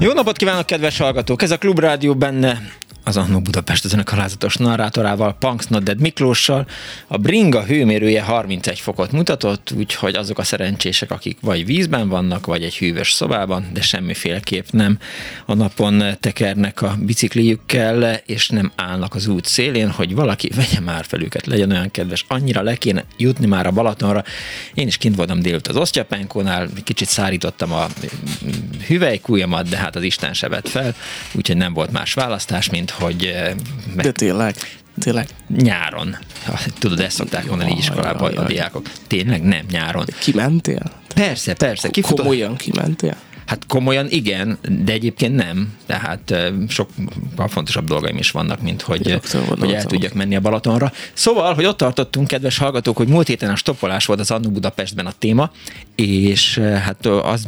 Jó napot kívánok, kedves hallgatók! Ez a Klubrádió benne az Annó Budapest az önök alázatos narrátorával, Punks Nodded Miklóssal. A bringa hőmérője 31 fokot mutatott, úgyhogy azok a szerencsések, akik vagy vízben vannak, vagy egy hűvös szobában, de semmiféleképp nem a napon tekernek a bicikliükkel, és nem állnak az út szélén, hogy valaki vegye már fel őket, legyen olyan kedves, annyira le kéne jutni már a Balatonra. Én is kint voltam délut az osztyapánkónál, kicsit szárítottam a hüvelykújamat, de hát az Isten se vett fel, úgyhogy nem volt más választás, mint hogy... Eh, meg... De tényleg? Tényleg? Nyáron. Tudod, ezt szokták mondani iskolában a diákok. Tényleg nem, nyáron. Kimentél? Persze, persze. Kifutott... Komolyan kimentél? Hát komolyan igen, de egyébként nem. Tehát sokkal fontosabb dolgaim is vannak, mint hogy, hogy el tudjak menni a Balatonra. Szóval, hogy ott tartottunk, kedves hallgatók, hogy múlt héten a stoppolás volt az Annu Budapestben a téma, és hát az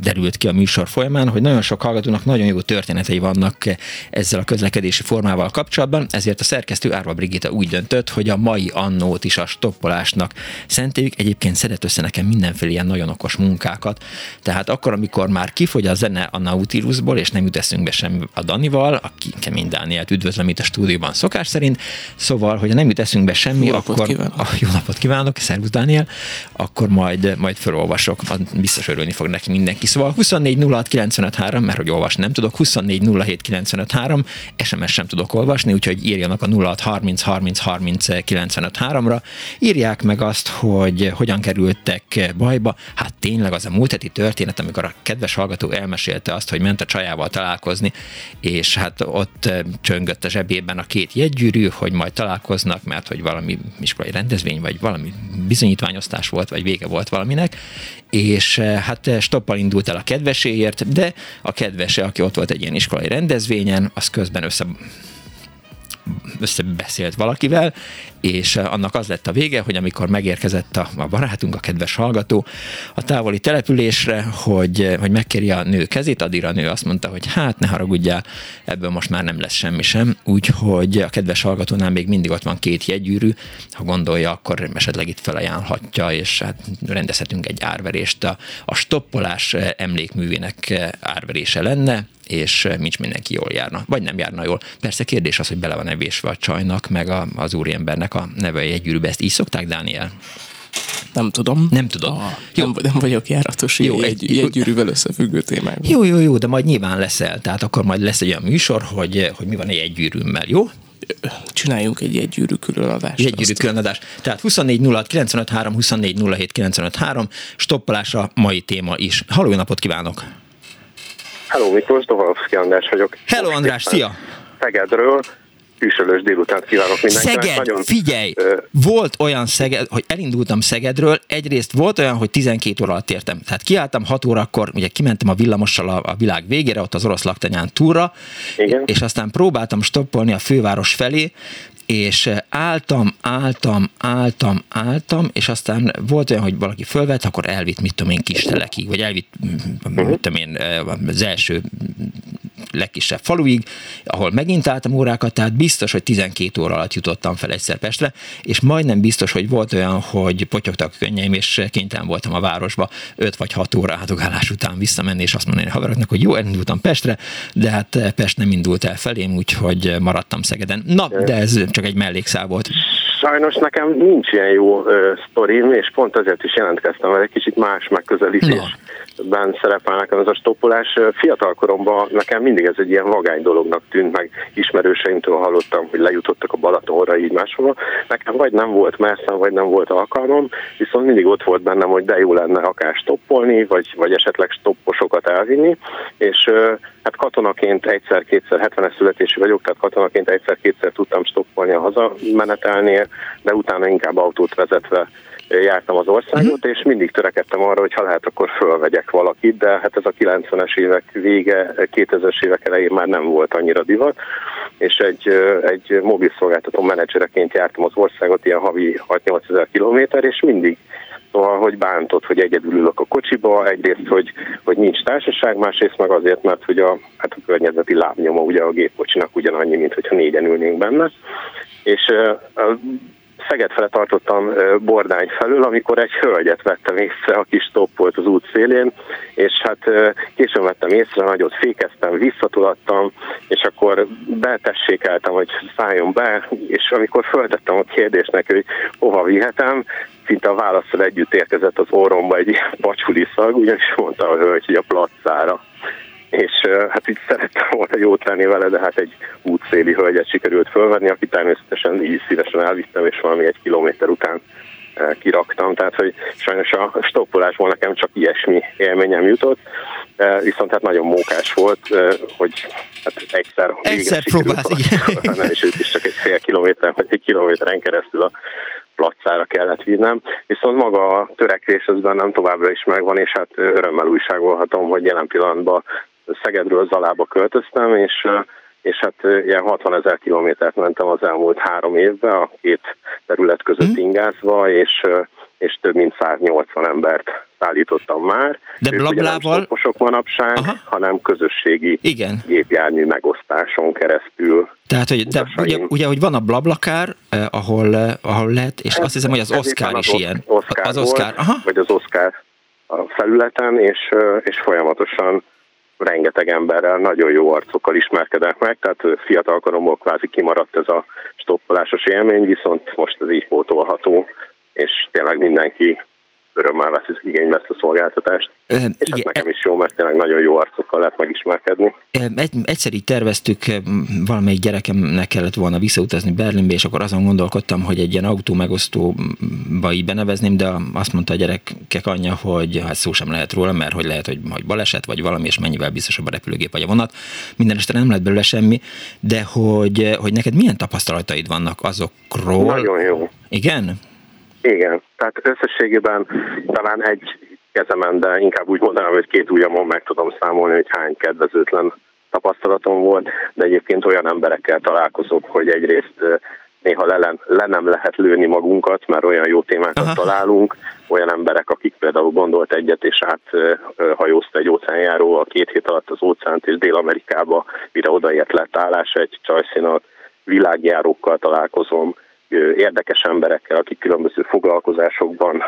derült ki a műsor folyamán, hogy nagyon sok hallgatónak nagyon jó történetei vannak ezzel a közlekedési formával kapcsolatban, ezért a szerkesztő Árva Brigitta úgy döntött, hogy a mai annót is a stoppolásnak szenteljük. Egyébként szedett össze nekem mindenféle ilyen nagyon okos munkákat. Tehát akkor, amikor amikor már kifogy a zene a Nautilusból, és nem jut eszünkbe sem a Danival, aki kemény Dánielt üdvözlöm itt a stúdióban szokás szerint, szóval, hogy nem jut eszünkbe semmi, jó akkor kívánok. A, jó napot kívánok, szervusz Dániel, akkor majd, majd felolvasok, biztos örülni fog neki mindenki. Szóval 24 06 953, mert hogy olvasni nem tudok, 24 07 953, SMS sem tudok olvasni, úgyhogy írjanak a 06 30 30 30 953 ra írják meg azt, hogy hogyan kerültek bajba. Hát tényleg az a múlt heti történet, amikor a kedves hallgató elmesélte azt, hogy ment a csajával találkozni, és hát ott eh, csöngött a zsebében a két jegygyűrű, hogy majd találkoznak, mert hogy valami iskolai rendezvény, vagy valami bizonyítványosztás volt, vagy vége volt valaminek, és eh, hát eh, stoppal indult el a kedveséért, de a kedvese, aki ott volt egy ilyen iskolai rendezvényen, az közben össze összebeszélt valakivel, és eh, annak az lett a vége, hogy amikor megérkezett a, a barátunk, a kedves hallgató a távoli településre, hogy, eh, hogy megkéri a nő kezét, addigra a nő azt mondta, hogy hát ne haragudjál, ebből most már nem lesz semmi sem, úgyhogy a kedves hallgatónál még mindig ott van két jegygyűrű, ha gondolja, akkor esetleg itt felajánlhatja, és hát rendezhetünk egy árverést. A, a stoppolás eh, emlékművének árverése lenne, és nincs mindenki jól járna, vagy nem járna jól. Persze kérdés az, hogy bele van evésve a csajnak, meg a, az úriembernek a neve egy gyűrűbe. Ezt így szokták, Dániel? Nem tudom. Nem tudom. Ah, jó. Nem, nem vagyok járatos jó, egy, egy gyűrűvel összefüggő témákban. Jó, jó, jó, de majd nyilván leszel. Tehát akkor majd lesz egy olyan műsor, hogy, hogy mi van egy gyűrűmmel, jó? csináljunk egy egygyűrű különadást. Egy egygyűrű különadást. Tehát 24 06 953, 24 07 953, stoppolásra mai téma is. Halló, napot kívánok! Hello Miklós, Dovalovszki András vagyok. Hello András, szia! Szegedről, hűsölős délután kívánok mindenkinek. Szeged, Nagyon, figyelj! Ö... Volt olyan Szeged, hogy elindultam Szegedről, egyrészt volt olyan, hogy 12 óra alatt értem. Tehát kiálltam 6 órakor, ugye kimentem a villamossal a, a világ végére, ott az orosz laktanyán túra, Igen. és aztán próbáltam stoppolni a főváros felé, és álltam, álltam, álltam, álltam, és aztán volt olyan, hogy valaki fölvett, akkor elvitt, mit tudom én, kis telekig, vagy elvitt, mit tudom én, az első legkisebb faluig, ahol megint álltam órákat, tehát biztos, hogy 12 óra alatt jutottam fel egyszer Pestre, és majdnem biztos, hogy volt olyan, hogy potyogtak könnyeim, és kénytelen voltam a városba 5 vagy 6 óra átogálás után visszamenni, és azt mondani a haveroknak, hogy jó, elindultam Pestre, de hát Pest nem indult el felém, úgyhogy maradtam Szegeden. Na, de ez csak egy mellékszál volt. Sajnos nekem nincs ilyen jó ö, sztorim, és pont azért is jelentkeztem, mert egy kicsit más megközelítésben szerepel nekem ez a stoppolás. Fiatal koromban nekem mindig ez egy ilyen vagány dolognak tűnt, meg ismerőseimtől hallottam, hogy lejutottak a Balatonra így máshova. Nekem vagy nem volt messzem, vagy nem volt alkalmam, viszont mindig ott volt bennem, hogy de jó lenne akár stoppolni, vagy, vagy esetleg stopposokat elvinni, és Hát katonaként egyszer-kétszer, 70-es születésű vagyok, tehát katonaként egyszer-kétszer tudtam stoppolni a hazamenetelnél, de utána inkább autót vezetve jártam az országot, uh-huh. és mindig törekedtem arra, hogy ha lehet, akkor fölvegyek valakit, de hát ez a 90-es évek vége, 2000-es évek elején már nem volt annyira divat, és egy, egy mobil szolgáltató menedzsereként jártam az országot, ilyen havi 6-8 ezer kilométer, és mindig Szóval, hogy bántott, hogy egyedül ülök a kocsiba, egyrészt, hogy, hogy nincs társaság, másrészt meg azért, mert hogy a, hát a környezeti lábnyoma ugye a gépkocsinak ugyanannyi, mint hogyha négyen ülnénk benne. És Szeged fele tartottam Bordány felül, amikor egy hölgyet vettem észre, aki stopp volt az út szélén, és hát későn vettem észre, nagyot fékeztem, visszatulattam, és akkor betessékeltem, hogy szálljon be, és amikor föltettem a kérdést neki, hogy hova vihetem, szinte a válaszsal együtt érkezett az orromba egy pacsuli szag, ugyanis mondta a hölgy, hogy a placára és hát így szerettem volna jót lenni vele, de hát egy útszéli hölgyet sikerült fölvenni, aki természetesen így szívesen elvittem, és valami egy kilométer után kiraktam, tehát hogy sajnos a stoppolásból nekem csak ilyesmi élményem jutott, viszont hát nagyon mókás volt, hogy hát egyszer Egyszer próbált, igen. Nem, és őt is csak egy fél kilométer, vagy egy kilométeren keresztül a placára kellett vinnem, viszont maga a törekvés az bennem továbbra is megvan, és hát örömmel újságolhatom, hogy jelen pillanatban Szegedről Zalába költöztem, és és hát ilyen 60 ezer kilométert mentem az elmúlt három évben a két terület között mm. ingázva, és, és több mint 180 embert szállítottam már. De ők blablával? Nem sok manapság, Aha. hanem közösségi Igen. gépjármű megosztáson keresztül. Tehát, hogy, de ugye, ugye, hogy van a Blablakár, eh, ahol, eh, ahol lehet, és ez, azt hiszem, hogy az Oscar is az ilyen. Oscar az Oscar, Aha. vagy az Oscar a felületen, és, és folyamatosan rengeteg emberrel, nagyon jó arcokkal ismerkedek meg, tehát fiatalkoromból kvázi kimaradt ez a stoppolásos élmény, viszont most ez így pótolható, és tényleg mindenki örömmel vesz igénybe ezt a szolgáltatást. E, és igen, ez nekem is jó, mert tényleg nagyon jó arcokkal lehet megismerkedni. Egy, egyszer így terveztük, valamelyik gyerekemnek kellett volna visszautazni Berlinbe, és akkor azon gondolkodtam, hogy egy ilyen autó megosztóba így benevezném, de azt mondta a gyerekek anyja, hogy hát szó sem lehet róla, mert hogy lehet, hogy, hogy baleset vagy valami, és mennyivel biztosabb a repülőgép vagy a vonat. Minden este nem lehet belőle semmi, de hogy, hogy neked milyen tapasztalataid vannak azokról? Nagyon jó. Igen? Igen, tehát összességében talán egy kezemen, de inkább úgy mondanám, hogy két ujjamon meg tudom számolni, hogy hány kedvezőtlen tapasztalatom volt, de egyébként olyan emberekkel találkozok, hogy egyrészt néha le, le nem lehet lőni magunkat, mert olyan jó témákat Aha. találunk, olyan emberek, akik például gondolt egyet, és áthajózta egy óceánjáró a két hét alatt az óceánt, és Dél-Amerikába, mire odaért lett állás egy csajszínak, világjárókkal találkozom, érdekes emberekkel, akik különböző foglalkozásokban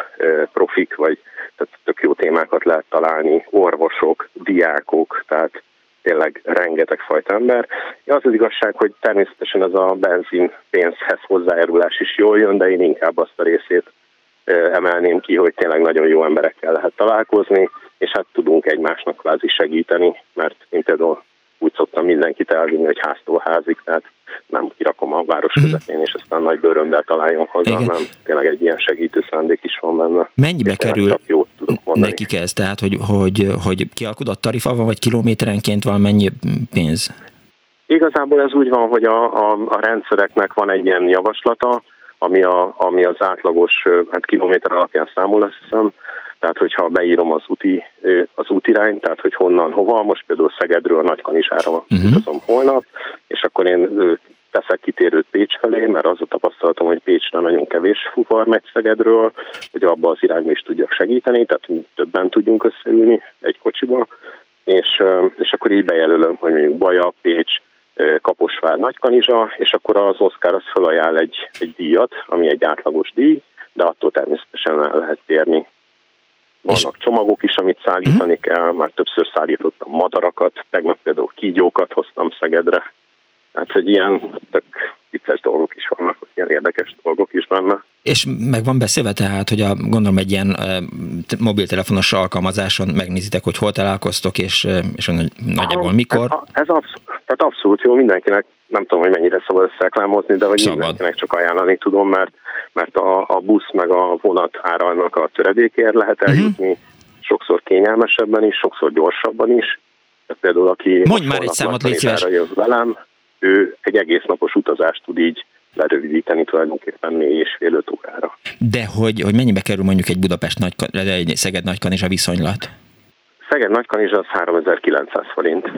profik, vagy tehát tök jó témákat lehet találni, orvosok, diákok, tehát tényleg rengeteg fajta ember. Az az igazság, hogy természetesen ez a benzin pénzhez hozzájárulás is jól jön, de én inkább azt a részét emelném ki, hogy tényleg nagyon jó emberekkel lehet találkozni, és hát tudunk egymásnak kvázi segíteni, mert én például úgy szoktam mindenkit elvinni, hogy háztól házig, tehát nem kirakom a város mhm. közepén, és aztán nagy bőrömmel találjon haza, Igen. nem tényleg egy ilyen segítő szándék is van benne. Mennyibe kerül jót nekik ez? Tehát, hogy, hogy, hogy kialkudott tarifa van, vagy kilométerenként van mennyi pénz? Igazából ez úgy van, hogy a, a, a rendszereknek van egy ilyen javaslata, ami, a, ami az átlagos hát kilométer alapján számol, azt hiszem, tehát hogyha beírom az, úti, az útirányt, tehát hogy honnan, hova, most például Szegedről a Nagykanisára uh-huh. utazom holnap, és akkor én teszek kitérőt Pécs felé, mert az a tapasztalatom, hogy Pécsre nagyon kevés fuvar megy Szegedről, hogy abba az irányba is tudjak segíteni, tehát többen tudjunk összeülni egy kocsiba, és, és akkor így bejelölöm, hogy mondjuk Baja, Pécs, Kaposvár, Nagykanizsa, és akkor az Oscar az felajánl egy, egy díjat, ami egy átlagos díj, de attól természetesen el lehet térni vannak és... csomagok is, amit szállítani uh-huh. kell, már többször szállítottam madarakat, tegnap például kígyókat hoztam Szegedre. Tehát, hogy ilyen tök vicces dolgok is vannak, ilyen érdekes dolgok is benne. És meg van beszélve tehát, hogy a, gondolom egy ilyen e, mobiltelefonos alkalmazáson megnézitek, hogy hol találkoztok, és, és nagyjából mikor? Ez, ez abszolút, tehát abszolút jó, mindenkinek, nem tudom, hogy mennyire szabad ezt reklámozni, de hogy szabad. mindenkinek csak ajánlani tudom, mert mert a, a busz meg a vonat áralnak a töredékért lehet mhm. eljutni, uh-huh. sokszor kényelmesebben is, sokszor gyorsabban is. Tehát például aki Mondj már egy számot, légy jön velem, ő egy egész napos utazást tud így lerövidíteni tulajdonképpen négy és fél öt órára. De hogy, hogy mennyibe kerül mondjuk egy Budapest nagy, egy Szeged nagykanizsa viszonylat? Szeged nagykanizsa az 3900 forint.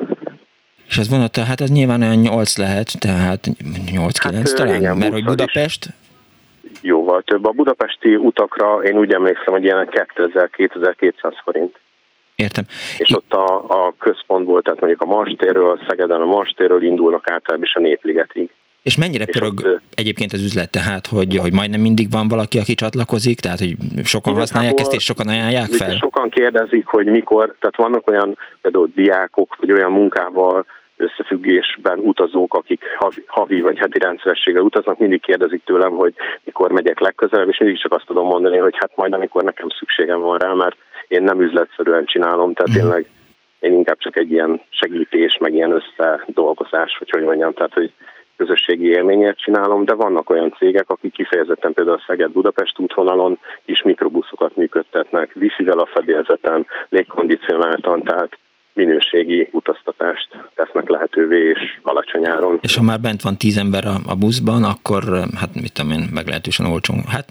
És ez vonattal, hát ez nyilván olyan 8 lehet, tehát 8-9 hát, talán, igen, mert hogy Budapest... Jóval több. A budapesti utakra én úgy emlékszem, hogy ilyen 2000-2200 forint. Értem. És ott a, a központból, tehát mondjuk a Mastérről, Szegeden a Mastérről indulnak általában is a Népligetig. És mennyire és pörög ott, egyébként az üzlet tehát, hogy, hogy majdnem mindig van valaki, aki csatlakozik, tehát hogy sokan használják ezt, és sokan ajánlják fel? Sokan kérdezik, hogy mikor, tehát vannak olyan például diákok, vagy olyan munkával összefüggésben utazók, akik havi, havi vagy heti rendszerességgel utaznak, mindig kérdezik tőlem, hogy mikor megyek legközelebb, és mindig csak azt tudom mondani, hogy hát majd amikor nekem szükségem van rá, mert én nem üzletszerűen csinálom, tehát mhm. tényleg én inkább csak egy ilyen segítés, meg ilyen összedolgozás, hogy hogy mondjam, tehát hogy közösségi élményért csinálom, de vannak olyan cégek, akik kifejezetten például a Szeged-Budapest útvonalon is mikrobuszokat működtetnek, wifi-vel a fedélzeten, légkondicionáltan, tehát minőségi utaztatást tesznek lehetővé, és alacsony áron. És ha már bent van tíz ember a, a buszban, akkor hát mit tudom én, meglehetősen olcsó, hát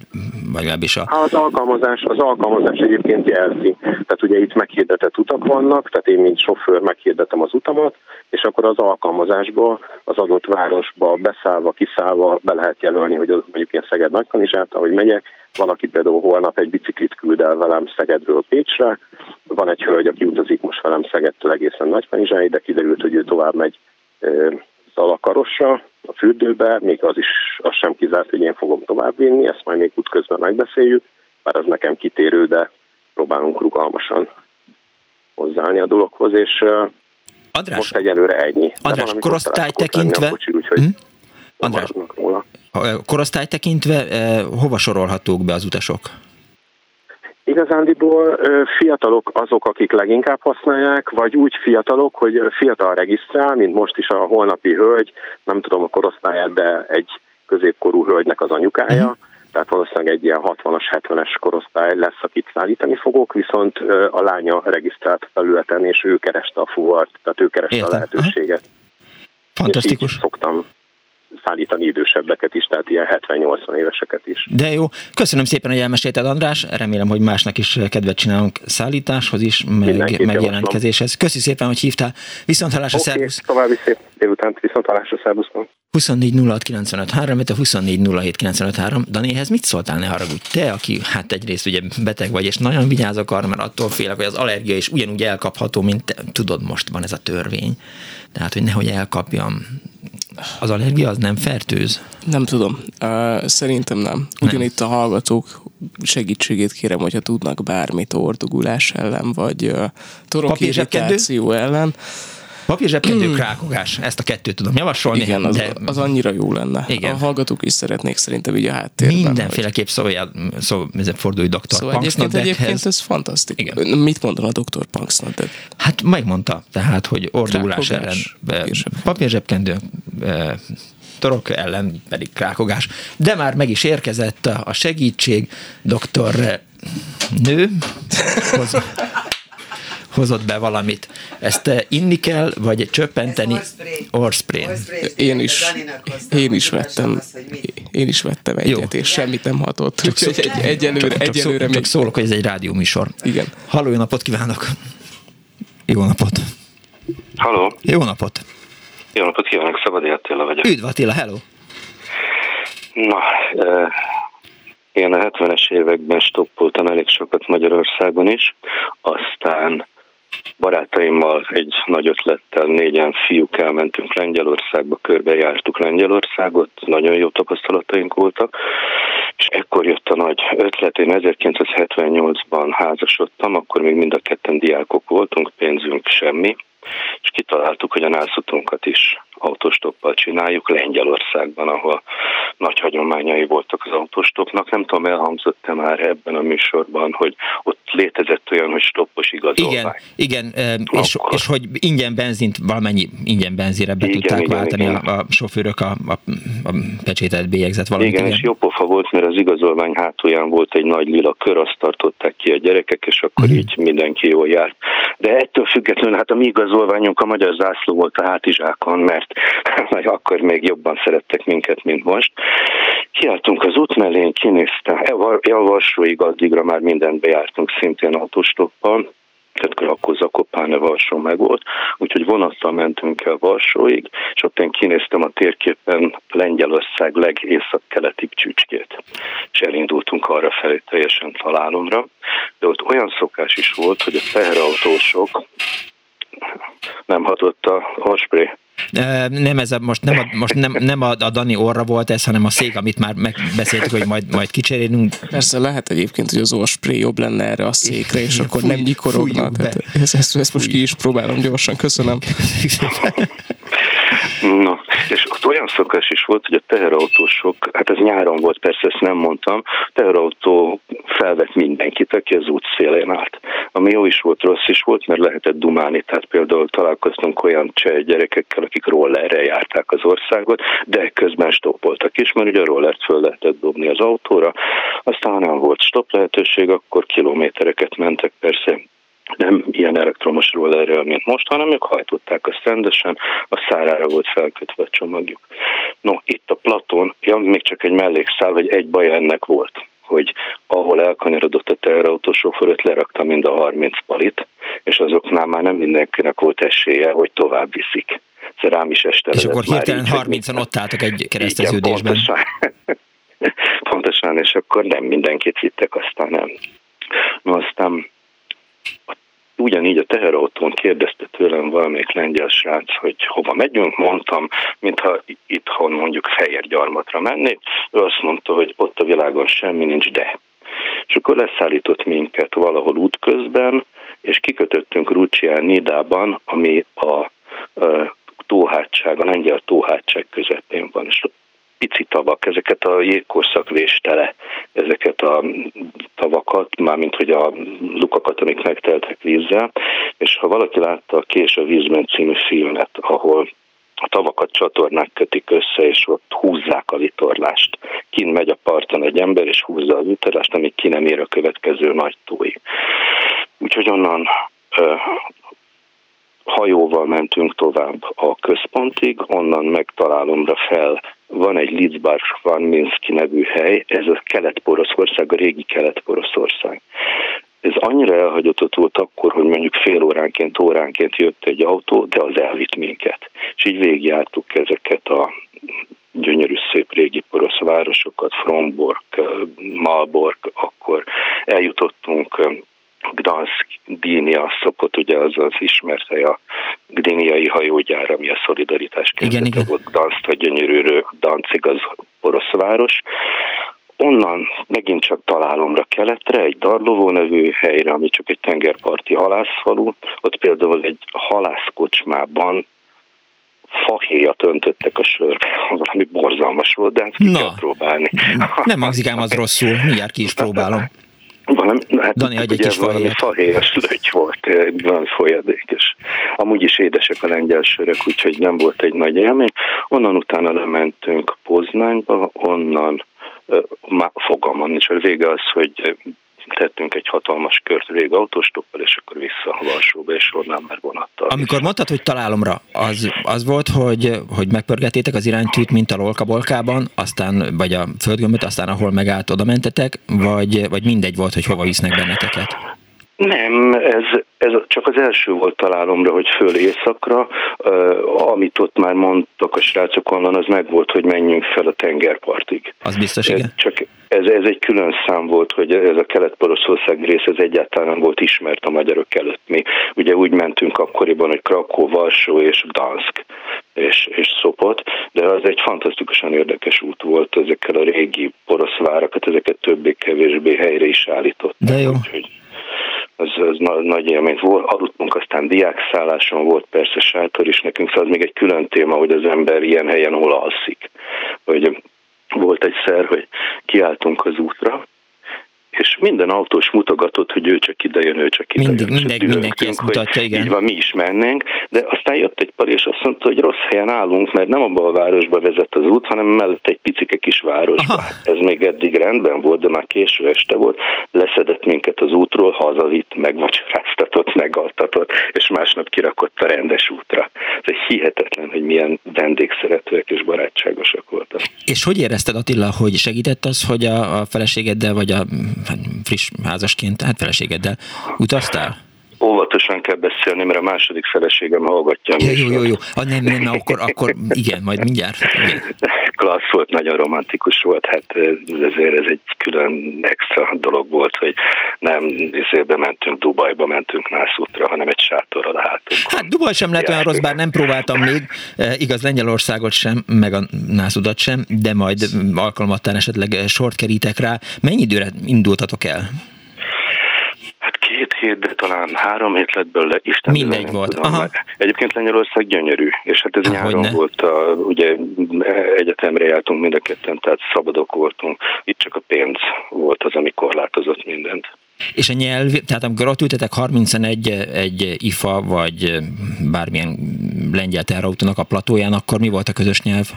vagy legalábbis a... Az alkalmazás, az alkalmazás egyébként jelzi. Tehát ugye itt meghirdetett utak vannak, tehát én mint sofőr meghirdetem az utamat, és akkor az alkalmazásba, az adott városba beszállva, kiszállva be lehet jelölni, hogy az mondjuk én Szeged Nagykanizsát, ahogy megyek, valaki például holnap egy biciklit küld el velem Szegedről Pécsre, van egy hölgy, aki utazik most velem Szegedtől egészen Nagykanizsáig, de kiderült, hogy ő tovább megy Zalakarosra, a fürdőbe, még az is az sem kizárt, hogy én fogom tovább vinni, ezt majd még útközben megbeszéljük, bár az nekem kitérő, de próbálunk rugalmasan hozzáállni a dologhoz, és András, most egyelőre ennyi. András, korosztály tekintve... Kocsi, úgyhogy hm? András, korosztály tekintve eh, hova sorolhatók be az utasok? Igazándiból fiatalok azok, akik leginkább használják, vagy úgy fiatalok, hogy fiatal regisztrál, mint most is a holnapi hölgy, nem tudom a korosztályát, de egy középkorú hölgynek az anyukája, uh-huh. Tehát valószínűleg egy ilyen 60-as, 70-es korosztály lesz, akit szállítani fogok, viszont a lánya regisztrált felületen, és ő kereste a fuvart, tehát ő kereste Értem. a lehetőséget. Fantasztikus. szoktam szállítani idősebbeket is, tehát ilyen 70-80 éveseket is. De jó, köszönöm szépen, hogy elmesélted András, remélem, hogy másnak is kedvet csinálunk szállításhoz is, meg megjelentkezéshez. Köszi szépen, hogy hívtál. Viszont hallásra, okay, szervusz! további szép délután, viszont hallásra, szervuszom! 24 06 95 3, a 24 07 95 3. Danihez mit szóltál, ne haragudj? Te, aki hát egyrészt ugye beteg vagy, és nagyon vigyázok arra, mert attól félek, hogy az allergia is ugyanúgy elkapható, mint te. tudod, most van ez a törvény. Tehát, hogy nehogy elkapjam az allergia az nem fertőz? Nem tudom. Uh, szerintem nem. Ugyanitt a hallgatók segítségét kérem, hogyha tudnak bármit ordugulás ellen, vagy uh, torokirritáció ellen. Papírzsebkendő hmm. rákogás, ezt a kettőt tudom javasolni. Igen, az, de... az annyira jó lenne. Igen. A hallgatók is szeretnék szerintem így a háttérben. Mindenféleképp hogy... szóval, szóval fordulj doktor szóval egyébként, egyébként ez fantasztikus. Igen. Mit mondan a doktor Punksnodek? Hát megmondta, tehát, hogy ordulás ellen papírzsebkendő torok ellen pedig krákogás. De már meg is érkezett a segítség, doktor nő, hozott be valamit. Ezt eh, inni kell, vagy csöppenteni? Orspray. Én is, én is vettem, én is vettem egyet, Jó. és semmit nem hatott. Csak, szó, egy, egyelőre, csak, egyelőre csak, csak szólok, hogy ez egy rádióműsor. Igen. Halló, jó napot kívánok! Jó napot! Halló! Jó napot! Jó napot kívánok, Szabadi Attila vagyok. Üdv Attila, hello! Na, eh, én a 70-es években stoppoltam elég sokat Magyarországon is, aztán barátaimmal egy nagy ötlettel négyen fiúk elmentünk Lengyelországba, körbejártuk Lengyelországot, nagyon jó tapasztalataink voltak, és ekkor jött a nagy ötlet, én 1978-ban házasodtam, akkor még mind a ketten diákok voltunk, pénzünk semmi, és kitaláltuk, hogy a nászutunkat is autostoppal csináljuk Lengyelországban, ahol nagy hagyományai voltak az autostopnak. Nem tudom, elhangzott-e már ebben a műsorban, hogy ott létezett olyan, hogy stoppos igazolvány. Igen, igen és, és hogy ingyen benzint, valamennyi ingyen benzire be igen, tudták igen, váltani igen. A, a sofőrök a, a, a pecsételt bélyegzett valamit. Igen, igen, és jó pofa volt, mert az igazolvány hátulján volt egy nagy lila kör, azt tartották ki a gyerekek, és akkor uh-huh. így mindenki jól járt. De ettől függetlenül, hát a mi igazolványunk a magyar zászló volt a hátizsákon, mert majd akkor még jobban szerettek minket, mint most. Kiálltunk az út mellé, kinéztem, a Varsóig addigra már mindent bejártunk szintén autóstoppal, tehát akkor Zakopáne Varsó meg volt, úgyhogy vonattal mentünk el Varsóig, és ott én kinéztem a térképen Lengyelország legészak-keleti csücskét, és elindultunk arra felé teljesen találomra, de ott olyan szokás is volt, hogy a teherautósok nem hatott a haspré nem ez a, most, nem a, most nem, nem a, a Dani orra volt ez, hanem a szék, amit már megbeszéltük, hogy majd, majd kicserélünk. Persze lehet egyébként, hogy az orspray jobb lenne erre a székre, és akkor fúj, nem nyikorogna. ezt, ezt, ezt most ki is próbálom gyorsan. Köszönöm. Na, és ott olyan szokás is volt, hogy a teherautósok, hát ez nyáron volt, persze ezt nem mondtam, teherautó felvett mindenkit, aki az út szélén állt. Ami jó is volt, rossz is volt, mert lehetett dumálni, tehát például találkoztunk olyan cseh gyerekekkel, akik rollerrel járták az országot, de közben stoppoltak is, mert ugye a rollert föl lehetett dobni az autóra, aztán nem volt stop lehetőség, akkor kilométereket mentek, persze nem ilyen elektromos rollerrel, mint most, hanem ők hajtották azt rendesen, a szárára volt felkötve a csomagjuk. No, itt a Platon, ja, még csak egy mellékszál, hogy egy baj ennek volt hogy ahol elkanyarodott a teherautó sofőröt, lerakta mind a 30 palit, és azoknál már nem mindenkinek volt esélye, hogy tovább viszik. Szóval rám is este És akkor hirtelen 30-an ott álltak egy kereszteződésben. Igen, pontosan. pontosan, és akkor nem mindenkit vittek, aztán nem. No, aztán ugyanígy a teherautón kérdezte tőlem valamelyik lengyel srác, hogy hova megyünk, mondtam, mintha itthon mondjuk Fehérgyarmatra mennék, ő azt mondta, hogy ott a világon semmi nincs, de. És akkor leszállított minket valahol útközben, és kikötöttünk Rucsián Nidában, ami a, a tóhátság, a lengyel tóhátság közepén van, és pici tavak, ezeket a jégkorszak véstele, ezeket a tavakat, mármint hogy a lukakat, amik megteltek vízzel, és ha valaki látta a Kés a vízben című filmet, ahol a tavakat csatornák kötik össze, és ott húzzák a vitorlást. Kint megy a parton egy ember, és húzza a vitorlást, amíg ki nem ér a következő nagy tói. Úgyhogy onnan hajóval mentünk tovább a központig, onnan megtalálomra fel van egy Lidzbar van Minski nevű hely, ez a Kelet-Poroszország, a régi Kelet-Poroszország. Ez annyira elhagyatott volt akkor, hogy mondjuk fél óránként, óránként jött egy autó, de az elvitt minket. És így végigjártuk ezeket a gyönyörű szép régi porosz városokat, Fromborg, Malborg, akkor eljutottunk Gdansk Dínia szokott, ugye az az ismert hely a Gdiniai hajógyár, ami a szolidaritás kezdete volt. Gdansk a gyönyörű Dancig az orosz város. Onnan megint csak találomra keletre, egy Darlovó nevű helyre, ami csak egy tengerparti halászfalú. Ott például egy halászkocsmában fahéjat öntöttek a sörbe, valami borzalmas volt, de hát ki Na, kell próbálni. Nem hangzik ám az rosszul, mindjárt ki is próbálom. Valami, hát Dani, egy kis valami fahéjas löty volt, valami folyadék, és amúgy is édesek a lengyel sörök, úgyhogy nem volt egy nagy élmény. Onnan utána lementünk Poznányba, onnan már fogalmam nincs, a vége az, hogy tettünk egy hatalmas kört vég autóstoppal, és akkor vissza Varsóba, és onnan már vonattal. Amikor mondtad, hogy találomra, az, az volt, hogy, hogy megpörgetétek az iránytűt, mint a Lolka-Bolkában, aztán, vagy a földgömböt, aztán ahol megállt, oda mentetek, vagy, vagy mindegy volt, hogy hova visznek benneteket? Nem, ez, ez csak az első volt találomra, hogy föl éjszakra, uh, amit ott már mondtak a srácok onnan, az meg volt, hogy menjünk fel a tengerpartig. Az biztos, igen. Ez, csak ez, ez egy külön szám volt, hogy ez a kelet-poroszország rész, ez egyáltalán nem volt ismert a magyarok előtt. Mi ugye úgy mentünk akkoriban, hogy Krakó, Varsó és Dansk és, és Szopot, de az egy fantasztikusan érdekes út volt, ezekkel a régi porosz várakat, ezeket többé-kevésbé helyre is állított. De jó. Úgyhogy az, az nagy élmény volt. Aludtunk, aztán diákszálláson volt persze sátor is nekünk, szóval az még egy külön téma, hogy az ember ilyen helyen hol alszik. Hogy volt egy szer, hogy kiálltunk az útra, és minden autós mutogatott, hogy ő csak ide jön, ő csak ide Mindig, jön. Mindegy, mindenki ezt mutatja, igen. Így van, mi is mennénk, de aztán jött egy pari, és azt mondta, hogy rossz helyen állunk, mert nem abban a városba vezet az út, hanem mellett egy picike kis városba. Aha. Ez még eddig rendben volt, de már késő este volt, leszedett minket az útról, hazavitt, megvacsoráztatott, megaltatott, és másnap kirakott a rendes útra. Ez hihetetlen, hogy milyen vendégszeretőek és barátságosak voltak. És hogy érezted Attila, hogy segített az, hogy a, a feleségeddel, vagy a friss házasként, hát feleségeddel utaztál? Óvatosan kell beszélni, mert a második feleségem hallgatja. Ja, jó, jó, jó. Ah, nem, nem, akkor, akkor igen, majd mindjárt. Igen. Klassz volt, nagyon romantikus volt, hát ezért ez egy külön extra dolog volt, hogy nem izébe mentünk, Dubajba mentünk nászútra, hanem egy sátorral a hátunkon. Hát Dubaj sem lett olyan rossz, bár nem próbáltam még, igaz Lengyelországot sem, meg a nászudat sem, de majd alkalmattán esetleg sort kerítek rá. Mennyi időre indultatok el? Két hét, de talán három hét lett belőle, Isten Mindegy volt. Aha. Egyébként Lengyelország gyönyörű, és hát ez Há, nyáron ne. volt, a, ugye egyetemre jártunk mind a ketten, tehát szabadok voltunk. Itt csak a pénz volt az, ami korlátozott mindent. És a nyelv, tehát amikor ott ültetek 31 egy IFA, vagy bármilyen lengyel terautónak a platóján, akkor mi volt a közös nyelv?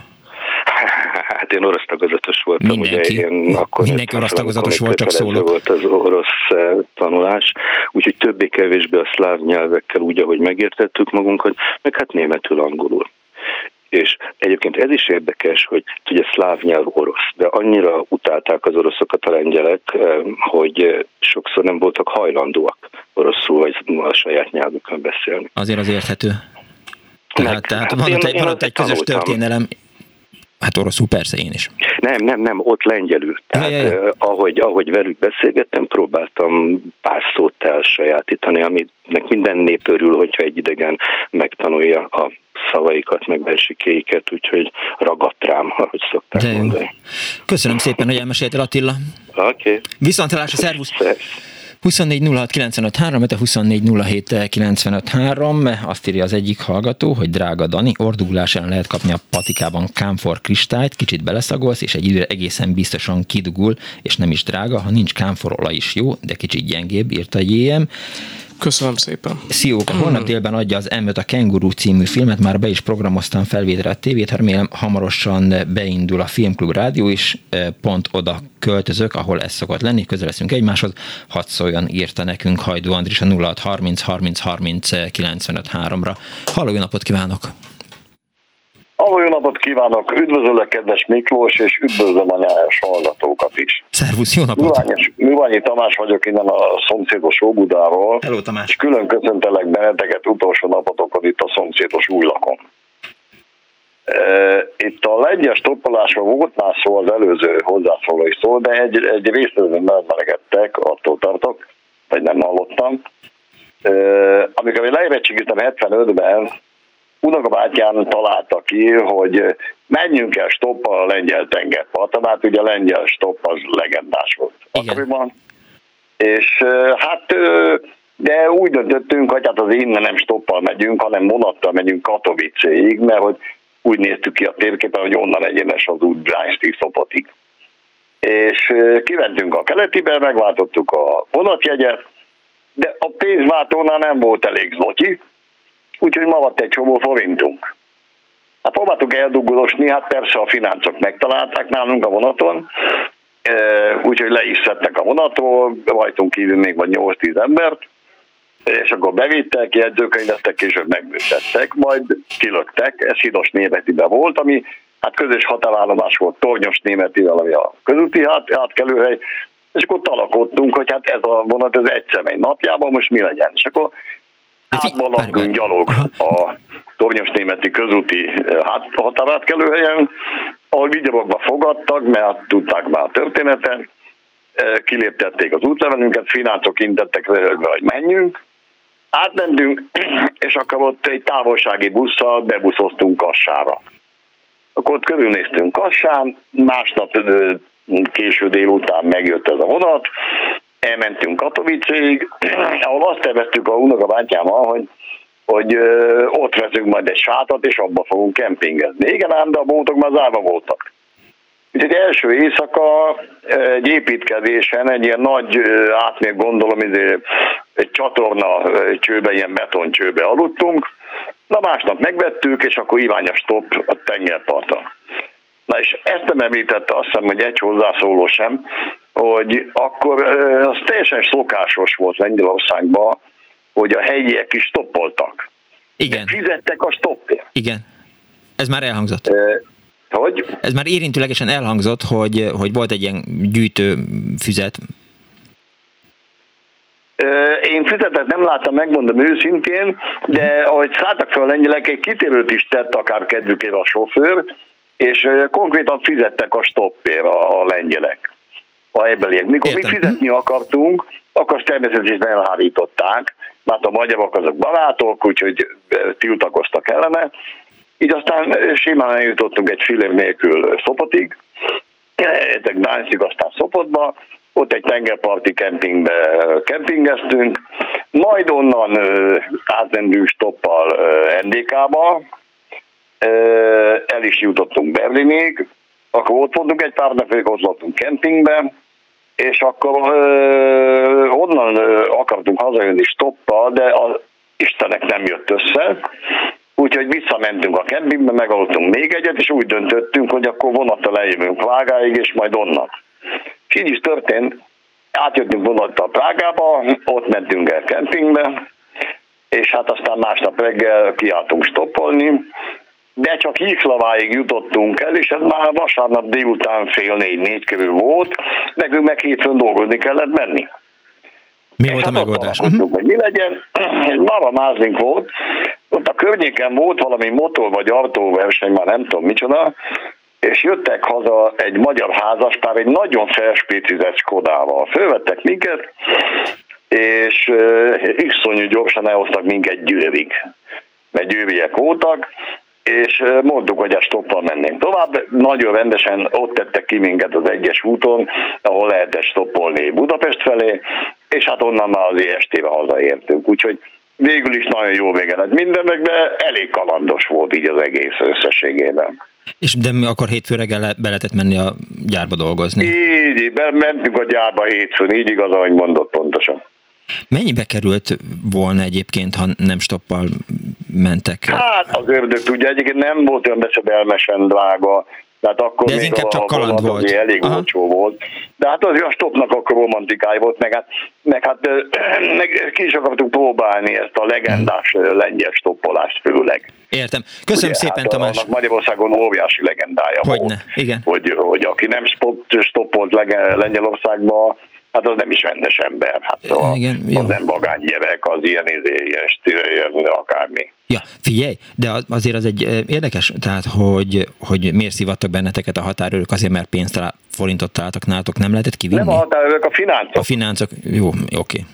Hát én orosz tagozatos voltam. Mindenki, ugye én akkor Mindenki orosz tagozatos volt, csak szólok. volt az orosz eh, tanulás, úgyhogy többé-kevésbé a szláv nyelvekkel úgy, ahogy megértettük magunkat, meg hát németül, angolul. És egyébként ez is érdekes, hogy ugye szláv nyelv orosz, de annyira utálták az oroszokat a lengyelek, eh, hogy sokszor nem voltak hajlandóak oroszul vagy a saját nyelvükön beszélni. Azért az érthető. Tehát, Meg, tehát hát van, ott egy, van ott egy közös történelem, Hát oroszul persze én is. Nem, nem, nem, ott lengyelül. Tehát ja, ja, ja. Eh, ahogy, ahogy velük beszélgettem, próbáltam pár szót elsajátítani, aminek minden nép örül, hogyha egy idegen megtanulja a szavaikat, meg versikéiket, úgyhogy ragadt rám, ahogy szokták De mondani. Köszönöm szépen, hogy elmeséltél Attila. Oké. Okay. Viszontlátásra, szervusz! Szervusz. 24 06 azt írja az egyik hallgató, hogy drága Dani, ordugulás ellen lehet kapni a patikában kámfor kristályt, kicsit beleszagolsz, és egy időre egészen biztosan kidugul, és nem is drága, ha nincs kámforolaj is jó, de kicsit gyengébb, írta JM. Köszönöm szépen. Szióka, holnap délben adja az m a Kenguru című filmet, már be is programoztam felvételre a tévét, remélem hamarosan beindul a Filmklub Rádió is, pont oda költözök, ahol ez szokott lenni, közel leszünk egymáshoz, hadd szóljon, írta nekünk Hajdó Andris a 0630 30 30 95 3-ra. Halló, napot kívánok! Halló, jó napot kívánok! Üdvözöllek, kedves Miklós, és üdvözlöm a nyáros hallgatókat is. Szervusz, jó napot! Műványi, Műványi Tamás vagyok innen a szomszédos Óbudáról. Hello, Tamás! És külön köszöntelek benneteket utolsó napotokon itt a szomszédos Újlakon. Itt a lengyes stoppolásról volt már szó az előző hozzászóló is szó, de egy, egy részletben megmelegettek, attól tartok, vagy nem hallottam. Amikor én leérettségiztem 75-ben, Unokabátyán találta ki, hogy menjünk el stoppal a lengyel tengerparton, hát ugye a lengyel stopp az legendás volt akkoriban. És hát de úgy döntöttünk, hogy hát az innen nem stoppal megyünk, hanem vonattal megyünk Katowice-ig, mert hogy úgy néztük ki a térképen, hogy onnan egyenes az út Bránsztig Szopotig. És kiventünk a keletibe, megváltottuk a vonatjegyet, de a pénzváltónál nem volt elég zlotyi, úgyhogy maradt egy csomó forintunk. Hát próbáltuk eldugulosni, hát persze a fináncok megtalálták nálunk a vonaton, úgyhogy le is szedtek a vonatról, rajtunk kívül még vagy 8-10 embert, és akkor bevittek, jegyzőkönyvettek, később megbüntettek, majd kilöktek, ez Hidos Németiben volt, ami hát közös határállomás volt Tornyos Németivel, ami a közúti át, átkelőhely, és akkor talakodtunk, hogy hát ez a vonat ez egy személy napjában, most mi legyen. És akkor átbalakunk gyalog a Tornyos Németi közúti hát, határátkelőhelyen, ahol vigyorogva fogadtak, mert tudták már a történetet, kiléptették az útlevelünket, finátok intettek röhögve, hogy menjünk, átmentünk, és akkor ott egy távolsági busszal bebuszoztunk Kassára. Akkor ott körülnéztünk Kassán, másnap késő délután megjött ez a vonat, elmentünk Katowiceig, ahol azt terveztük a unokabátyámmal, hogy hogy ö, ott veszünk majd egy sátat, és abba fogunk kempingezni. Igen, ám, de a bótok már zárva voltak. Úgyhogy első éjszaka egy építkezésen, egy ilyen nagy átmérő gondolom, egy csatorna csőbe, ilyen betoncsőbe aludtunk. Na másnap megvettük, és akkor Iványos stop a tengerparton. Na és ezt nem említette, azt hiszem, hogy egy hozzászóló sem, hogy akkor az teljesen szokásos volt Lengyelországban, hogy a helyiek is stoppoltak. Igen. Fizettek a stoppért. Igen. Ez már elhangzott. Hogy? Ez már érintőlegesen elhangzott, hogy, hogy volt egy ilyen gyűjtő füzet. Én füzetet nem láttam, megmondom őszintén, de ahogy szálltak fel a lengyelek, egy kitérőt is tett akár kedvükére a sofőr, és konkrétan fizettek a stoppér a, a lengyelek, a ebeliek. Mikor Értem. mi fizetni akartunk, akkor természetesen elhárították, mert a magyarok azok barátok, úgyhogy tiltakoztak ellene, így aztán simán eljutottunk egy filér nélkül Szopotig, egy Gdańskig, aztán Szopotba, ott egy tengerparti kempingbe kempingeztünk, majd onnan átmentünk stoppal NDK-ba, el is jutottunk Berlinig, akkor ott voltunk egy pár napig, ott voltunk kempingbe, és akkor onnan akartunk hazajönni stoppa, de az Istenek nem jött össze, Úgyhogy visszamentünk a kempingbe, megaludtunk még egyet, és úgy döntöttünk, hogy akkor vonattal eljövünk Prágáig, és majd onnan. És így is történt, átjöttünk vonattal Prágába, ott mentünk el kempingbe, és hát aztán másnap reggel kiálltunk stoppolni, de csak Híklaváig jutottunk el, és ez már vasárnap délután fél négy-négy körül volt, nekünk meg hétfőn dolgozni kellett menni. Mi volt a hát megoldás? hogy mi legyen, egy maramázink volt, ott a környéken volt valami motor vagy autóverseny, már nem tudom micsoda, és jöttek haza egy magyar házaspár egy nagyon felspécizett Skodával. Fölvettek minket, és uh, iszonyú gyorsan elhoztak minket győrig, mert győriek voltak, és mondtuk, hogy ezt stoppal mennénk tovább. Nagyon rendesen ott tettek ki minket az egyes úton, ahol lehetett stoppolni Budapest felé, és hát onnan már az EST-be hazaértünk. Úgyhogy végül is nagyon jó vége lett mindennek, de elég kalandos volt így az egész összességében. És de mi akkor hétfő reggel be lehetett menni a gyárba dolgozni? Így, így mentünk a gyárba hétfőn, így igaz, ahogy mondott pontosan. Mennyibe került volna egyébként, ha nem stoppal mentek? Hát az ördög tudja, egyébként nem volt olyan beszedelmesen drága, tehát akkor De ez még inkább csak kaland volt. elég Aha. olcsó volt. De hát az a stopnak akkor romantikája volt, meg hát, meg hát meg ki is akartuk próbálni ezt a legendás hmm. lengyel stoppolást főleg. Értem. Köszönöm Ugye, szépen, hát Tamás. Annak Magyarországon óriási legendája Hogyne. volt. Igen. Hogy, hogy aki nem stoppolt Lengyelországban, Hát az nem is rendes ember, hát a, Igen, az nem vagány gyerek, az ilyen, izé, ilyen stíl, akármi. Ja, figyelj, de azért az egy érdekes, tehát hogy, hogy miért szivattak benneteket a határőrök, azért mert pénzt talál, forintot találtak nálatok, nem lehetett kivinni? Nem a határőrök, a fináncok. A fináncok, jó, oké. Okay.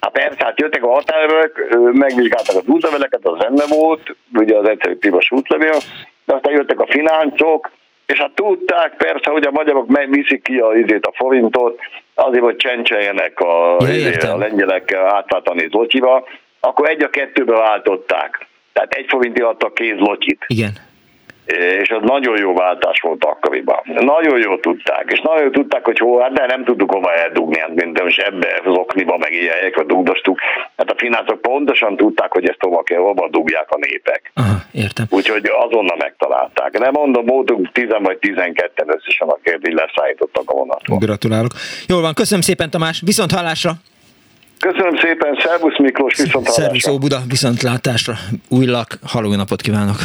Hát persze, hát jöttek a határőrök, megvizsgáltak az útleveleket, az zene volt, ugye az egyszerű piros útlevél, de aztán jöttek a fináncok, és hát tudták persze, hogy a magyarok megviszik ki a, izét, a forintot, azért, hogy csencseljenek a, ja, izé, a lengyelek átváltani zlotyiba, akkor egy a kettőbe váltották. Tehát egy forinti adtak kéz lotyit. Igen és az nagyon jó váltás volt akkoriban. Nagyon jó tudták, és nagyon jó tudták, hogy hol, hát de nem tudtuk hova eldugni, hát mint és ebbe az okniba, meg ilyen helyekre dugdostuk. Hát a finácok pontosan tudták, hogy ezt hova kell, hova dugják a népek. Aha, értem. Úgyhogy azonnal megtalálták. Nem mondom, voltunk 10 vagy 12-en összesen, akik leszállítottak a vonatot. Gratulálok. Jól van, köszönöm szépen Tamás, viszont hallásra! Köszönöm szépen, szervusz Miklós, viszont hallásra! Szervusz Óbuda, viszontlátásra! Újlak, haló napot kívánok!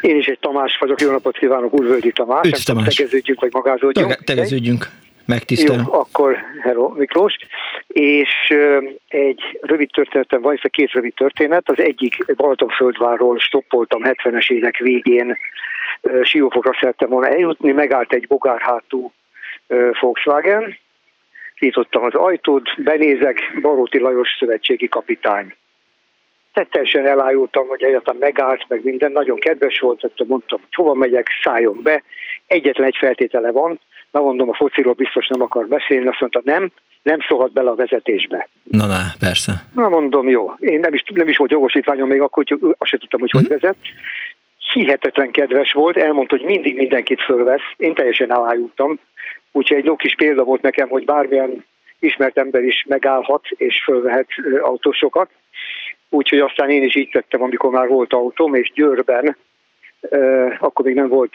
Én is egy Tamás vagyok, jó napot kívánok, Úrvölgyi Tamás. Üdv, Tamás. Tegeződjünk, vagy magázódjunk. Tege, tegeződjünk, megtisztel. Jó, akkor hello Miklós. És uh, egy rövid történetem van, ez két rövid történet. Az egyik Balatonföldvárról stoppoltam 70-es évek végén, uh, Siófokra szerettem volna eljutni, megállt egy bogárhátú uh, Volkswagen, nyitottam az ajtót, benézek, Baróti Lajos szövetségi kapitány teljesen elájultam, hogy egyáltalán megállt, meg minden, nagyon kedves volt, hogy mondtam, hogy hova megyek, szálljon be. Egyetlen egy feltétele van, na mondom, a fociról biztos nem akar beszélni, azt mondta, nem, nem szólhat bele a vezetésbe. Na, na, persze. Na mondom, jó. Én nem is, nem is volt jogosítványom még akkor, hogy azt sem tudtam, hogy hogy mhm. vezet. hihetetlen kedves volt, elmondta, hogy mindig mindenkit fölvesz, én teljesen elájultam, úgyhogy egy jó kis példa volt nekem, hogy bármilyen ismert ember is megállhat és fölvehet autósokat. Úgyhogy aztán én is így tettem, amikor már volt autóm, és Győrben, akkor még nem volt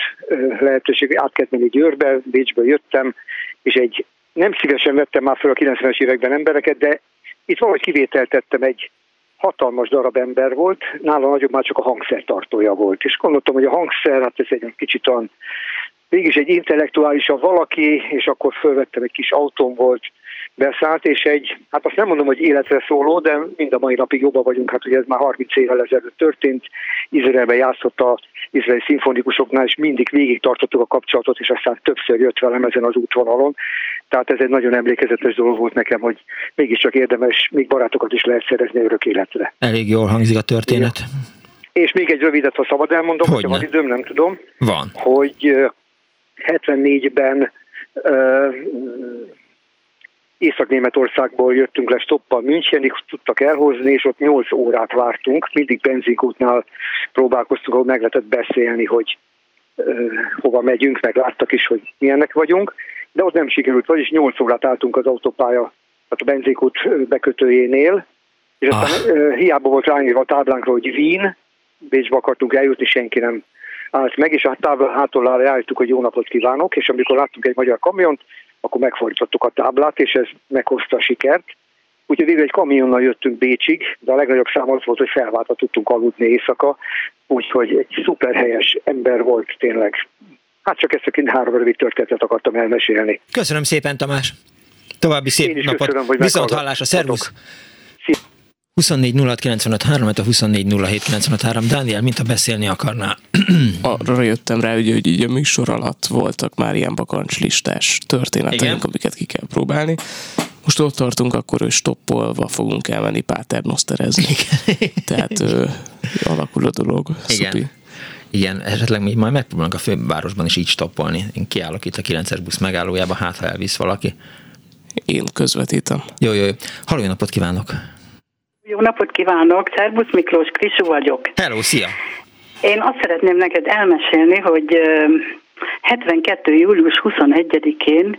lehetőség átkezdeni Győrbe, Bécsből jöttem, és egy nem szívesen vettem már fel a 90-es években embereket, de itt valahogy kivételtettem egy hatalmas darab ember volt, nála nagyobb már csak a hangszer tartója volt. És gondoltam, hogy a hangszer, hát ez egy kicsit olyan, mégis egy intellektuálisabb valaki, és akkor fölvettem egy kis autóm volt, beszállt, és egy, hát azt nem mondom, hogy életre szóló, de mind a mai napig jobban vagyunk, hát ugye ez már 30 évvel ezelőtt történt, Izraelben játszott a izraeli szimfonikusoknál, és mindig végig tartottuk a kapcsolatot, és aztán többször jött velem ezen az útvonalon. Tehát ez egy nagyon emlékezetes dolog volt nekem, hogy mégiscsak érdemes, még barátokat is lehet szerezni örök életre. Elég jól hangzik a történet. És még egy rövidet, ha szabad elmondom, hogy van időm, nem tudom. Van. Hogy 74-ben Észak-Németországból jöttünk le stoppal Münchenig, tudtak elhozni, és ott 8 órát vártunk, mindig benzinkútnál próbálkoztunk, ahol meg lehetett beszélni, hogy uh, hova megyünk, meg láttak is, hogy milyennek vagyunk, de ott nem sikerült, vagyis 8 órát álltunk az autópálya, hát a benzinkút bekötőjénél, és aztán ah. uh, hiába volt rányírva a táblánkra, hogy Wien, Bécsbe akartunk eljutni, senki nem állt meg, és a tábla hátullára állítottuk, hogy jó napot kívánok, és amikor láttunk egy magyar kamiont, akkor megfordítottuk a táblát, és ez meghozta a sikert. Úgyhogy végül egy kamionnal jöttünk Bécsig, de a legnagyobb szám az volt, hogy felváltat tudtunk aludni éjszaka, úgyhogy egy szuper helyes ember volt tényleg. Hát csak ezt a három rövid történetet akartam elmesélni. Köszönöm szépen, Tamás! További szép napot! Köszönöm, hogy Viszont hallásra, szervusz! 24 06 95 3, a 24 07 95 3. Dániel, mint ha beszélni akarnál. Arra jöttem rá, hogy, hogy így a műsor alatt voltak már ilyen bakancslistás történeteink, amiket ki kell próbálni. Most ott tartunk, akkor ő stoppolva fogunk elmenni páternoszterezni. Tehát ö, alakul a dolog. Igen. Szupi. Igen, esetleg mi majd megpróbálunk a fővárosban is így stoppolni. Én kiállok itt a 9-es busz megállójába, hát ha elvisz valaki. Én közvetítem. Jó, jó, jó. Halló, napot kívánok! Jó napot kívánok, Szerbusz Miklós, Krisú vagyok. Hello, szia! Én azt szeretném neked elmesélni, hogy 72. július 21-én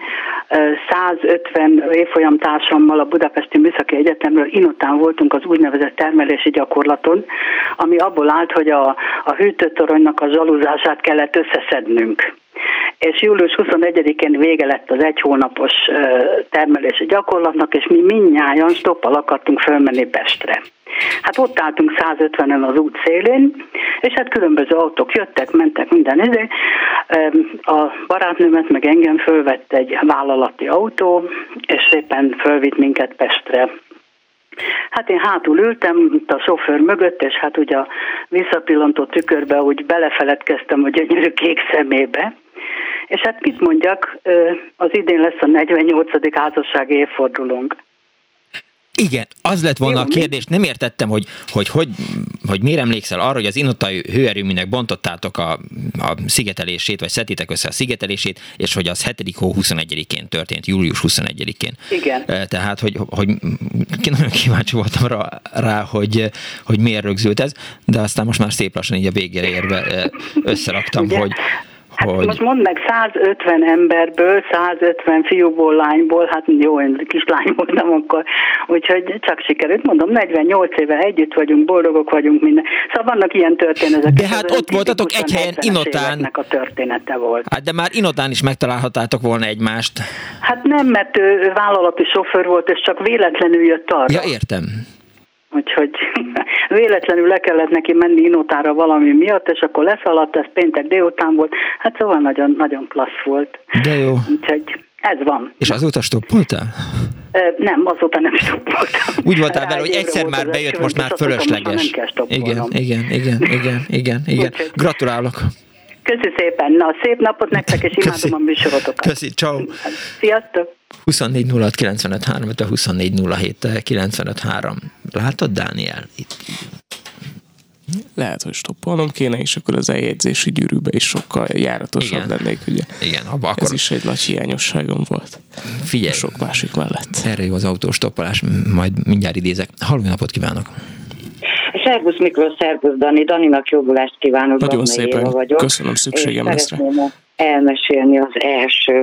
150 évfolyam társammal a Budapesti Műszaki Egyetemről inután voltunk az úgynevezett termelési gyakorlaton, ami abból állt, hogy a, a hűtőtoronynak a zsaluzását kellett összeszednünk és július 21-én vége lett az egy hónapos termelési gyakorlatnak, és mi mindnyájan stoppal akartunk fölmenni Pestre. Hát ott álltunk 150-en az út szélén, és hát különböző autók jöttek, mentek minden izé. A barátnőmet meg engem fölvett egy vállalati autó, és szépen fölvitt minket Pestre. Hát én hátul ültem, itt a sofőr mögött, és hát ugye a visszapillantó tükörbe úgy belefeledkeztem a gyönyörű kék szemébe, és hát mit mondjak, az idén lesz a 48. házassági évfordulónk. Igen, az lett volna Jó, a kérdés, nem értettem, hogy, hogy, hogy, hogy miért emlékszel arra, hogy az inotai hőerőműnek bontottátok a, a szigetelését, vagy szedtétek össze a szigetelését, és hogy az 7. hó 21-én történt, július 21-én. Igen. Tehát, hogy, hogy nagyon kíváncsi voltam rá, rá hogy, hogy miért rögzült ez, de aztán most már szép lassan így a végére érve összeraktam, hogy Hát hogy... most mondd meg, 150 emberből, 150 fiúból, lányból, hát jó, én kislány voltam akkor, úgyhogy csak sikerült, mondom, 48 éve együtt vagyunk, boldogok vagyunk, minden. Szóval vannak ilyen történetek. De hát ott voltatok egy helyen, Inotán. a története volt. Hát de már Inotán is megtalálhatátok volna egymást. Hát nem, mert ő vállalati sofőr volt, és csak véletlenül jött arra. Ja, értem. Úgyhogy véletlenül le kellett neki menni Inotára valami miatt, és akkor leszaladt, ez péntek délután volt. Hát szóval nagyon, nagyon klassz volt. De jó. Úgyhogy ez van. És azóta stoppoltál? Nem, azóta nem stoppoltam. Úgy voltál vele, hogy egyszer már bejött, most már fölösleges. Igen, igen, igen, igen, igen, igen. Gratulálok. Köszi szépen. Na, szép napot nektek, és imádom Köszi. a műsorotokat. Köszi, ciao. Sziasztok. 24 06 95 3, a 24 07 95 3. Látod, Dániel? Itt lehet, hogy stoppolnom kéne, és akkor az eljegyzési gyűrűbe is sokkal járatosabb Igen. lennék, ugye. Igen, abba akkor... Ez is egy nagy hiányosságom volt. Figyelj. Sok másik mellett. Erre jó az autós stoppolás, majd mindjárt idézek. Halló napot kívánok! Szervusz Miklós, szervusz Dani, Daninak jobbulást kívánok. Nagyon szépen, vagyok, köszönöm szükségem lesz elmesélni az első.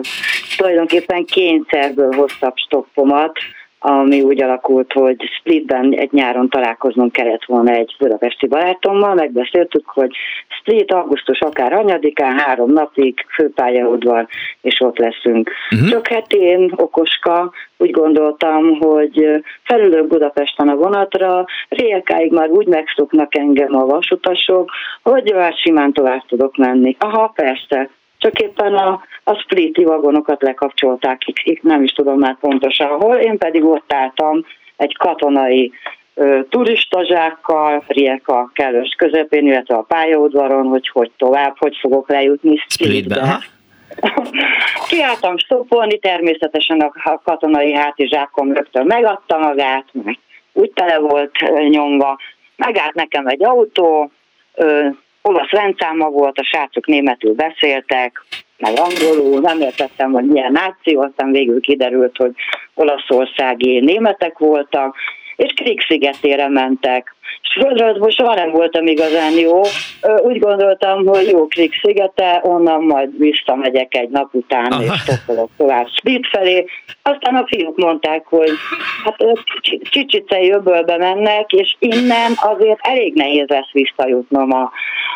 Tulajdonképpen kényszerből hoztam stoppomat, ami úgy alakult, hogy Splitben egy nyáron találkoznunk kellett volna egy budapesti barátommal, megbeszéltük, hogy Split augusztus akár anyadikán, három napig főpályaudvar, és ott leszünk. Uh-huh. Csak hát én, okoska, úgy gondoltam, hogy felülök Budapesten a vonatra, Rélkáig már úgy megszoknak engem a vasutasok, hogy már simán tovább tudok menni. Aha, persze, csak éppen a, a spliti vagonokat lekapcsolták, itt, itt nem is tudom már pontosan hol, én pedig ott álltam egy katonai ö, turistazsákkal, Rieka kellős közepén, illetve a pályaudvaron, hogy hogy tovább, hogy fogok lejutni. Splitbe. Kiálltam stoppolni, természetesen a, a katonai hátizsákom rögtön megadta magát, mert úgy tele volt nyomva, megállt nekem egy autó, olasz rendszáma volt, a srácok németül beszéltek, meg angolul, nem értettem, hogy milyen náció, aztán végül kiderült, hogy olaszországi németek voltak, és Krik szigetére mentek. Földrajzból soha nem voltam igazán jó. Úgy gondoltam, hogy jó Krik szigete, onnan majd visszamegyek egy nap után, Aha. és toppolok tovább Split felé. Aztán a fiúk mondták, hogy hát Csicsicei öbölbe mennek, és innen azért elég nehéz lesz visszajutnom a,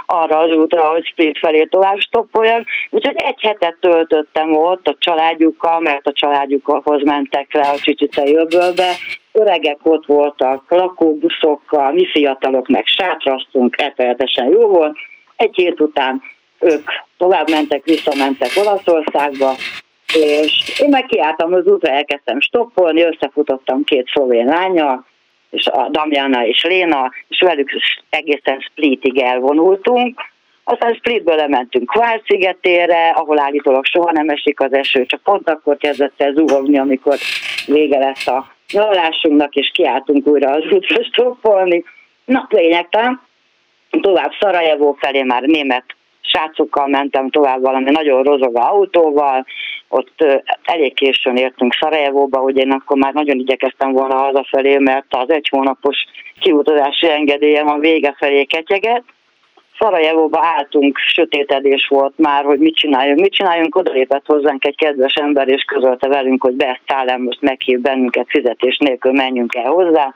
arra az útra, hogy Split felé tovább stoppoljak. Úgyhogy egy hetet töltöttem ott a családjukkal, mert a családjukhoz mentek le a Csicsicei öbölbe, öregek ott voltak, lakóbuszokkal, mi fiatalok meg sátraztunk, rettenetesen jó volt. Egy hét után ők tovább mentek, visszamentek Olaszországba, és én meg kiálltam az útra, elkezdtem stoppolni, összefutottam két szlovén lánya, és a Damjana és Léna, és velük egészen Splitig elvonultunk. Aztán Splitből lementünk Kvár ahol állítólag soha nem esik az eső, csak pont akkor kezdett el zuhogni, amikor vége lesz a nyaralásunknak, és kiálltunk újra az útra stoppolni. Na, lényegtelen. Tovább Szarajevó felé már német srácokkal mentem tovább valami nagyon rozog autóval, ott elég későn értünk Szarajevóba, hogy én akkor már nagyon igyekeztem volna hazafelé, mert az egy hónapos kiutazási engedélyem a vége felé ketyeget, Szarajevóba álltunk, sötétedés volt már, hogy mit csináljunk, mit csináljunk, odalépett hozzánk egy kedves ember, és közölte velünk, hogy Besztálem most meghív bennünket fizetés nélkül, menjünk el hozzá.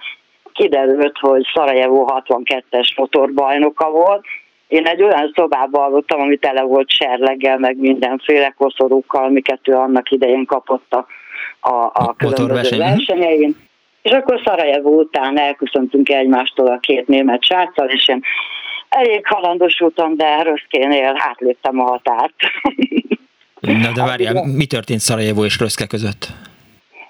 Kiderült, hogy Szarajevó 62-es motorbajnoka volt, én egy olyan szobában aludtam, ami tele volt serleggel, meg mindenféle koszorúkkal, amiket ő annak idején kapott a, a, a különböző versenyein. És akkor Szarajevó után elköszöntünk egymástól a két német sráccal, és én elég halandos úton, de Röszkénél átléptem a határt. Na de várjál, mi történt Szarajevó és Röszke között?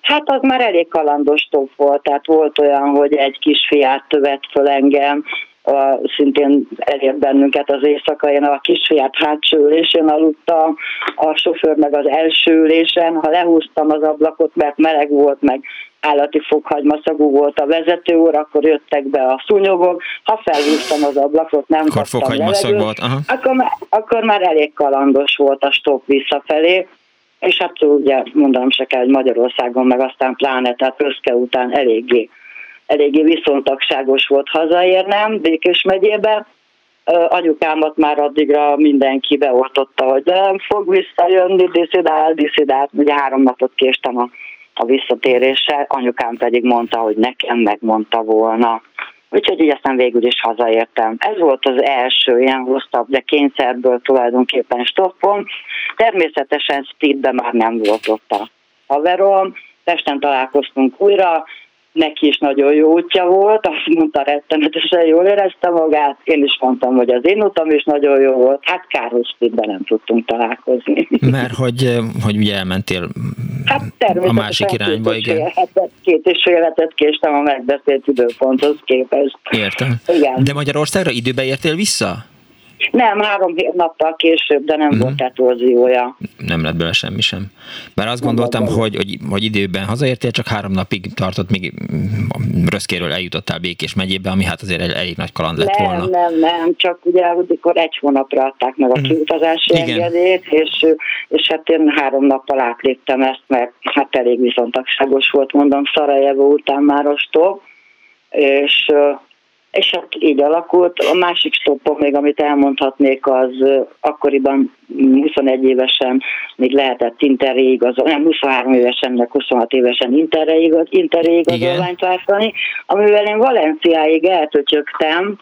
Hát az már elég kalandos top volt, tehát volt olyan, hogy egy kisfiát tövett föl engem, a, szintén elért bennünket az éjszaka, én a kisfiát hátsó ülésén aludtam, a sofőr meg az első ülésen, ha lehúztam az ablakot, mert meleg volt, meg állati fokhagymaszagú volt a vezető úr, akkor jöttek be a szúnyogok, ha felhúztam az ablakot, nem akkor volt, aha. Akkor, már, akkor már elég kalandos volt a stop visszafelé, és hát ugye mondanom se kell, hogy Magyarországon meg aztán pláne, tehát Röszke után eléggé, eléggé viszontagságos volt hazaérnem Békés megyébe, anyukámat már addigra mindenki beoltotta, hogy nem fog visszajönni, diszidál, diszidál, ugye három napot késtem a a visszatéréssel, anyukám pedig mondta, hogy nekem megmondta volna. Úgyhogy így aztán végül is hazaértem. Ez volt az első ilyen hosszabb, de kényszerből tulajdonképpen stoppon. Természetesen speedben már nem volt ott a haverom, Pesten találkoztunk újra, neki is nagyon jó útja volt, azt mondta rettenetesen jól érezte magát, én is mondtam, hogy az én utam is nagyon jó volt, hát kár, hogy nem tudtunk találkozni. Mert hogy, hogy ugye elmentél hát a másik irányba, két igen. Hetet, két és fél hetet késtem a megbeszélt időponthoz képest. Értem. Igen. De Magyarországra időbe értél vissza? Nem, három nappal később, de nem uh-huh. volt etorziója. Nem lett bele semmi sem. Mert azt nem gondoltam, hogy, hogy, hogy időben hazaértél, csak három napig tartott, még Röszkéről eljutottál Békés megyébe, ami hát azért elég nagy kaland lett nem, volna. Nem, nem, csak ugye amikor egy hónapra adták meg a uh-huh. kiutazási Igen. engedélyt, és, és hát én három nappal átléptem ezt, mert hát elég viszontagságos volt, mondom, Szarajevó után már stop, és és hát így alakult. A másik stoppom még, amit elmondhatnék, az akkoriban 21 évesen még lehetett interre igazolni, nem 23 évesen, meg 26 évesen interre, igaz, interre igazolványt váltani, amivel én Valenciáig eltöcsögtem,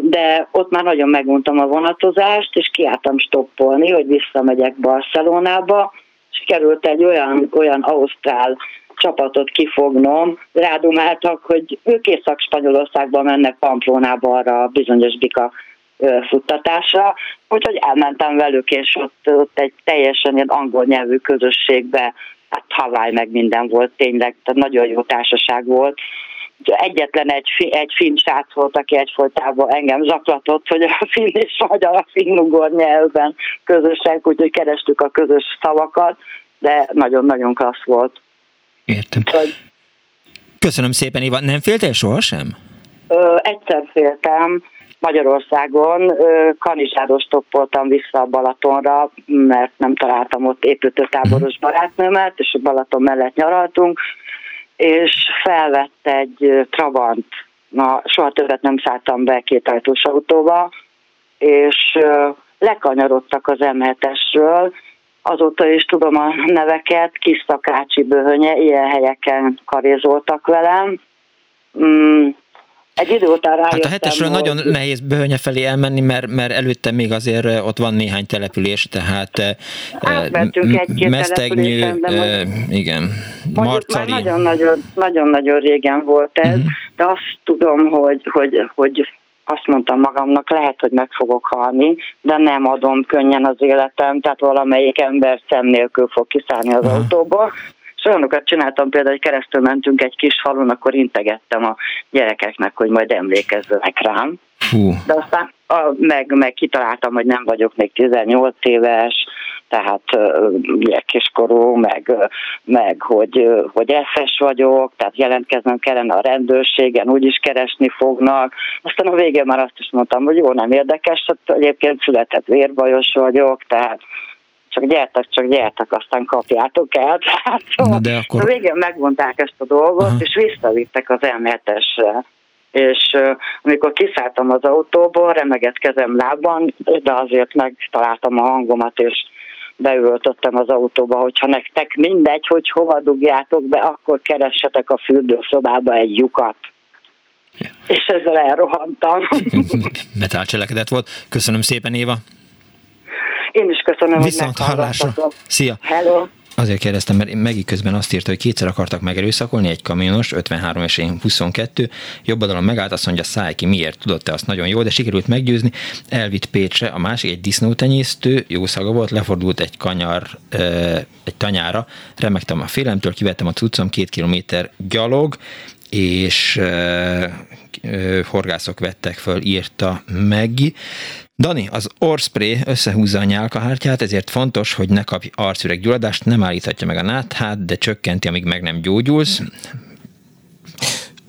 de ott már nagyon megmondtam a vonatozást, és kiálltam stoppolni, hogy visszamegyek Barcelonába, és került egy olyan, olyan ausztrál csapatot kifognom, rádumáltak, hogy ők Észak-Spanyolországba mennek Pamplónába arra a bizonyos bika futtatásra, úgyhogy elmentem velük, és ott, ott egy teljesen ilyen angol nyelvű közösségbe, hát Hawaii meg minden volt tényleg, tehát nagyon jó társaság volt. Egyetlen egy, egy finn srác volt, aki egyfolytában engem zaklatott, hogy a finn és magyar a finn nyelvben közösek, úgyhogy kerestük a közös szavakat, de nagyon-nagyon klassz volt. Értem. Hogy... Köszönöm szépen, Iva. Nem féltél sohasem? Ö, egyszer féltem. Magyarországon kanizsáros stoppoltam vissza a Balatonra, mert nem találtam ott építőtáboros mhm. barátnőmet, és a Balaton mellett nyaraltunk, és felvett egy Trabant, na, soha többet nem szálltam be két ajtós autóba, és lekanyarodtak az m azóta is tudom a neveket, Kis Szakácsi Böhönye, ilyen helyeken karézoltak velem. Mm, egy idő után rájöttem, Hát a hetesről hogy... nagyon nehéz Böhönye felé elmenni, mert, mert előtte még azért ott van néhány település, tehát Mesztegnyű, igen, Marcali. Nagyon-nagyon, nagyon-nagyon régen volt ez, uh-huh. de azt tudom, hogy, hogy, hogy azt mondtam magamnak, lehet, hogy meg fogok halni, de nem adom könnyen az életem, tehát valamelyik ember szem nélkül fog kiszállni az uh-huh. autóból. És olyanokat csináltam, például, hogy keresztül mentünk egy kis falun, akkor integettem a gyerekeknek, hogy majd emlékezzenek rám. Hú. De aztán a, meg, meg kitaláltam, hogy nem vagyok még 18 éves, tehát ugye kiskorú, meg, meg hogy, hogy eszes vagyok, tehát jelentkeznem kellene a rendőrségen, úgyis keresni fognak. Aztán a végén már azt is mondtam, hogy jó, nem érdekes, hát egyébként született vérbajos vagyok, tehát csak gyertek, csak gyertek, aztán kapjátok el. Tehát szóval de akkor... a végén megmondták ezt a dolgot, Aha. és visszavittek az elméletesre és amikor kiszálltam az autóból, remegett kezem lábban, de azért megtaláltam a hangomat, és beültöttem az autóba, hogyha nektek mindegy, hogy hova dugjátok be, akkor keressetek a fürdőszobába egy lyukat. Ja. És ezzel elrohantam. Metálcselekedet volt. Köszönöm szépen, Éva. Én is köszönöm, Viszont hogy hallásra. Szia. Hello. Azért kérdeztem, mert Megi közben azt írta, hogy kétszer akartak megerőszakolni egy kamionos, 53 és én 22. Jobb oldalon megállt, azt mondja, szállj ki, miért tudott te azt nagyon jó, de sikerült meggyőzni. Elvitt Pécsre, a másik egy disznótenyésztő, jó szaga volt, lefordult egy kanyar, egy tanyára, remektem a félemtől, kivettem a cuccom két kilométer gyalog, és horgászok vettek föl, írta Meggi. Dani, az orspray összehúzza a nyálkahártyát, ezért fontos, hogy ne kapj arcüreg gyulladást, nem állíthatja meg a náthát, de csökkenti, amíg meg nem gyógyulsz.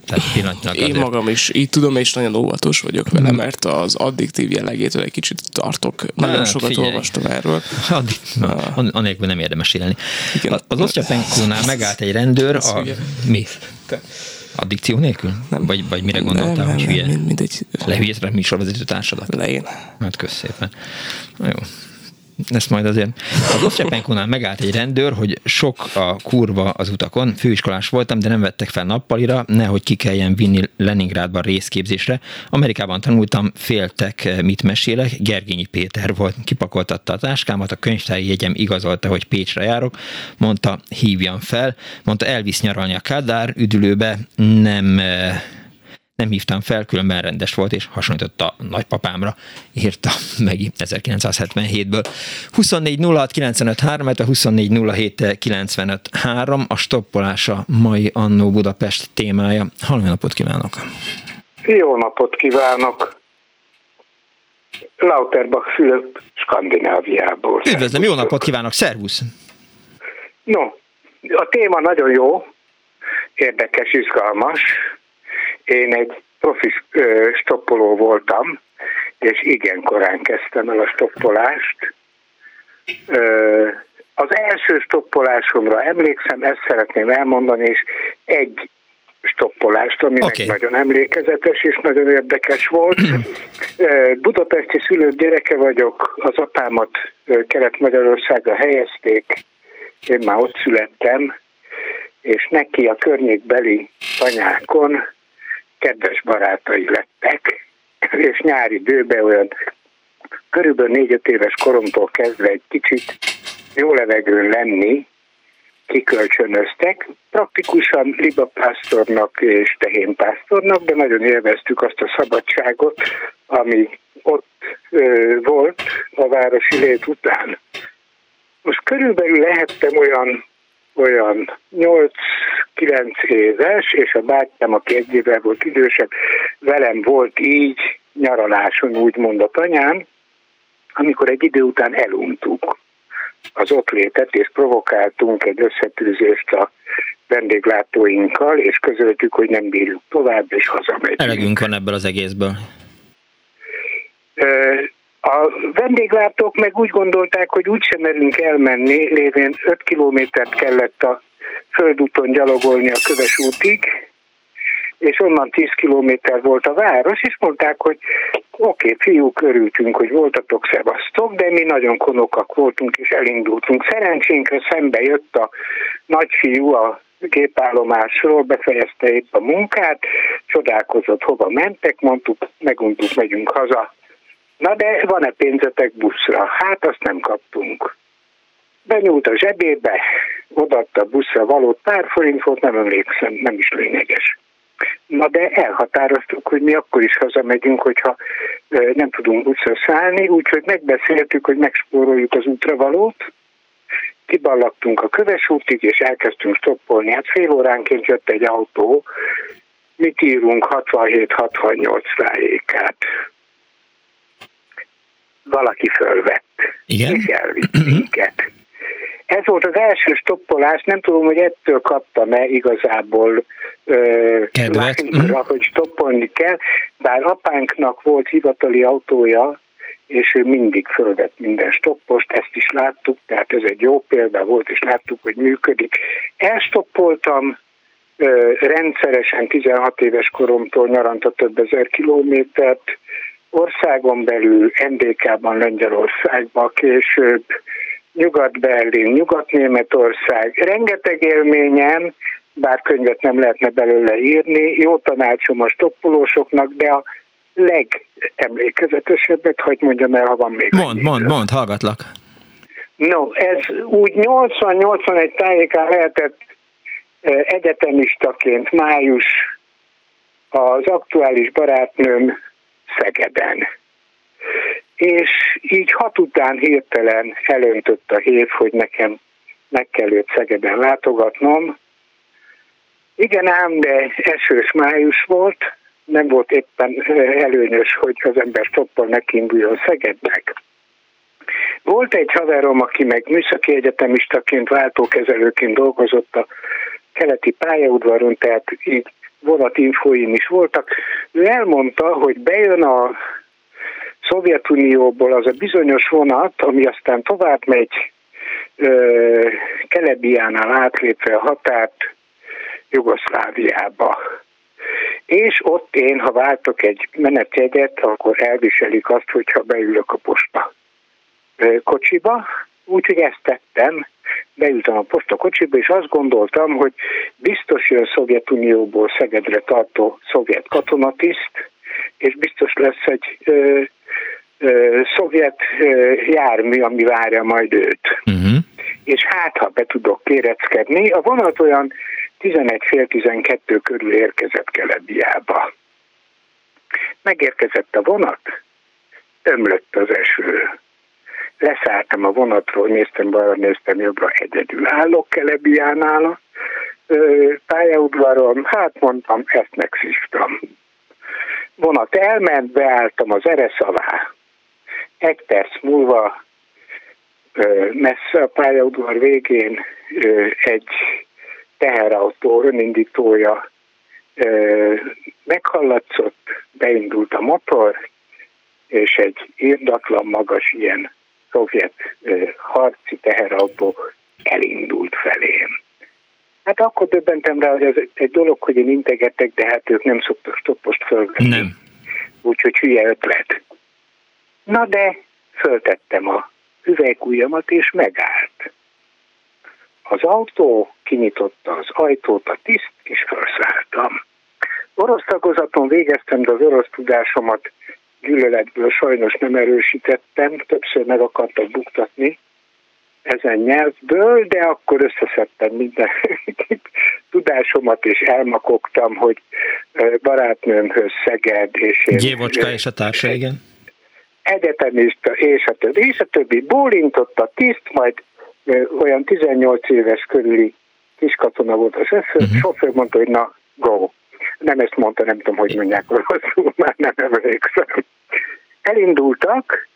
Tehát Én magam is így tudom, és nagyon óvatos vagyok vele, hmm. mert az addiktív jellegétől egy kicsit tartok. Nagyon hát, sokat figyelj. olvastam erről. Addig, na, anélkül nem érdemes élni. Igen. Az osztyapenkónál megállt egy rendőr, a, mi? Te. Addikció nélkül? Nem. Vagy, vagy mire gondoltál, nem, hogy nem, hülye? Mind, mindegy. Lehülyezve a műsorvezető társadat? Lején. Hát kösz szépen. Na jó ezt majd azért. Az Osztyapenkónál megállt egy rendőr, hogy sok a kurva az utakon, főiskolás voltam, de nem vettek fel nappalira, nehogy ki kelljen vinni Leningrádban részképzésre. Amerikában tanultam, féltek, mit mesélek. Gergényi Péter volt, kipakoltatta a táskámat, a könyvtári jegyem igazolta, hogy Pécsre járok, mondta, hívjam fel, mondta, elvisz nyaralni a Kádár üdülőbe, nem nem hívtam fel, különben rendes volt, és hasonlított a nagypapámra, írta meg 1977-ből. 24 06 95 3, 24 07 95 3, a stoppolása mai Annó Budapest témája. Halló napot kívánok! Jó napot kívánok! Lauterbach Fülöp, Skandináviából. Üdvözlöm, jó napot kívánok, szervusz! No, a téma nagyon jó, érdekes, izgalmas. Én egy profi stoppoló voltam, és igen korán kezdtem el a stoppolást. Az első stoppolásomra emlékszem, ezt szeretném elmondani, és egy stoppolást, ami okay. nagyon emlékezetes és nagyon érdekes volt. Budapesti szülők gyereke vagyok, az apámat Kelet-Magyarországra helyezték, én már ott születtem, és neki a környékbeli tanyákon kedves barátai lettek, és nyári időben olyan körülbelül négy-öt éves koromtól kezdve egy kicsit jó levegőn lenni, kikölcsönöztek. Praktikusan libapásztornak és tehénpásztornak, de nagyon élveztük azt a szabadságot, ami ott ö, volt a városi lét után. Most körülbelül lehettem olyan olyan 8-9 éves, és a bátyám, aki egy évvel volt idősebb, velem volt így nyaraláson, úgymond a tanyán, amikor egy idő után eluntuk az ott létet, és provokáltunk egy összetűzést a vendéglátóinkkal, és közöltük, hogy nem bírjuk tovább, és hazamegyünk. Elegünk van ebből az egészből. A vendéglátók meg úgy gondolták, hogy úgysem merünk elmenni, lévén 5 kilométert kellett a földúton gyalogolni a Köves útig, és onnan 10 kilométer volt a város, és mondták, hogy oké, okay, fiúk, örültünk, hogy voltatok, szevasztok, de mi nagyon konokak voltunk, és elindultunk. Szerencsénkre szembe jött a nagyfiú a gépállomásról, befejezte épp a munkát, csodálkozott, hova mentek, mondtuk, meguntuk, megyünk haza. Na de van-e pénzetek buszra? Hát azt nem kaptunk. Benyúlt a zsebébe, odaadta a buszra való pár forintot, nem emlékszem, nem is lényeges. Na de elhatároztuk, hogy mi akkor is hazamegyünk, hogyha nem tudunk buszra szállni, úgyhogy megbeszéltük, hogy megspóroljuk az útravalót, kiballagtunk a köves útig, és elkezdtünk stoppolni. Hát fél óránként jött egy autó, mit írunk 67-68 tájékát. Valaki fölvett, Igen? és elvitt minket. Ez volt az első stoppolás, nem tudom, hogy ettől kaptam-e igazából Kedvet. uh, hogy stoppolni kell, bár apánknak volt hivatali autója, és ő mindig fölvett minden stoppost, ezt is láttuk, tehát ez egy jó példa volt, és láttuk, hogy működik. Elstoppoltam, rendszeresen 16 éves koromtól nyaranta több ezer kilométert, országon belül, NDK-ban, Lengyelországban, később Nyugat-Berlin, Nyugat-Németország. Rengeteg élményem, bár könyvet nem lehetne belőle írni, jó tanácsom a stoppolósoknak, de a legemlékezetesebbet, hogy mondjam el, ha van még. Mond, mond, mond, hallgatlak. No, ez úgy 80-81 tájékán lehetett egyetemistaként május az aktuális barátnőm Szegeden és így hat után hirtelen elöntött a hív, hogy nekem meg kell őt Szegeden látogatnom. Igen ám, de esős május volt, nem volt éppen előnyös, hogy az ember stoppal nekiinduljon Szegednek. Volt egy haverom, aki meg műszaki egyetemistaként, váltókezelőként dolgozott a keleti pályaudvaron, tehát így vonatinfóim is voltak. Ő elmondta, hogy bejön a Szovjetunióból az a bizonyos vonat, ami aztán tovább megy Kelebiánál átlépve a határt Jugoszláviába. És ott én, ha váltok egy menetjegyet, akkor elviselik azt, hogyha beülök a posta kocsiba, úgyhogy ezt tettem, beültem a posta kocsiba, és azt gondoltam, hogy biztos jön Szovjetunióból Szegedre tartó szovjet katonatiszt, és biztos lesz egy ö, ö, szovjet ö, jármű, ami várja majd őt. Uh-huh. És hát, ha be tudok kéreckedni, a vonat olyan 11 fél 12 körül érkezett Kelebiába. Megérkezett a vonat, ömlött az eső. Leszálltam a vonatról, néztem balra, néztem jobbra, egyedül állok Kelebiánál pályaudvaron, hát mondtam, ezt megszívtam vonat elment, beálltam az eresz alá. Egy perc múlva messze a pályaudvar végén egy teherautó önindítója meghallatszott, beindult a motor, és egy írdatlan magas ilyen szovjet harci teherautó elindult felém. Hát akkor döbbentem rá, hogy ez egy dolog, hogy én integetek, de hát ők nem szoktak stoppost fölvenni. Nem. Úgyhogy hülye ötlet. Na de föltettem a üvegujjamat, és megállt. Az autó kinyitotta az ajtót, a tiszt, és felszálltam. Orosz tagozaton végeztem, de az orosz tudásomat gyűlöletből sajnos nem erősítettem, többször meg akartak buktatni ezen nyelvből, de akkor összeszedtem minden tudásomat, és elmakogtam, hogy barátnőmhöz Szeged, és én... Gyévocska és a társa, igen. Egyetemista, és a többi, és a többi. Bólintott a tiszt, majd olyan 18 éves körüli kiskatona volt a sofőr, uh-huh. sofőr mondta, hogy na, go. Nem ezt mondta, nem tudom, hogy mondják rosszul, már nem emlékszem. Elindultak,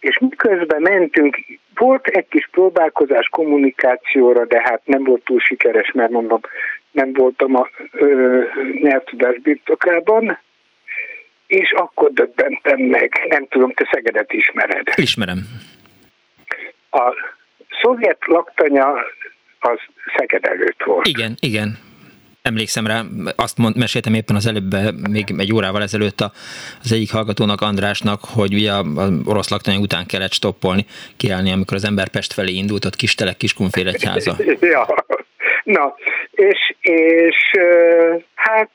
és miközben mentünk, volt egy kis próbálkozás kommunikációra, de hát nem volt túl sikeres, mert mondom, nem voltam a nyelvtudás birtokában, és akkor döbbentem meg, nem tudom, te Szegedet ismered. Ismerem. A szovjet laktanya az Szeged előtt volt. Igen, igen. Emlékszem rá, azt mond, meséltem éppen az előbb, még egy órával ezelőtt az egyik hallgatónak, Andrásnak, hogy ugye az orosz laktanya után kellett stoppolni, kiállni, amikor az ember Pest felé indult, ott Kistelek, Kiskunfélegyháza. ja, na, és, és hát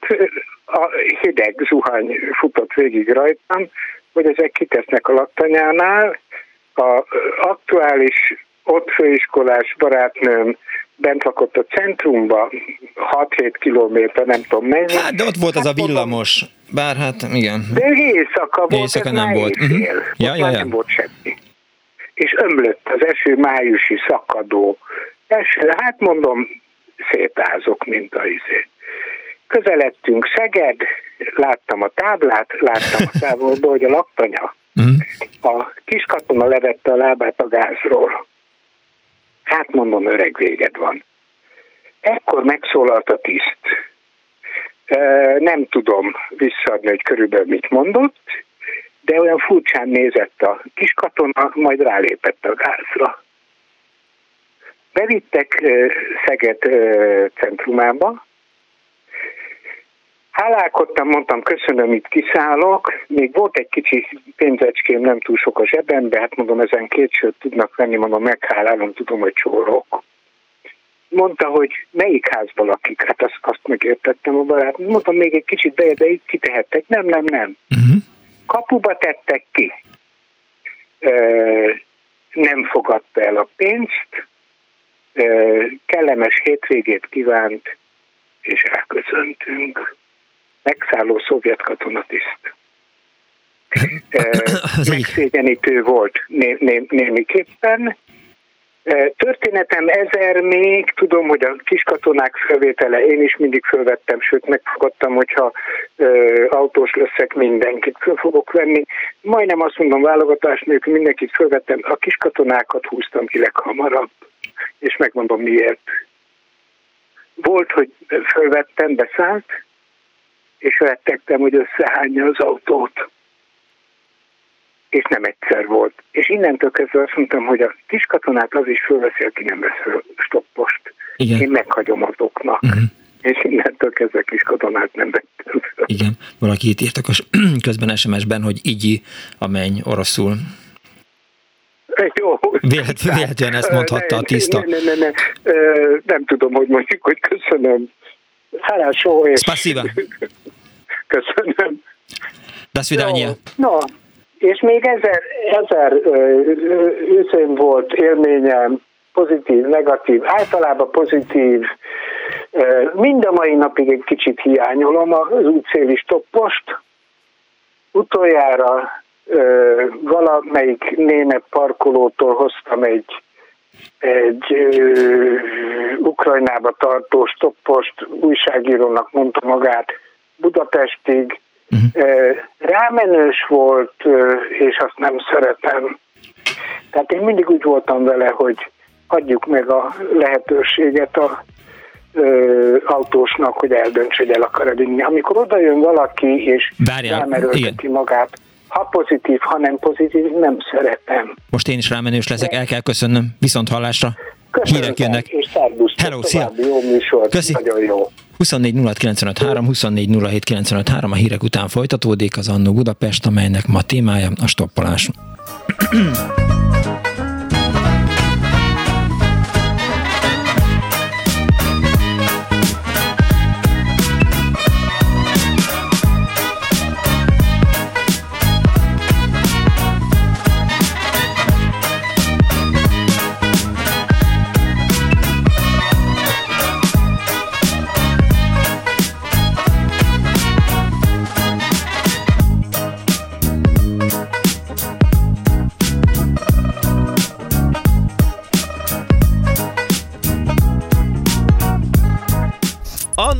a hideg zuhany futott végig rajtam, hogy ezek kitesznek a laktanyánál, a aktuális ott főiskolás barátnőm bent lakott a centrumba, 6-7 kilométer, nem tudom mennyi. Hát, de ott volt az a hát villamos, bár hát igen. De éjszaka volt, éjszaka nem volt. Uh-huh. Ja, ja, ja. nem volt semmi. És ömlött az eső májusi szakadó. Eső, hát mondom, szétázok, mint a izé. Közeledtünk Szeged, láttam a táblát, láttam a távolból, hogy a laktanya. Uh-huh. A kiskatona levette a lábát a gázról Hát mondom, öreg véged van. Ekkor megszólalt a tiszt. Nem tudom visszaadni, hogy körülbelül mit mondott, de olyan furcsán nézett a kiskatona, majd rálépett a gázra. Bevittek Szeged centrumába, Hálálkodtam, mondtam, köszönöm, itt kiszállok. Még volt egy kicsi pénzecském, nem túl sok a zsebembe, hát mondom, ezen két sőt tudnak venni, mondom, meghálálom, tudom, hogy csórok. Mondta, hogy melyik házban lakik, hát azt, azt megértettem a barát. Mondtam, még egy kicsit beje, de itt kitehettek. Nem, nem, nem. Uh-huh. Kapuba tettek ki. Ö, nem fogadta el a pénzt, ö, kellemes hétvégét kívánt, és elköszöntünk megszálló szovjet katonatiszt. Megszégyenítő volt né, né, némiképpen. Történetem ezer még, tudom, hogy a kiskatonák felvétele én is mindig fölvettem, sőt megfogadtam, hogyha ö, autós leszek, mindenkit föl fogok venni. Majdnem azt mondom, válogatás nélkül mindenkit fölvettem, a kiskatonákat húztam ki leghamarabb, és megmondom miért. Volt, hogy fölvettem, beszállt, és rettegtem, hogy összehányja az autót. És nem egyszer volt. És innentől kezdve azt mondtam, hogy a kis katonát az is fölveszi, aki nem vesz föl stoppost. Igen. Én meghagyom azoknak. Uh-huh. És innentől kezdve kis katonát nem vettem. Igen, valaki itt írtak a közben SMS-ben, hogy igyi a menny oroszul. Jó. Vélet, véletlenül ezt mondhatta a tiszta. Nem, nem, nem, nem, nem tudom, hogy mondjuk, hogy köszönöm. Хорошо. Spasiba. Köszönöm. De свидания. No, és még ezer, ezer üzén volt élményem, pozitív, negatív, általában pozitív. Mind a mai napig egy kicsit hiányolom az útszéli stoppost. Utoljára valamelyik német parkolótól hoztam egy egy ö, Ukrajnába tartó stoppost újságírónak mondta magát Budapestig. Uh-huh. Rámenős volt, és azt nem szeretem. Tehát én mindig úgy voltam vele, hogy adjuk meg a lehetőséget a ö, autósnak, hogy eldöntse, hogy el akar vinni. Amikor oda jön valaki, és rámerőlteti magát, ha pozitív, ha nem pozitív, nem szeretem. Most én is rámenős leszek, el kell köszönnöm. Viszont hallásra. Köszönöm Hírek jönnek. És Hello, szia. Jó műsor. Köszi. Nagyon jó. 24 24 a hírek után folytatódik az Annó Budapest, amelynek ma témája a stoppolás.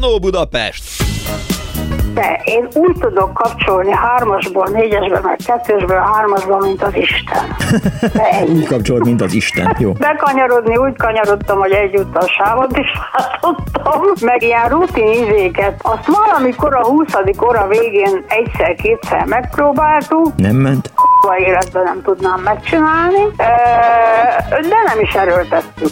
Annó Budapest! De én úgy tudok kapcsolni hármasból, négyesbe, meg kettősből hármasba, mint az Isten. De úgy kapcsolod, mint az Isten, jó. Bekanyarodni úgy kanyarodtam, hogy egyúttal sávot is látottam, meg ilyen rutin izéket. Azt valamikor a 20. óra végén egyszer-kétszer megpróbáltuk. Nem ment? A életben nem tudnám megcsinálni, de nem is erőltettük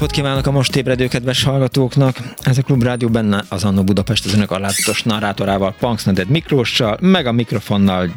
Napot kívánok a most ébredő kedves hallgatóknak! Ez a Klub Rádió benne az Annó Budapest az önök alázatos narrátorával, Punksneded Miklóssal, meg a mikrofonnal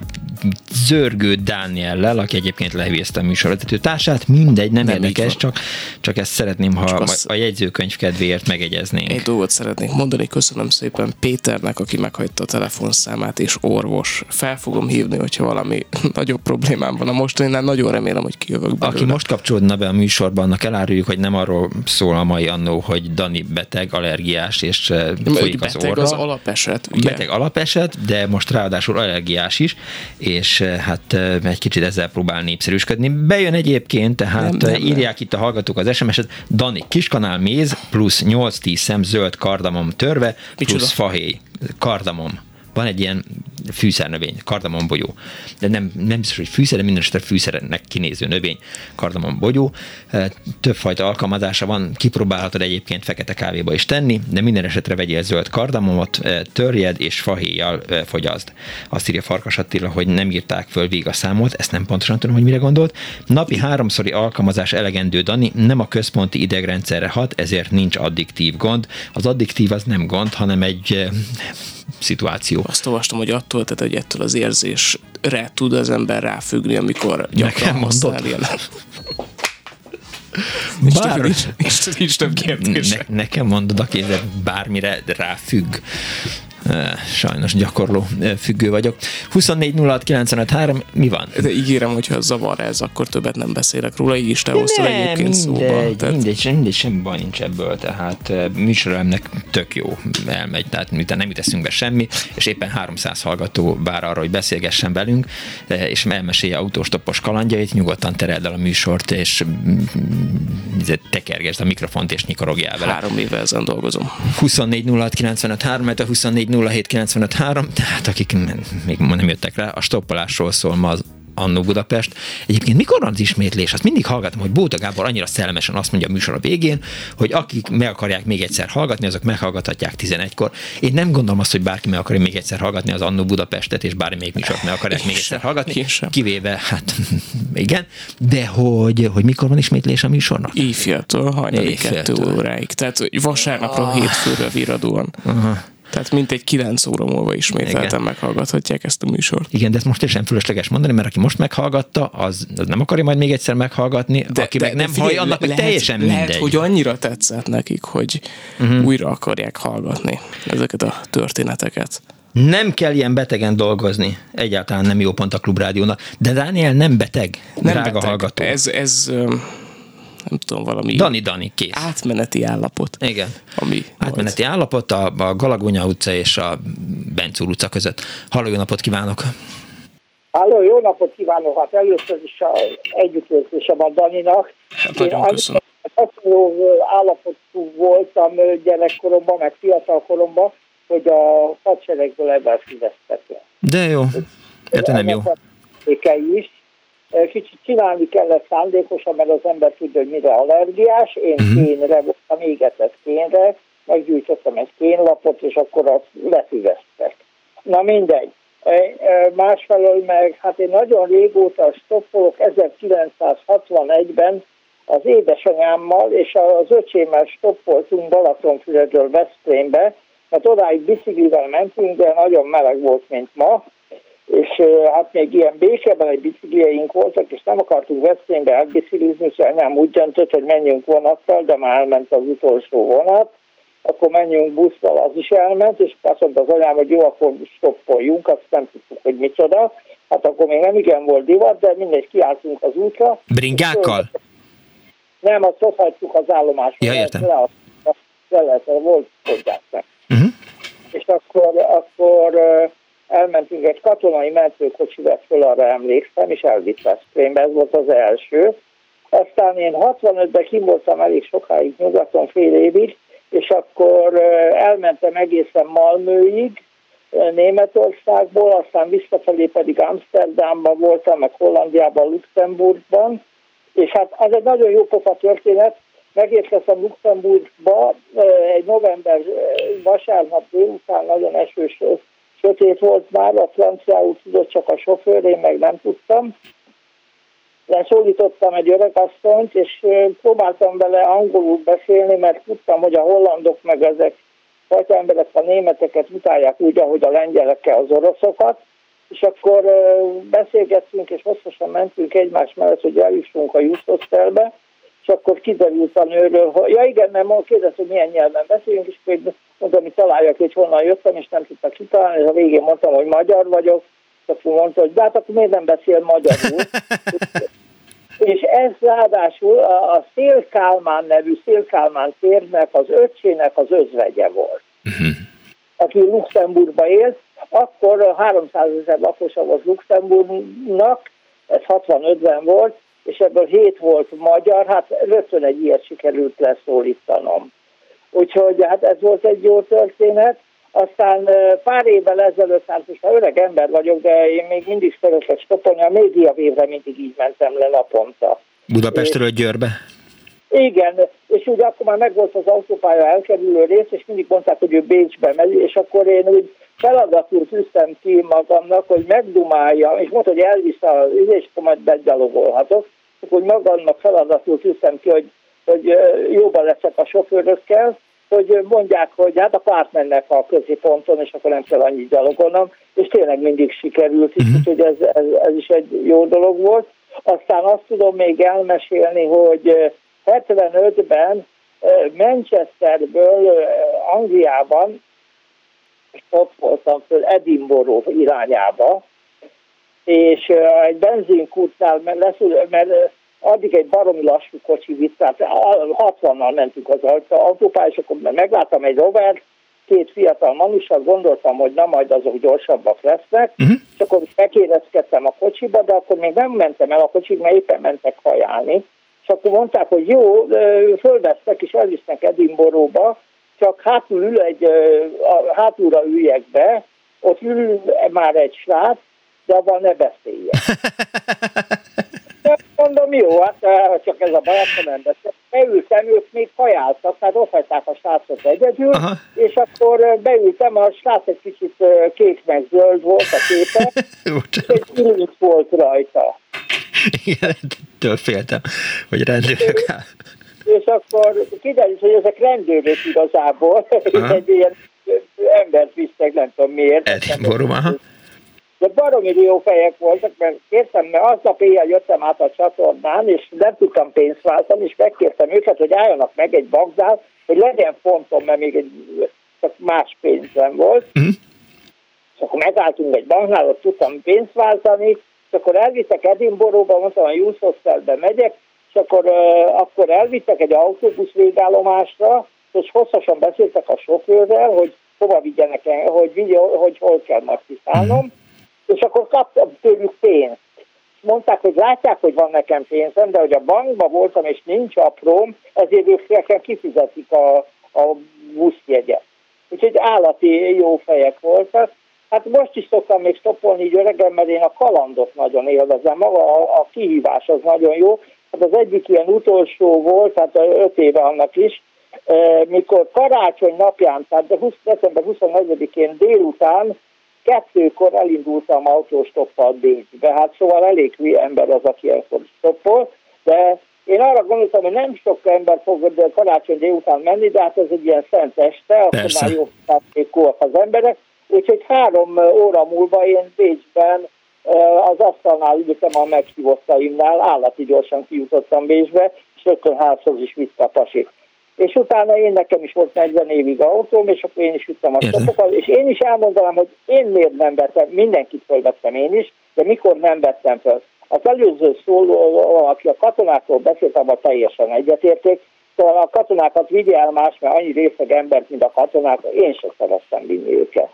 Zörgő Dániellel, aki egyébként lehűzte a műsorvezető társát, mindegy, nem, nem érdekes, csak, csak ezt szeretném, ha csak a jegyzőkönyv kedvéért megegyeznénk. Egy dolgot szeretnék mondani, köszönöm szépen Péternek, aki meghagyta a telefonszámát, és orvos. Fel fogom hívni, hogyha valami nagyobb problémám van a mostaninál, nagyon remélem, hogy kijövök belőle. Aki most kapcsolódna be a műsorban, annak eláruljuk, hogy nem arról szól a mai annó, hogy Dani beteg, allergiás, és eh, folyik az orra. az alapeset, ugye? Beteg alapeset, de most ráadásul allergiás is, és eh, hát eh, egy kicsit ezzel próbál népszerűsködni. Bejön egyébként, tehát nem, nem, írják nem. itt a hallgatók az SMS-et, Dani, kiskanál méz, plusz 8-10 szem zöld kardamom törve, plusz Micsoda? fahéj, kardamom van egy ilyen fűszernövény, kardamombogyó. De nem, nem biztos, hogy fűszer, de minden esetre fűszernek kinéző növény, kardamombogyó. Többfajta alkalmazása van, kipróbálhatod egyébként fekete kávéba is tenni, de minden esetre vegyél zöld kardamomot, törjed és fahéjjal fogyaszd. Azt írja Farkas Attila, hogy nem írták föl végig a számot, ezt nem pontosan tudom, hogy mire gondolt. Napi háromszori alkalmazás elegendő, Dani, nem a központi idegrendszerre hat, ezért nincs addiktív gond. Az addiktív az nem gond, hanem egy szituáció. Azt olvastam, hogy attól, tehát, hogy ettől az érzésre tud az ember ráfüggni, amikor gyakran használ jelen. Bár... Nincs, nincs több kérdés. Ne, nekem mondod, aki bármire ráfügg. Sajnos gyakorló függő vagyok. 24 mi van? De ígérem, hogyha zavar ez, akkor többet nem beszélek róla, így is te hoztad egyébként mindegy, szóba. Tehát... Mindegy, mindegy, semmi baj nincs ebből, tehát műsoremnek tök jó elmegy, tehát miután nem jut be semmi, és éppen 300 hallgató vár arra, hogy beszélgessen velünk, és elmesélje autóstoppos kalandjait, nyugodtan tereld el a műsort, és mm, tekergesd a mikrofont, és nyikorogjál vele. Három éve ezen dolgozom. 24 06 a 24 07953, tehát akik még nem jöttek rá, a stoppolásról szól ma az Annó Budapest. Egyébként mikor van az ismétlés? Azt mindig hallgatom, hogy Bóta Gábor annyira szellemesen azt mondja a műsor a végén, hogy akik meg akarják még egyszer hallgatni, azok meghallgathatják 11-kor. Én nem gondolom azt, hogy bárki meg akarja még egyszer hallgatni az Annó Budapestet, és bármelyik műsort meg akarják még egyszer hallgatni, kivéve, hát igen, de hogy, hogy mikor van ismétlés a műsornak? Éjféltől hajnali kettő óráig. Tehát vasárnapra, ah. hétfőre viradóan. Aha. Tehát mint egy kilenc óra múlva ismételten meghallgathatják ezt a műsort. Igen, de ezt most teljesen fölösleges mondani, mert aki most meghallgatta, az, az nem akarja majd még egyszer meghallgatni, de, aki de, meg nem figyelj, hallja, annak lehet, teljesen mindegy. Lehet, hogy annyira tetszett nekik, hogy uh-huh. újra akarják hallgatni ezeket a történeteket. Nem kell ilyen betegen dolgozni. Egyáltalán nem jó pont a klubrádiónak. De Dániel nem beteg, nem drága beteg. hallgató. Ez, ez nem tudom, valami Dani Dani, kész. átmeneti állapot. Igen. Ami átmeneti volt. állapot a, a Galagonya utca és a Bencúr utca között. Halló, jó napot kívánok! Háló, jó napot kívánok! Hát először is a együttérzésem a Daninak. Hát nagyon köszönöm. Hasonló állapotú voltam gyerekkoromban, meg fiatalkoromban, hogy a hadseregből ebben szívesztek le. De jó. Hát nem jó. is. Kicsit csinálni kellett szándékosan, mert az ember tudja, hogy mire allergiás. Én uh-huh. kénre voltam, égetett kénre, meggyújtottam egy kénlapot, és akkor azt lefüveztek. Na mindegy. Másfelől meg, hát én nagyon régóta stoppolok, 1961-ben az édesanyámmal és az öcsémmel stoppoltunk Balatonfüredről Veszprémbe, mert odáig biciklivel mentünk, de nagyon meleg volt, mint ma, és hát még ilyen békében egy biciklieink voltak, és nem akartunk Veszprémbe elbiciklizni, és anyám úgy döntött, hogy menjünk vonattal, de már elment az utolsó vonat, akkor menjünk busszal, az is elment, és azt mondta az anyám, hogy jó, akkor stoppoljunk, azt nem tudtuk, hogy micsoda. Hát akkor még nem igen volt divat, de mindegy, kiálltunk az útra. Bringákkal? Nem, azt ott hagytuk az állomáson. Ja, értem. Le, le, le, volt, tudják meg. Uh-huh. És akkor, akkor elmentünk egy katonai mentőkocsi vett föl, arra emlékszem, és elvitt Veszprémbe, ez volt az első. Aztán én 65-ben kim elég sokáig nyugaton, fél évig, és akkor elmentem egészen Malmőig, Németországból, aztán visszafelé pedig Amsterdamban voltam, meg Hollandiában, Luxemburgban, és hát az egy nagyon jó pofa történet, megérkeztem Luxemburgba egy november vasárnap délután, nagyon esős, sötét volt már, a franciául tudott csak a sofőr, én meg nem tudtam, leszólítottam egy öregasszonyt, és próbáltam vele angolul beszélni, mert tudtam, hogy a hollandok meg ezek fajta emberek a németeket utálják úgy, ahogy a lengyelekkel az oroszokat, és akkor beszélgettünk, és hosszasan mentünk egymás mellett, hogy eljussunk a Justosztelbe, és akkor kiderült a nőről, hogy ja igen, nem, kérdez, hogy milyen nyelven beszélünk, és akkor mondtam, hogy találjak, hogy honnan jöttem, és nem tudtak kitalálni, és a végén mondtam, hogy magyar vagyok, akkor mondta, hogy de hát akkor miért nem beszél magyarul? és ez ráadásul a, a Szélkálmán nevű Szélkálmán térnek az öccsének az özvegye volt, uh-huh. aki Luxemburgba élt, akkor 300 ezer lakosa volt Luxemburgnak, ez 65-ben volt, és ebből 7 volt magyar, hát rögtön egy ilyet sikerült leszólítanom. Úgyhogy hát ez volt egy jó történet. Aztán pár évvel ezelőtt, hát most öreg ember vagyok, de én még mindig szeretek stopolni, a médiavévre mindig így mentem le naponta. Budapestről és, Győrbe? Igen, és úgy akkor már megvolt az autópálya elkerülő rész, és mindig mondták, hogy ő Bécsbe megy, és akkor én úgy feladatul tűztem ki magamnak, hogy megdumálja, és mondta, hogy elvisz a és akkor majd begyalogolhatok, akkor magamnak feladatul tűztem ki, hogy, hogy jóban leszek a sofőrökkel, hogy mondják, hogy hát a párt mennek a középonton, és akkor nem kell annyit gyalogolnom, és tényleg mindig sikerült is, uh-huh. úgyhogy ez, ez, ez is egy jó dolog volt. Aztán azt tudom még elmesélni, hogy 75-ben Manchesterből Angliában, ott voltam föl Edinburgh irányába, és egy benzinkútnál, mert, leszül, mert addig egy baromi lassú kocsi vitt, tehát 60-nal mentünk az autópály, és akkor megláttam egy Robert, két fiatal manussal, gondoltam, hogy na majd azok gyorsabbak lesznek, uh-huh. és akkor bekérezkedtem a kocsiba, de akkor még nem mentem el a kocsig, mert éppen mentek hajálni, és akkor mondták, hogy jó, fölvesztek és elvisznek Edinboróba, csak hátul ül egy, hátulra üljek be, ott ül már egy srác, de abban ne beszéljen. Mondom, jó, hát csak ez a baj, akkor nem beszél. Beültem, ők még kajáltak, tehát ott hagyták a srácot egyedül, Aha. és akkor beültem, a srác egy kicsit kék meg zöld volt a képe, és egy volt rajta. Igen, ettől féltem, hogy rendőrök És akkor kiderült, hogy ezek rendőrök igazából, egy ilyen embert visztek, nem tudom miért. Edinburgh, de baromi jó fejek voltak, mert kértem, mert aznap éjjel jöttem át a csatornán, és nem tudtam pénzt váltani, és megkértem őket, hogy álljanak meg egy banknál, hogy legyen fontom, mert még egy csak más pénzem volt. Mm. És akkor megálltunk egy banknál, ott tudtam pénzt váltani, és akkor elvittek Edinburghba, mondtam, a Youth Hostelbe megyek, és akkor, akkor elvittek egy autóbusz végállomásra, és hosszasan beszéltek a sofőrrel, hogy hova vigyenek, hogy, hogy hol kell majd kiszállnom, és akkor kaptam tőlük pénzt. Mondták, hogy látják, hogy van nekem pénzem, de hogy a bankban voltam, és nincs apróm, ezért ők nekem kifizetik a, a buszjegyet. Úgyhogy állati jó fejek voltak. Hát most is szoktam még stoppolni így öregem, mert én a kalandot nagyon élvezem. Maga a, a kihívás az nagyon jó. Hát az egyik ilyen utolsó volt, hát öt éve annak is, mikor karácsony napján, tehát 20, december 24-én délután kettőkor elindultam autóstoppal Bécsbe. Hát szóval elég hülye ember az, aki ilyenkor stoppol, de én arra gondoltam, hogy nem sok ember fog karácsony délután menni, de hát ez egy ilyen szent este, akkor már jó az emberek, úgyhogy három óra múlva én Bécsben az asztalnál ültem a meghívottaimnál, állati gyorsan kijutottam Bécsbe, és rögtön házhoz is vissza a pasit és utána én nekem is volt 40 évig autóm, és akkor én is üttem a stopokat, és én is elmondanám, hogy én miért nem vettem, mindenkit fölvettem én is, de mikor nem vettem fel. Az előző szóló, aki a katonákról beszélt, abban teljesen egyetérték, szóval a katonákat vigye el más, mert annyi részeg embert, mint a katonák, én sem szerettem vinni őket.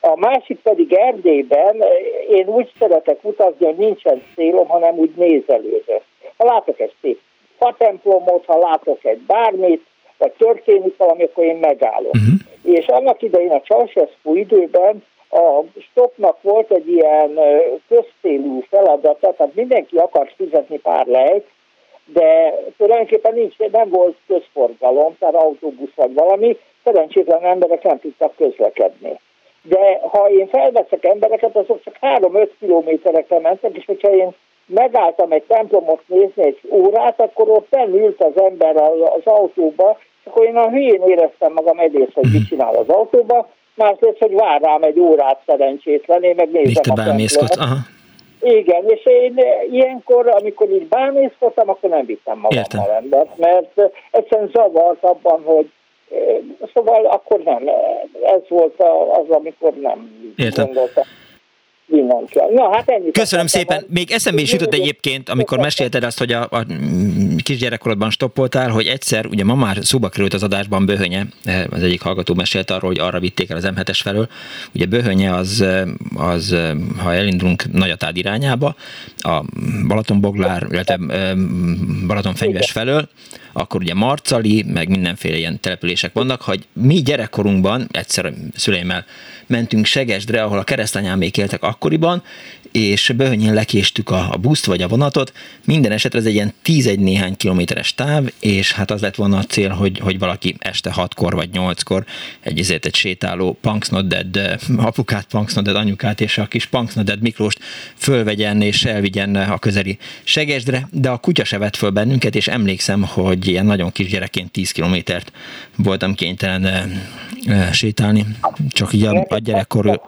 A másik pedig Erdélyben én úgy szeretek utazni, hogy nincsen célom, hanem úgy nézelődök. Ha látok egy szép fatemplomot, ha látok egy bármit, vagy történik valami, akkor én megállom. Uh-huh. És annak idején a Ceausescu időben a stopnak volt egy ilyen köztélű feladata, tehát mindenki akart fizetni pár lejt, de tulajdonképpen nincs, nem volt közforgalom, tehát autóbusz vagy valami, szerencsétlen emberek nem tudtak közlekedni. De ha én felveszek embereket, azok csak 3-5 kilométerekre mentek, és hogyha én megálltam egy templomot nézni egy órát, akkor ott ült az ember az autóba, és akkor én a hülyén éreztem magam egyrészt, hogy mit csinál az autóba, másrészt, hogy vár rám egy órát szerencsétlen, én meg nézem a templomot. Aha. Igen, és én ilyenkor, amikor így bámészkodtam, akkor nem vittem magammal embert, mert egyszerűen zavart abban, hogy Szóval akkor nem, ez volt az, amikor nem Értem. gondoltam. Na, hát ennyi. Köszönöm szépen. Van. Még eszembe is jutott egyébként, amikor mesélted azt, hogy a, a kisgyerekkorodban stoppoltál, hogy egyszer, ugye ma már szóba került az adásban Böhönye, az egyik hallgató mesélt arról, hogy arra vitték el az M7-es felől. Ugye Böhönye az, az ha elindulunk Nagyatád irányába, a Balatonboglár, illetve Balatonfenyves felől, akkor ugye Marcali, meg mindenféle ilyen települések vannak, hogy mi gyerekkorunkban, egyszer szüleimmel mentünk Segesdre, ahol a keresztanyám még éltek akkoriban, és böhönyén lekéstük a, a buszt vagy a vonatot. Minden esetre ez egy ilyen 11 néhány kilométeres táv, és hát az lett volna a cél, hogy, hogy valaki este 6-kor vagy 8-kor egy, ezért egy sétáló Punks apukát, Punks anyukát és a kis Punks Miklóst fölvegyen és elvigyen a közeli Segesdre, de a kutya se vett föl bennünket, és emlékszem, hogy ilyen nagyon kis gyerekként 10 kilométert voltam kénytelen e, sétálni, csak így a, a gyerekkor...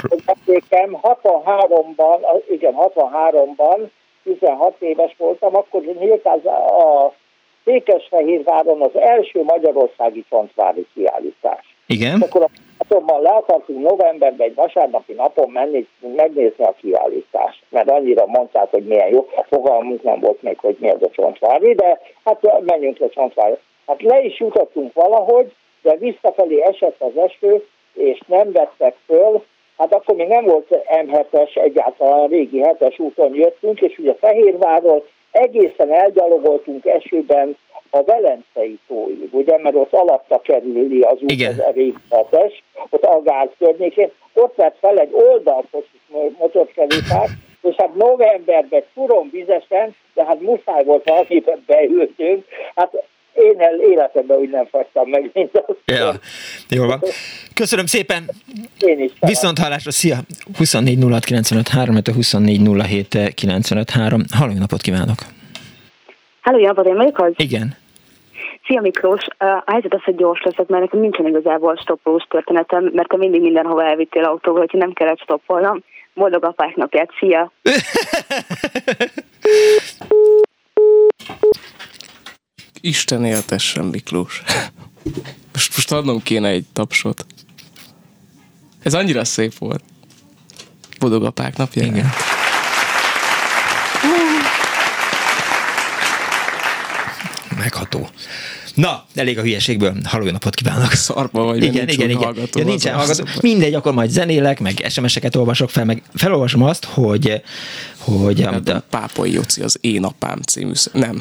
63-ban, igen, 63-ban, 16 éves voltam, akkor nyílt az a Székesfehérváron az első magyarországi csontvári kiállítás. Igen. Akkor a Atomban le akartunk novemberben egy vasárnapi napon menni, megnézni a kiállítást, mert annyira mondták, hogy milyen jó, fogalmunk nem volt még, hogy mi az a csontvári, de hát menjünk le csontvári. Hát le is jutottunk valahogy, de visszafelé esett az eső, és nem vettek föl, hát akkor még nem volt M7-es, egyáltalán a régi 7-es úton jöttünk, és ugye Fehérvárról egészen elgyalogoltunk esőben a Velencei tóig, ugye, mert ott alatta kerüli az út, Igen. az régi 7-es, ott Agár környékén, ott vett fel egy oldaltos motorkerékát, és hát novemberben furom vizesen, de hát muszáj volt valamiben beültünk, hát én el életemben úgy nem fagytam meg, mint azt. Ja, jó van. Köszönöm szépen. Én is. Viszont hallásra, szia! 24 06 95 3, 24 07 95 3. Halló, napot kívánok! Halló, Jabor, én vagyok az? Igen. Szia Miklós, a helyzet az, hogy gyors leszek, mert nekem nincsen igazából stoppolós történetem, mert te mindig mindenhova elvittél autóval, hogyha nem kellett stoppolnom. Boldog apák napját, szia! Isten éltessen, Miklós. Most, most adnom kéne egy tapsot. Ez annyira szép volt. Boldog apák napja. Igen. Megható. Na, elég a hülyeségből. Halló, napot kívánok. Szarba vagy, igen, nincs igen, igen. Hallgató, ja, nincsen hallgató. Mindegy, akkor majd zenélek, meg SMS-eket olvasok fel, meg felolvasom azt, hogy hogy... Hát a Pápai Jóci az Én apám című... Nem.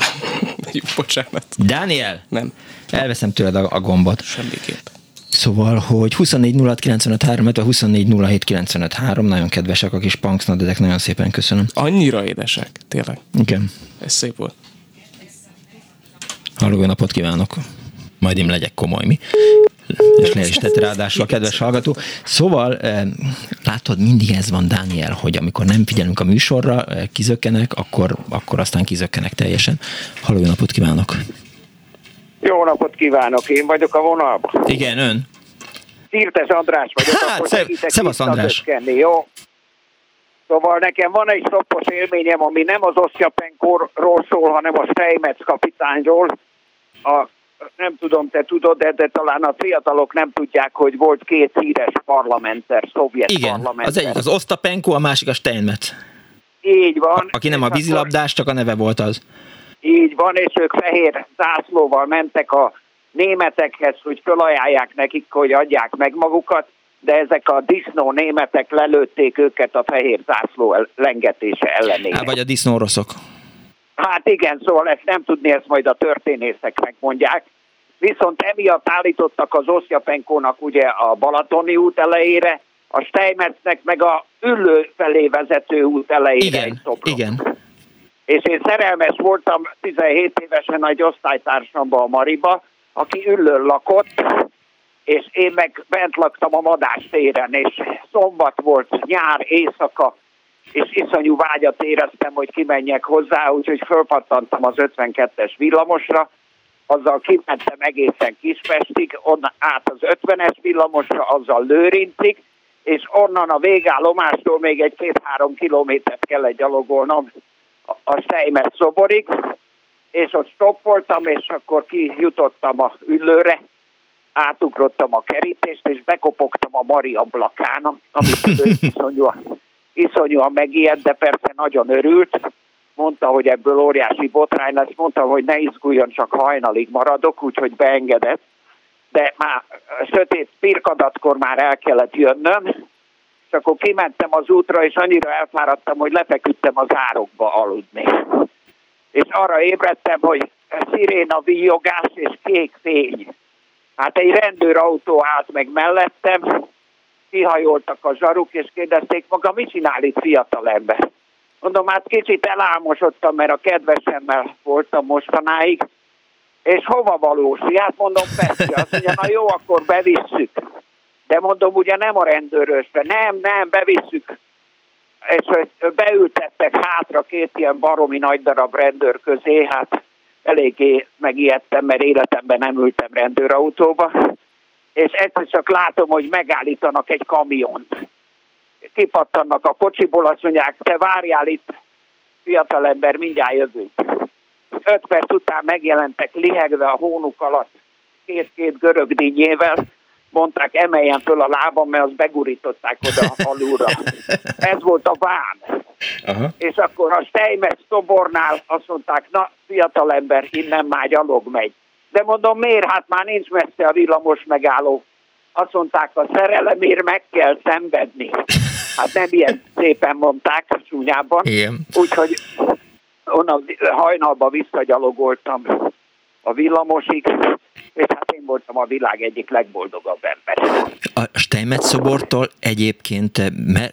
Bocsánat. Dániel? Nem. Elveszem tőled a, a gombot. Semmiképp. Szóval, hogy 24 06 illetve 24 nagyon kedvesek a kis punksnadedek, nagyon szépen köszönöm. Annyira édesek, tényleg. Igen. Ez szép volt. Halló, napot kívánok! Majd én legyek komoly, mi? És ne is tett ráadásul a kedves hallgató. Szóval eh, látod, mindig ez van, Dániel, hogy amikor nem figyelünk a műsorra, eh, kizökkenek, akkor, akkor aztán kizökkenek teljesen. Halló, napot kívánok! Jó napot kívánok, én vagyok a vonalban. Igen, ön. Szirtes András vagyok, hát, szev, szevasz András. Ötkenni, jó? Szóval nekem van egy szoppos élményem, ami nem az Osztyapenkóról szól, hanem a Steinmetz kapitányról. A, nem tudom, te tudod, de, de talán a fiatalok nem tudják, hogy volt két híres parlamenter, szovjet Igen, parlamenter. az egyik az Osztapenko, a másik a Steinmetz. Így van. A, aki nem a vízilabdás, csak a neve volt az. Így van, és ők fehér zászlóval mentek a németekhez, hogy felajánlják nekik, hogy adják meg magukat, de ezek a disznó németek lelőtték őket a fehér zászló lengetése ellenére. Há, vagy a disznó oroszok. Hát igen, szóval ezt nem tudni, ezt majd a történészek megmondják. Viszont emiatt állítottak az Oszjapenkónak ugye a Balatoni út elejére, a Steinmetznek meg a Üllő felé vezető út elejére igen, egy szobrot. Igen. És én szerelmes voltam 17 évesen egy osztálytársamban a Mariba, aki Üllőn lakott, és én meg bent laktam a Madás téren, és szombat volt, nyár, éjszaka, és iszonyú vágyat éreztem, hogy kimenjek hozzá, úgyhogy fölpattantam az 52-es villamosra, azzal kimentem egészen Kispestig, onnan át az 50-es villamosra, azzal Lőrincig, és onnan a végállomástól még egy két-három kilométert kellett gyalogolnom a Steinmetz szoborig, és ott stoppoltam, és akkor kijutottam a üllőre, átugrottam a kerítést, és bekopogtam a Mari ablakán, amit iszonyúan, iszonyúan megijedt, de persze nagyon örült. Mondta, hogy ebből óriási botrány lesz, mondta, hogy ne izguljon, csak hajnalig maradok, úgyhogy beengedett. De már sötét pirkadatkor már el kellett jönnöm, és akkor kimentem az útra, és annyira elfáradtam, hogy lefeküdtem az árokba aludni. És arra ébredtem, hogy sziréna víjogás és kék fény Hát egy rendőrautó állt meg mellettem, kihajoltak a zsaruk, és kérdezték maga, mit csinál itt fiatal ember? Mondom, hát kicsit elámosodtam, mert a kedvesemmel voltam mostanáig, és hova valósi? Hát mondom, Pesti, azt mondja, na jó, akkor bevisszük. De mondom, ugye nem a rendőrösbe, nem, nem, bevisszük. És hogy beültettek hátra két ilyen baromi nagy darab rendőr közé, hát eléggé megijedtem, mert életemben nem ültem rendőrautóba, és egyszer csak látom, hogy megállítanak egy kamiont. Kipattannak a kocsiból, azt mondják, te várjál itt, fiatalember, mindjárt jövünk. Öt perc után megjelentek lihegve a hónuk alatt két-két görög dinnyével, mondták, emeljen föl a lábam, mert azt begurították oda a falura. Ez volt a ván. Aha. És akkor a Steinmetz szobornál azt mondták, na, fiatalember, innen már gyalog megy. De mondom, miért? Hát már nincs messze a villamos megálló. Azt mondták, a szerelemért meg kell szenvedni. Hát nem ilyen szépen mondták, csúnyában. Úgyhogy onnan hajnalba visszagyalogoltam a villamosig, és hát én voltam a világ egyik legboldogabb ember. A Steinmetz szobortól egyébként me,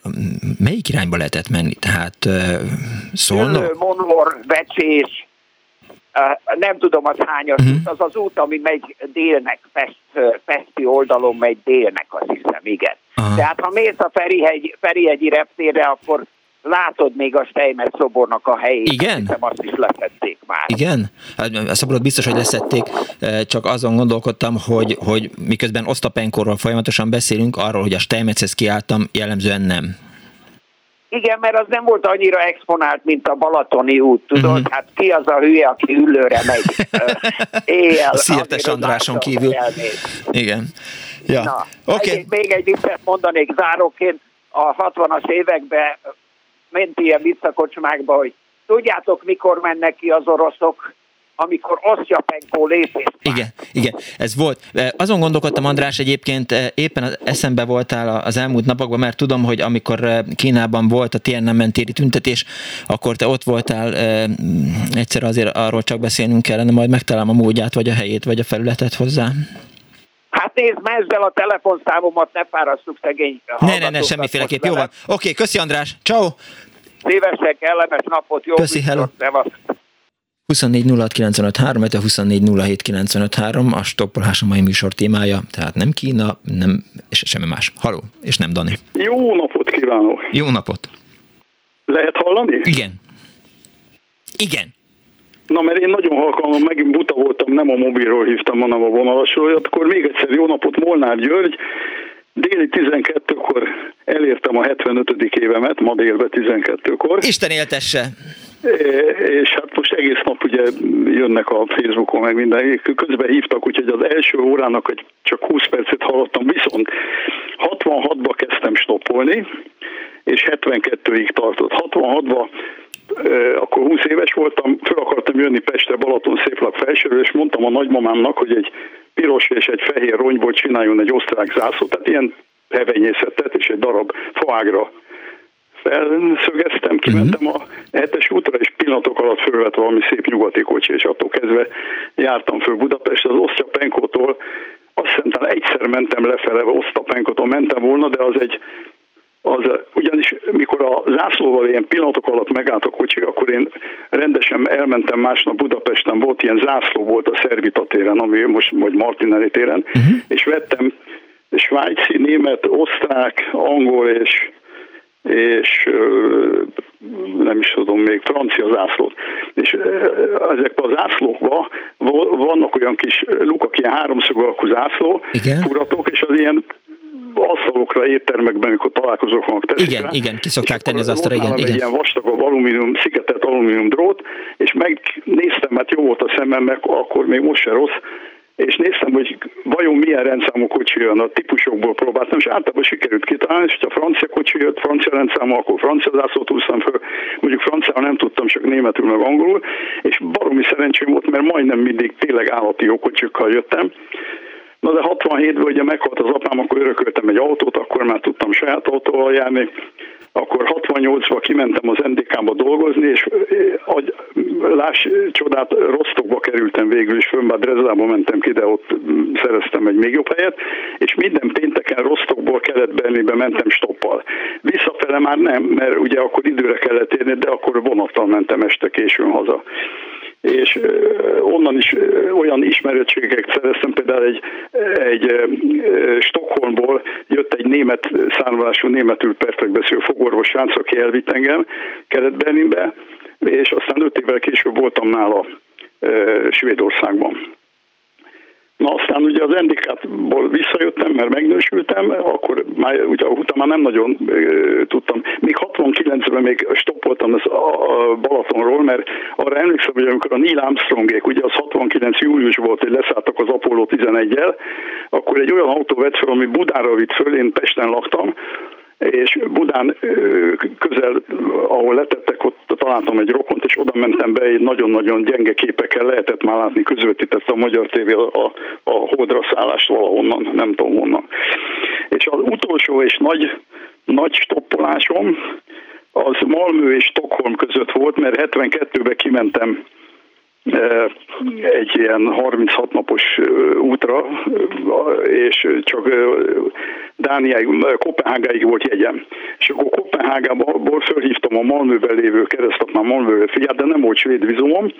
melyik irányba lehetett menni? Tehát uh, szólna? Monor, Vecsés, nem tudom az hányas uh-huh. az az út, ami megy délnek, Pest, Pesti oldalon megy délnek, azt hiszem, igen. Uh-huh. Tehát ha mész a Ferihegy, Ferihegyi reptérre, akkor látod még a Steinmetz szobornak a helyét. Igen? Hiszem azt is leszették már. Igen? Hát, a szobrot biztos, hogy leszették, csak azon gondolkodtam, hogy, hogy miközben Osztapenkorról folyamatosan beszélünk, arról, hogy a Steinmetzhez kiálltam, jellemzően nem. Igen, mert az nem volt annyira exponált, mint a Balatoni út, tudod? Uh-huh. Hát ki az a hülye, aki ülőre megy éjjel. Szirtes Andráson kívül. Igen. Ja. Na, okay. Még egy viccet mondanék záróként. A 60-as években ment ilyen visszakocsmákba, hogy tudjátok, mikor mennek ki az oroszok, amikor Osztyapenko lépést Igen, igen, ez volt. Azon gondolkodtam, András, egyébként éppen eszembe voltál az elmúlt napokban, mert tudom, hogy amikor Kínában volt a Tiananmen téri tüntetés, akkor te ott voltál, egyszer azért arról csak beszélnünk kellene, majd megtalálom a módját, vagy a helyét, vagy a felületet hozzá. Hát nézd, ezzel a telefonszámomat ne fárasszuk szegény. Ne, ne, ne, semmiféleképp. Jó van. Oké, okay, köszi András. Ciao. Szívesek, kellemes napot. Jó köszi, hello. 24 a 24 a stoppolás a mai műsor témája, tehát nem Kína, nem, és semmi más. Haló, és nem Dani. Jó napot kívánok! Jó napot! Lehet hallani? Igen. Igen. Na, mert én nagyon halkan, megint buta voltam, nem a mobilról hívtam, hanem a vonalasról, akkor még egyszer jó napot, Molnár György, Déli 12-kor elértem a 75. évemet, ma délbe 12-kor. Isten éltesse! És hát most egész nap ugye jönnek a Facebookon meg minden, közben hívtak, úgyhogy az első órának hogy csak 20 percet hallottam, viszont 66-ba kezdtem stoppolni, és 72-ig tartott. 66-ba akkor 20 éves voltam, föl akartam jönni Pestre Balaton széplap felsőről, és mondtam a nagymamámnak, hogy egy piros és egy fehér rongyból csináljon egy osztrák zászlót, tehát ilyen hevenyészetet és egy darab faágra felszögeztem, kimentem a hetes útra, és pillanatok alatt fölvett valami szép nyugati kocsi, és attól kezdve jártam föl Budapest, az Osztyapenkótól, azt hiszem, egyszer mentem lefele, Osztapenkótól mentem volna, de az egy az, ugyanis mikor a zászlóval ilyen pillanatok alatt megállt a kocsi, akkor én rendesen elmentem másnap Budapesten, volt ilyen zászló volt a Szervita téren, ami most vagy Martinelli téren, uh-huh. és vettem svájci, német, osztrák, angol és és nem is tudom, még francia zászlót. És ezekben a zászlókban vannak olyan kis lukak, ilyen háromszög alakú zászló, Igen. furatok, és az ilyen asztalokra, éttermekben, amikor találkozók vannak Igen, rá, igen, ki szokták tenni az asztalra, igen, igen. Ilyen vastagabb alumínium, szigetelt alumínium drót, és megnéztem, mert jó volt a szemem, meg akkor még most se rossz, és néztem, hogy vajon milyen rendszámú kocsi jön, a típusokból próbáltam, és általában sikerült kitalálni, és ha francia kocsi jött, francia rendszámú, akkor francia zászlót húztam föl, mondjuk franciául nem tudtam, csak németül meg angolul, és baromi szerencsém volt, mert majdnem mindig tényleg állati jó kocsikkal jöttem, Na de 67-ben ugye meghalt az apám, akkor örököltem egy autót, akkor már tudtam saját autóval járni, akkor 68-ban kimentem az NDK-ba dolgozni, és agy, láss csodát, Rostokba kerültem végül is, fönn Drezdába mentem ki, de ott szereztem egy még jobb helyet, és minden pénteken Rostokból kelet Berlinbe mentem stoppal. Visszafele már nem, mert ugye akkor időre kellett érni, de akkor vonattal mentem este későn haza és onnan is olyan ismerettségeket szereztem, például egy, egy Stockholmból jött egy német származású, németül perfekt beszélő fogorvos srác, aki elvitt engem Kelet-Berlinbe, és aztán öt évvel később voltam nála Svédországban. Na aztán ugye az NDK-ból visszajöttem, mert megnősültem, akkor már, ugye utána már nem nagyon e, tudtam. Még 69-ben még stoppoltam az, a, a Balatonról, mert arra emlékszem, hogy amikor a Neil Armstrongék, ugye az 69 július volt, hogy leszálltak az Apollo 11-el, akkor egy olyan autó vett fel, ami Budára vitt föl, én Pesten laktam, és Budán közel, ahol letettek, ott találtam egy rokont, és oda mentem be, egy nagyon-nagyon gyenge képekkel lehetett már látni, közvetített a Magyar TV a, a, hódra szállást valahonnan, nem tudom honnan. És az utolsó és nagy, nagy stoppolásom, az Malmö és Stockholm között volt, mert 72-ben kimentem egy ilyen 36 napos útra, és csak Dániáig, Kopenhágáig volt jegyem. És akkor Kopenhágából fölhívtam a Malmöben lévő keresztapnál Malmöbe fiát, de nem volt svéd vizumom,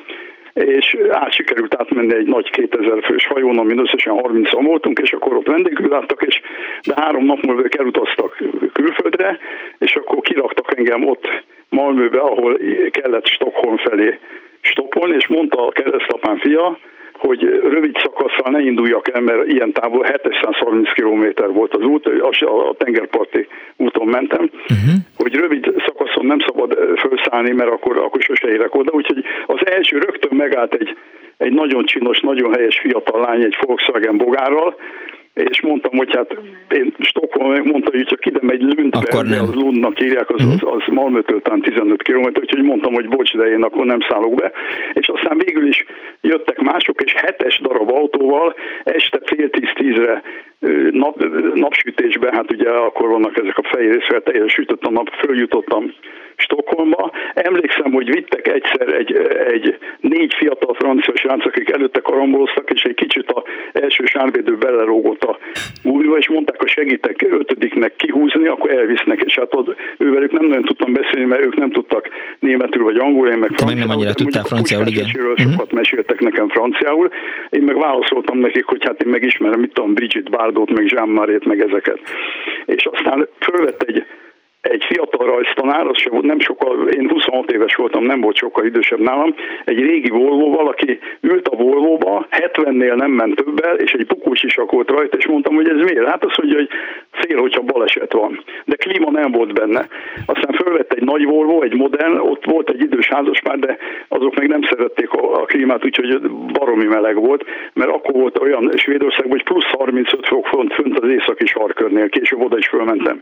és át sikerült átmenni egy nagy 2000 fős hajón, amin összesen 30 voltunk, és akkor ott vendégül láttak, és de három nap múlva elutaztak külföldre, és akkor kiraktak engem ott Malmöbe, ahol kellett Stockholm felé stoppolni, és mondta a keresztapán fia, hogy rövid szakaszsal ne induljak el, mert ilyen távol 730 km volt az út, a tengerparti úton mentem, uh-huh. hogy rövid szakaszon nem szabad felszállni, mert akkor, akkor sose érek oda, úgyhogy az első rögtön megállt egy, egy nagyon csinos, nagyon helyes fiatal lány egy Volkswagen bogárral, és mondtam, hogy hát én Stockholm mondta, hogy csak ide megy Lundberg, az Lundnak írják, az, az, az Malmötől talán 15 km, úgyhogy mondtam, hogy bocs, de én akkor nem szállok be. És aztán végül is jöttek mások, és hetes darab autóval este fél tíz-tízre nap, napsütésben, hát ugye akkor vannak ezek a fehér észre, teljesen sütött a nap, följutottam Stockholmba. Emlékszem, hogy vittek egyszer egy, egy négy fiatal francia srác, akik előtte karamboloztak, és egy kicsit a első sárvédő belerúgott a újra, és mondták, hogy segítek ötödiknek kihúzni, akkor elvisznek, és hát ott ővelük nem nagyon tudtam beszélni, mert ők nem tudtak németül vagy angolul, én meg franciául. nem annyira tudtál franciául, igen. Sokat uh-huh. meséltek nekem franciául. Én meg válaszoltam nekik, hogy hát én megismerem, mit tudom, Brigitte Bardot, meg Jean Marét, meg ezeket. És aztán fölvett egy fiatal rajztanár, az sem, nem sokkal, én 26 éves voltam, nem volt sokkal idősebb nálam, egy régi volvo valaki ült a Volvo-ba, 70-nél nem ment többel, és egy pukós is volt rajta, és mondtam, hogy ez miért? Hát azt mondja, hogy fél, hogyha baleset van. De klíma nem volt benne. Aztán fölvett egy nagy Volvo, egy modern, ott volt egy idős házaspár, de azok meg nem szerették a, a klímát, úgyhogy baromi meleg volt, mert akkor volt olyan Svédországban, hogy plusz 35 fok font fönt az északi sarkörnél, később oda is fölmentem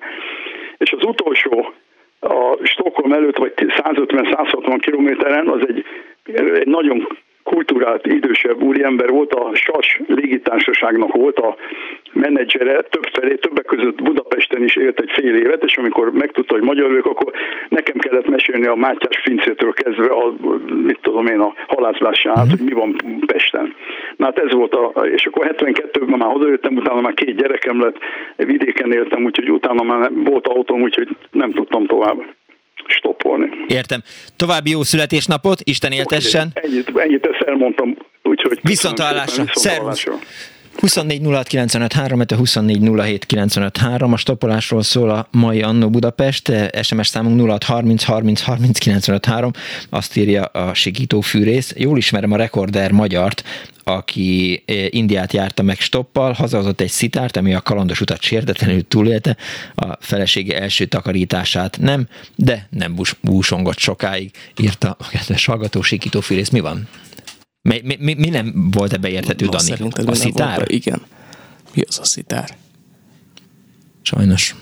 és az utolsó a Stockholm előtt, vagy 150-160 kilométeren, az egy, egy nagyon kultúrált idősebb úriember volt, a SAS légitársaságnak volt a menedzsere, több felé, többek között Budapesten is élt egy fél évet, és amikor megtudta, hogy magyar vagyok, akkor nekem kellett mesélni a Mátyás Fincétől kezdve, a, mit tudom én, a halászlásán át, hogy mi van Pesten. Na hát ez volt a, és akkor 72-ben már hazajöttem, utána már két gyerekem lett, vidéken éltem, úgyhogy utána már volt autóm, úgyhogy nem tudtam tovább stoppolni. Értem. További jó születésnapot, Isten éltessen. Ennyit, ennyit ezt elmondtam, úgyhogy... Viszont hallásra. Szervusz. 24 06 a stoppolásról szól a mai Annó Budapest, SMS számunk 06 30 30 30 azt írja a Sigító fűrész. Jól ismerem a rekorder magyart, aki eh, Indiát járta meg stoppal, hazahozott egy szitárt, ami a kalandos utat sértetlenül túlélte, a felesége első takarítását nem, de nem búsongott sokáig, írta a kedves hallgató Sikító Fűrész. Mi van? Mi, mi, mi nem volt ebbe érthető, Dani? Szerinted a szitár? Volt, igen. Mi az a szitár? Sajnos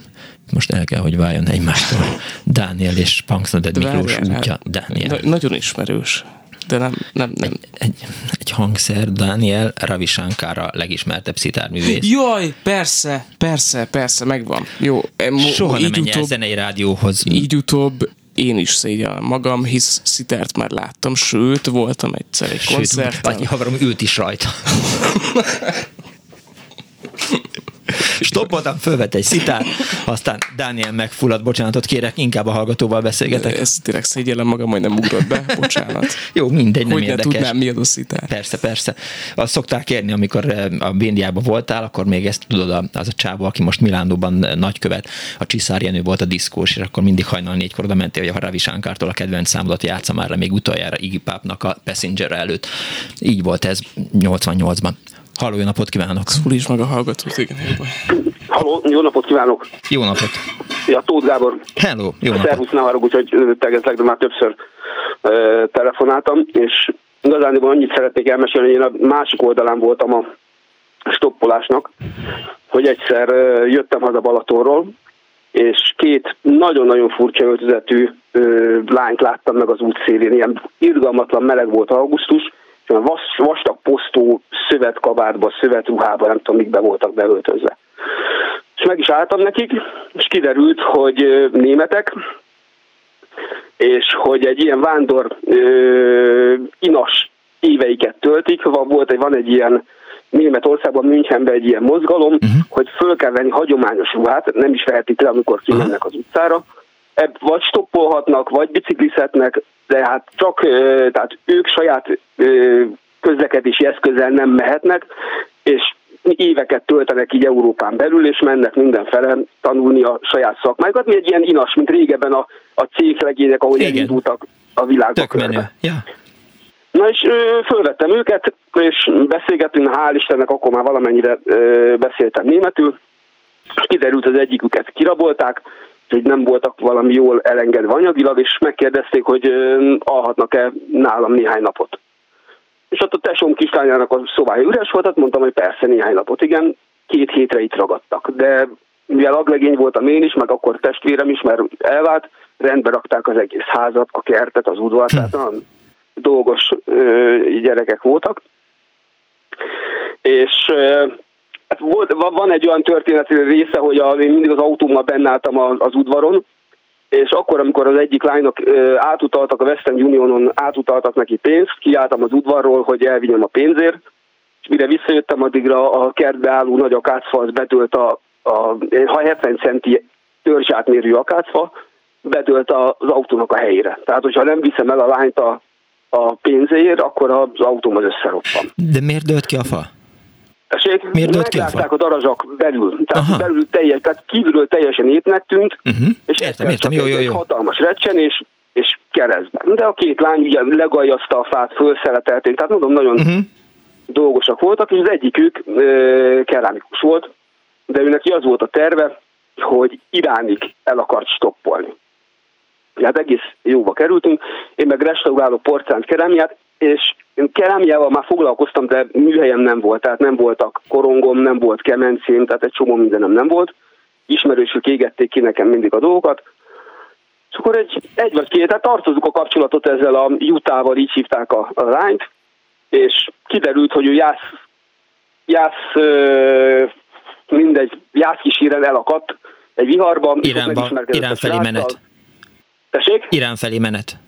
most el kell, hogy váljon egymástól. Dániel és Punksnoded Miklós útja. Dániel. Na, nagyon ismerős de nem, nem, nem. Egy, egy, egy hangszer, Daniel Ravi Shankara legismertebb szitárművész. Jaj, persze, persze, persze, megvan. Jó. Soha nem menj el zenei rádióhoz. Így utóbb én is szégyellem magam, hisz szitárt már láttam, sőt, voltam egyszer egy koncerten. Sőt, havarom ült is rajta. Stoppoltam, fölvett egy szitát, aztán Dániel megfulladt, bocsánatot kérek, inkább a hallgatóval beszélgetek. Ezt direkt szégyellem magam, majd nem ugrott be, bocsánat. Jó, mindegy, nem Hogy érdekes. ne tudnám, mi a szitár. Persze, persze. Azt szokták kérni, amikor eh, a Béndiában voltál, akkor még ezt tudod, az a csávó, aki most Milánóban eh, nagykövet, a Csiszár Jenő volt a diszkós, és akkor mindig hajnal négykor oda mentél, hogy a Ravi Sánkártól a kedvenc számodat játsza már le még utoljára Iggy Pápnak a Passenger előtt. Így volt ez 88-ban. Halló, jó napot kívánok! is meg a hallgatót, igen. Halló, jó napot kívánok! Jó napot! Ja, Tóth Gábor. Hello, jó napot! Szervusz, ne haragudj, hogy tegezlek, de már többször uh, telefonáltam, és igazán annyit szeretnék elmesélni, hogy én a másik oldalán voltam a stoppolásnak, hogy egyszer uh, jöttem haza Balatonról, és két nagyon-nagyon furcsa öltözetű uh, lányt láttam meg az útszélén, ilyen irgalmatlan meleg volt augusztus, vas, vastag posztó szövetkabátba, szövetruhába, nem tudom, mikbe voltak beöltözve. És meg is álltam nekik, és kiderült, hogy németek, és hogy egy ilyen vándor ö, inas éveiket töltik, van, volt egy, van egy ilyen Németországban, Münchenben egy ilyen mozgalom, uh-huh. hogy föl kell venni hagyományos ruhát, nem is vehetik le, amikor kimennek az utcára, ebb vagy stoppolhatnak, vagy biciklizhetnek, de hát csak, tehát ők saját közlekedési eszközzel nem mehetnek, és éveket töltenek így Európán belül, és mennek mindenfele tanulni a saját szakmájukat. Mi egy ilyen inas, mint régebben a, a céglegények, ahogy Igen. elindultak a világba. Tök. Ja. Na és ö, fölvettem őket, és beszélgettünk, hál' Istennek akkor már valamennyire ö, beszéltem németül, és kiderült az egyiküket kirabolták, hogy nem voltak valami jól elengedve anyagilag, és megkérdezték, hogy alhatnak-e nálam néhány napot. És ott a tesóm kislányának a szobája üres volt, hát mondtam, hogy persze néhány napot, igen, két hétre itt ragadtak. De mivel aglegény voltam én is, meg akkor testvérem is, mert elvált, rendbe rakták az egész házat, a kertet, az udvart, tehát dolgos gyerekek voltak. És hát volt, van egy olyan történeti része, hogy a, én mindig az autómmal benne álltam az udvaron, és akkor, amikor az egyik lánynak átutaltak a Western Unionon, átutaltak neki pénzt, kiálltam az udvarról, hogy elvigyem a pénzért, és mire visszajöttem, addigra a kertbe álló nagy akácfa az bedőlt a, a, ha 70 centi törzsátmérő akácfa, bedőlt az autónak a helyére. Tehát, hogyha nem viszem el a lányt a, a pénzéért, akkor az autóm az összeroppan. De miért dőlt ki a fa? Tessék, Miért ki a darazsak belül. Tehát, Aha. belül teljes, tehát kívülről teljesen étnek tűnt, uh-huh. és értem, értem, jó, jó, jó. hatalmas recsenés, és keresztben. De a két lány ugye legajazta a fát, fölszeletelték, tehát mondom, nagyon uh-huh. dolgosak voltak, és az egyikük e, kerámikus volt, de őnek az volt a terve, hogy Iránig el akart stoppolni. Hát egész jóba kerültünk, én meg restaurálok porcánt kerámiát, és én kerámiával már foglalkoztam, de műhelyem nem volt, tehát nem voltak korongom, nem volt kemencém, tehát egy csomó mindenem nem volt. Ismerősök égették ki nekem mindig a dolgokat, és akkor egy, egy vagy két, tehát tartozunk a kapcsolatot ezzel a Jutával, így hívták a, a lányt, és kiderült, hogy ő jász, jász mindegy, jász kísíren elakadt egy viharban. Iránba, Irán felé menet. Tessék? Irán felé menet.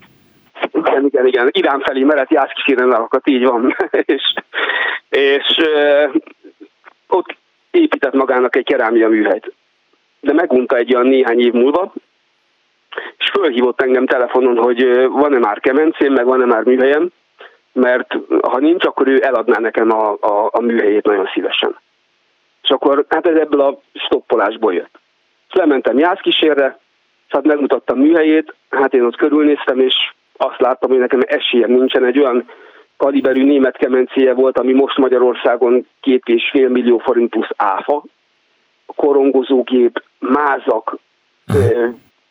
Igen, igen, igen. Irán felé menet jász kísíren elakadt, így van. és és uh, ott épített magának egy kerámia műhelyt. De megunta egy olyan néhány év múlva, és fölhívott engem telefonon, hogy van-e már kemencém, meg van-e már műhelyem, mert ha nincs, akkor ő eladná nekem a, a, a műhelyét nagyon szívesen. És akkor hát ez ebből a stoppolásból jött. És lementem Jászkísérre, és hát megmutattam műhelyét, hát én ott körülnéztem, és azt láttam, hogy nekem esélyem nincsen, egy olyan kaliberű német kemencéje volt, ami most Magyarországon két és fél millió forint plusz áfa, korongozógép, mázak,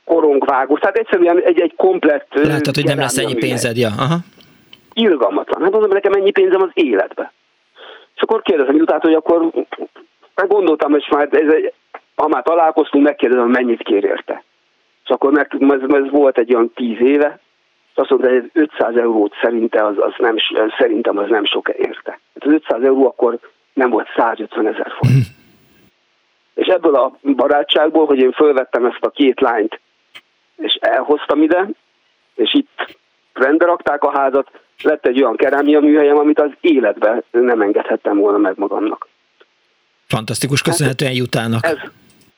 korongvágó, tehát egyszerűen egy, egy komplett... Látod, hogy nem lesz ennyi pénzed, ja. Aha. Irgalmatlan. Hát mondom, nekem ennyi pénzem az életbe. És akkor kérdezem után, hogy akkor meg gondoltam, és már ez egy, ha már találkoztunk, megkérdezem, mennyit kér érte. És akkor meg, ez, ez volt egy olyan tíz éve, azt mondta, hogy 500 eurót szerinte az, az nem, szerintem az nem sok érte. Hát az 500 euró akkor nem volt 150 ezer forint. Mm. És ebből a barátságból, hogy én fölvettem ezt a két lányt, és elhoztam ide, és itt rendre rakták a házat, lett egy olyan kerámia műhelyem, amit az életben nem engedhettem volna meg magamnak. Fantasztikus, köszönhetően Jutának. Ez,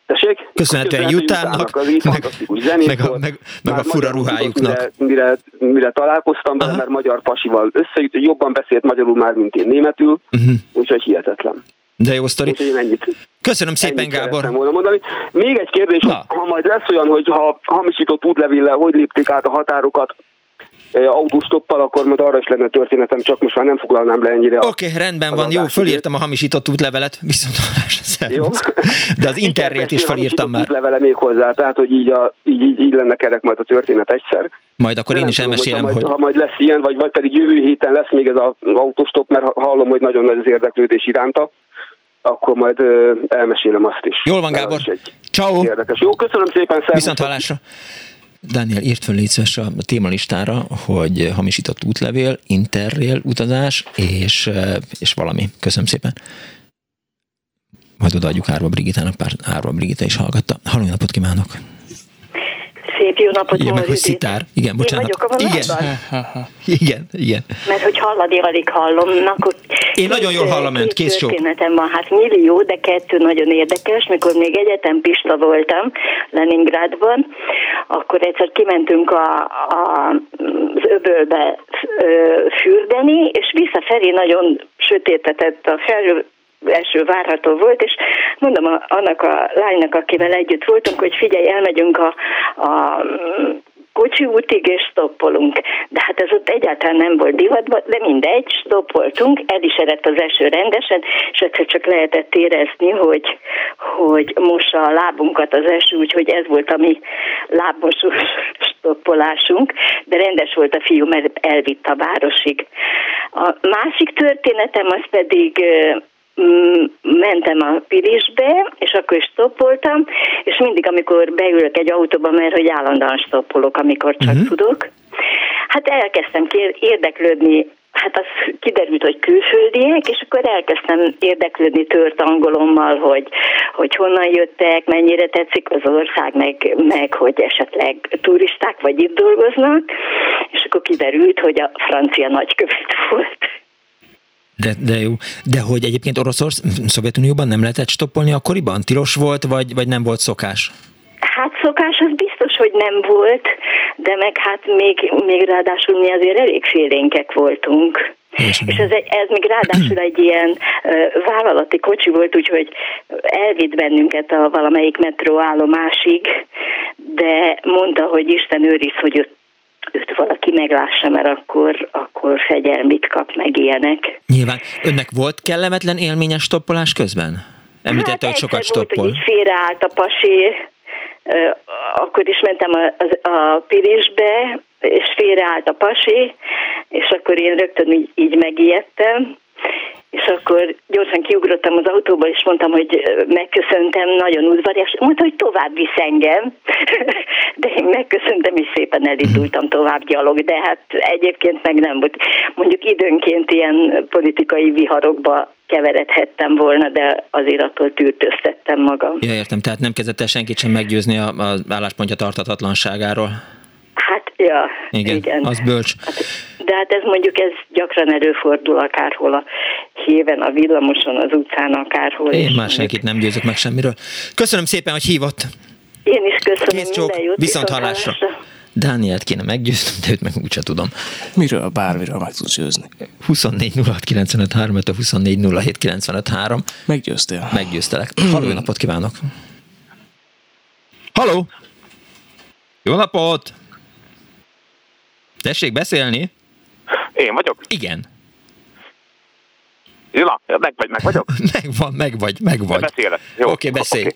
Tessék? Köszönhetően Jutának, meg, meg, a, meg, meg a fura ruhájuknak. Mire, mire, mire találkoztam vele, mert magyar pasival összejött, jobban beszélt magyarul már, mint én németül, uh-huh. úgyhogy hihetetlen. De jó sztori. Köszönöm szépen, ennyit Gábor. Volna mondani. Még egy kérdés, Na. ha majd lesz olyan, hogy ha hamisított útlevéllel hogy lépték át a határokat, autóstoppal, akkor majd arra is lenne történetem, csak most már nem foglalnám le ennyire. Oké, okay, rendben van, jó, fölírtam a hamisított útlevelet, viszont jó. De az internet is felírtam már. Útlevele még hozzá, tehát hogy így, a, így, így, így lenne kerek majd a történet egyszer. Majd akkor én is tudom, elmesélem, hogy... Ha majd, ha majd lesz ilyen, vagy, vagy pedig jövő héten lesz még ez az autóstop, mert hallom, hogy nagyon nagy az érdeklődés iránta akkor majd ö, elmesélem azt is. Jól van, Gábor. Ciao. Érdekes. Jó, köszönöm szépen. Viszont hallásra. Dániel, írt föl légy a témalistára, hogy hamisított útlevél, interrail utazás, és, és valami. Köszönöm szépen. Majd odaadjuk Árva Brigitának, pár Árva Brigita is hallgatta. Halló, napot kívánok! Szép jó napot, Igen, meg hogy szitár. Igen, bocsánat. Én vagyok a igen. igen, igen. Mert hogy hallani alig hallom. Na, akkor Én nagyon jól hallom önt, kész sok. Történetem van, hát millió, de kettő nagyon érdekes. Mikor még egyetem Pista voltam Leningrádban, akkor egyszer kimentünk a, a, az öbölbe fürdeni, és visszafelé nagyon sötétetett a felül eső várható volt, és mondom a, annak a lánynak, akivel együtt voltunk, hogy figyelj, elmegyünk a, a kocsi útig, és stoppolunk. De hát ez ott egyáltalán nem volt divatban, de mindegy, stoppoltunk, el is eredt az eső rendesen, és egyszer csak lehetett érezni, hogy, hogy mossa a lábunkat az eső, úgyhogy ez volt a mi lábmosó stoppolásunk, de rendes volt a fiú, mert elvitt a városig. A másik történetem az pedig mentem a Pilisbe, és akkor is stoppoltam, és mindig, amikor beülök egy autóba, mert hogy állandóan stoppolok, amikor csak uh-huh. tudok, Hát elkezdtem érdeklődni Hát az kiderült, hogy külföldiek, és akkor elkezdtem érdeklődni tört angolommal, hogy, hogy honnan jöttek, mennyire tetszik az ország, meg, meg hogy esetleg turisták vagy itt dolgoznak, és akkor kiderült, hogy a francia nagykövet volt. De, de jó. De hogy egyébként Oroszország, Szovjetunióban nem lehetett stoppolni akkoriban? Tilos volt, vagy, vagy nem volt szokás? Hát szokás az biztos, hogy nem volt, de meg hát még, még ráadásul mi azért elég félénkek voltunk. És, és ez, egy, ez még ráadásul egy ilyen uh, vállalati kocsi volt, úgyhogy elvitt bennünket a valamelyik metróállomásig, de mondta, hogy Isten őriz, hogy őt, őt valaki meglássa, mert akkor, akkor fegyelmit kap meg ilyenek. Nyilván. Önnek volt kellemetlen élményes stoppolás közben? Említette, hát hogy sokat stoppol. Volt, hogy félreállt a pasé, akkor is mentem a, a, a Pirisbe, és félreállt a pasi, és akkor én rögtön így, így megijedtem, és akkor gyorsan kiugrottam az autóba, és mondtam, hogy megköszöntem, nagyon udvarias. Mondta, hogy tovább visz engem, de én megköszöntem, és szépen elindultam tovább gyalog, de hát egyébként meg nem volt. Mondjuk időnként ilyen politikai viharokba keveredhettem volna, de azért attól tűrtöztettem magam. Ja, értem, tehát nem kezdett el senkit sem meggyőzni az álláspontja tartatatlanságáról. Hát, ja, igen, igen. az bölcs. Hát, de hát ez mondjuk ez gyakran előfordul akárhol a héven, a villamoson, az utcán, akárhol. Én már senkit nem győzök meg semmiről. Köszönöm szépen, hogy hívott. Én is köszönöm. Kész csók, viszont hallásra. Dánielt kéne meggyőzni, de őt meg úgyse tudom. Miről, bármiről meg tudsz győzni. 24 06 95 3, 24 07 95 3. Meggyőztél. Meggyőztelek. Halló, jó napot kívánok! Halló! Jó napot! Tessék beszélni? Én vagyok? Igen. Na, meg vagy, meg vagyok? Megvan, meg vagy, meg vagy. Beszélek. Oké, okay, beszélj. Okay.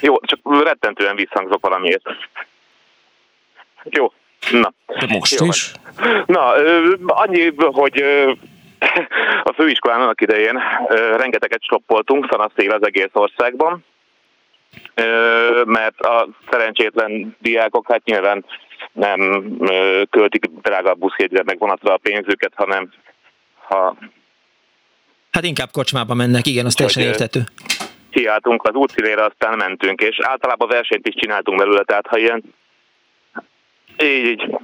Jó, csak rettentően visszhangzok valamiért. Jó, na. De most Jó, is? Na, annyi, hogy a főiskolán annak idején rengeteget stoppoltunk, szanaszél az egész országban, mert a szerencsétlen diákok hát nyilván nem költik drága buszjegyre meg vonatra a pénzüket, hanem ha... Hát inkább kocsmába mennek, igen, az teljesen értető. Kiálltunk az útszínére, aztán mentünk, és általában versenyt is csináltunk belőle, tehát ha ilyen így, így.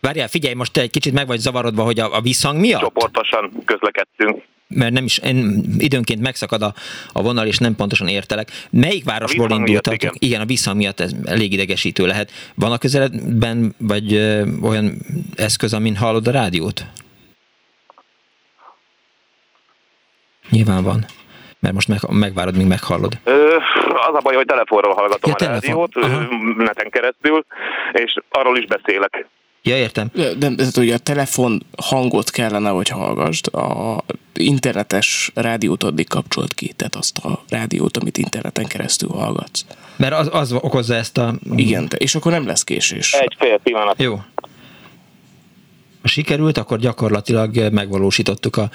Várjál, figyelj, most te egy kicsit meg vagy zavarodva, hogy a, a visszhang miatt? Csoportosan közlekedtünk. Mert nem is, én, időnként megszakad a, a vonal, és nem pontosan értelek. Melyik városból indultak? Igen. igen, a visszhang miatt ez elég idegesítő lehet. Van a közeledben, vagy ö, olyan eszköz, amin hallod a rádiót? Nyilván van mert most meg, megvárod, míg meghallod. Ö, az a baj, hogy telefonról hallgatom ja, a telefon. rádiót, Aha. neten keresztül, és arról is beszélek. Ja, értem. De, de, de ugye a telefon hangot kellene, hogy hallgassd, a internetes rádiót addig kapcsolt ki, tehát azt a rádiót, amit interneten keresztül hallgatsz. Mert az, az okozza ezt a... Igen, és akkor nem lesz késés. Egy fél pillanat. Jó ha sikerült, akkor gyakorlatilag megvalósítottuk a,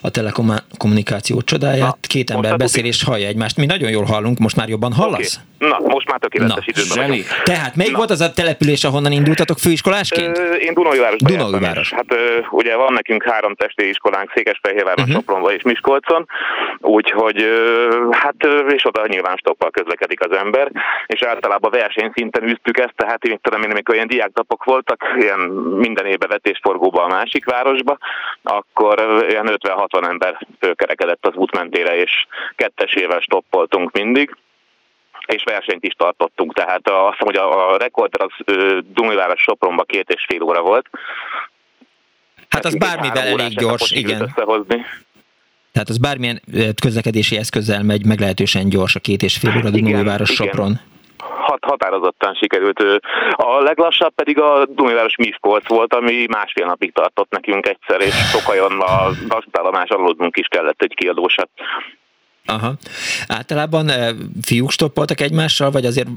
a telekommunikáció csodáját. Na, Két ember beszél és hallja egymást. Mi nagyon jól hallunk, most már jobban hallasz? Okay. Na, most már tökéletes időben vagyok. Tehát melyik Na. volt az a település, ahonnan indultatok főiskolásként? Ö, én Dunójúvárosban Dunójúváros. Hát ö, ugye van nekünk három testvériskolánk Székesfehérváron, uh-huh. Sopronban és Miskolcon, úgyhogy ö, hát és oda nyilván stoppal közlekedik az ember, és általában versenyszinten üztük ezt, tehát én tudom én, amikor ilyen diáktapok voltak, ilyen minden évben vetésforgóba a másik városba, akkor ilyen 50-60 ember fölkerekedett az út mentére, és kettesével stoppoltunk mindig és versenyt is tartottunk. Tehát azt hiszem, hogy a, a rekord az Dumiváros Sopronban két és fél óra volt. Hát az bármivel elég gyors, igen. Összehozni. Tehát az bármilyen közlekedési eszközzel megy meglehetősen gyors a két és fél óra Dumiváros Sopron. Hat, határozottan sikerült. A leglassabb pedig a Dumiváros Miskolc volt, ami másfél napig tartott nekünk egyszer, és sokajon a vasútállomás aludnunk is kellett egy kiadósat. Aha. Általában e, fiúk stoppoltak egymással, vagy azért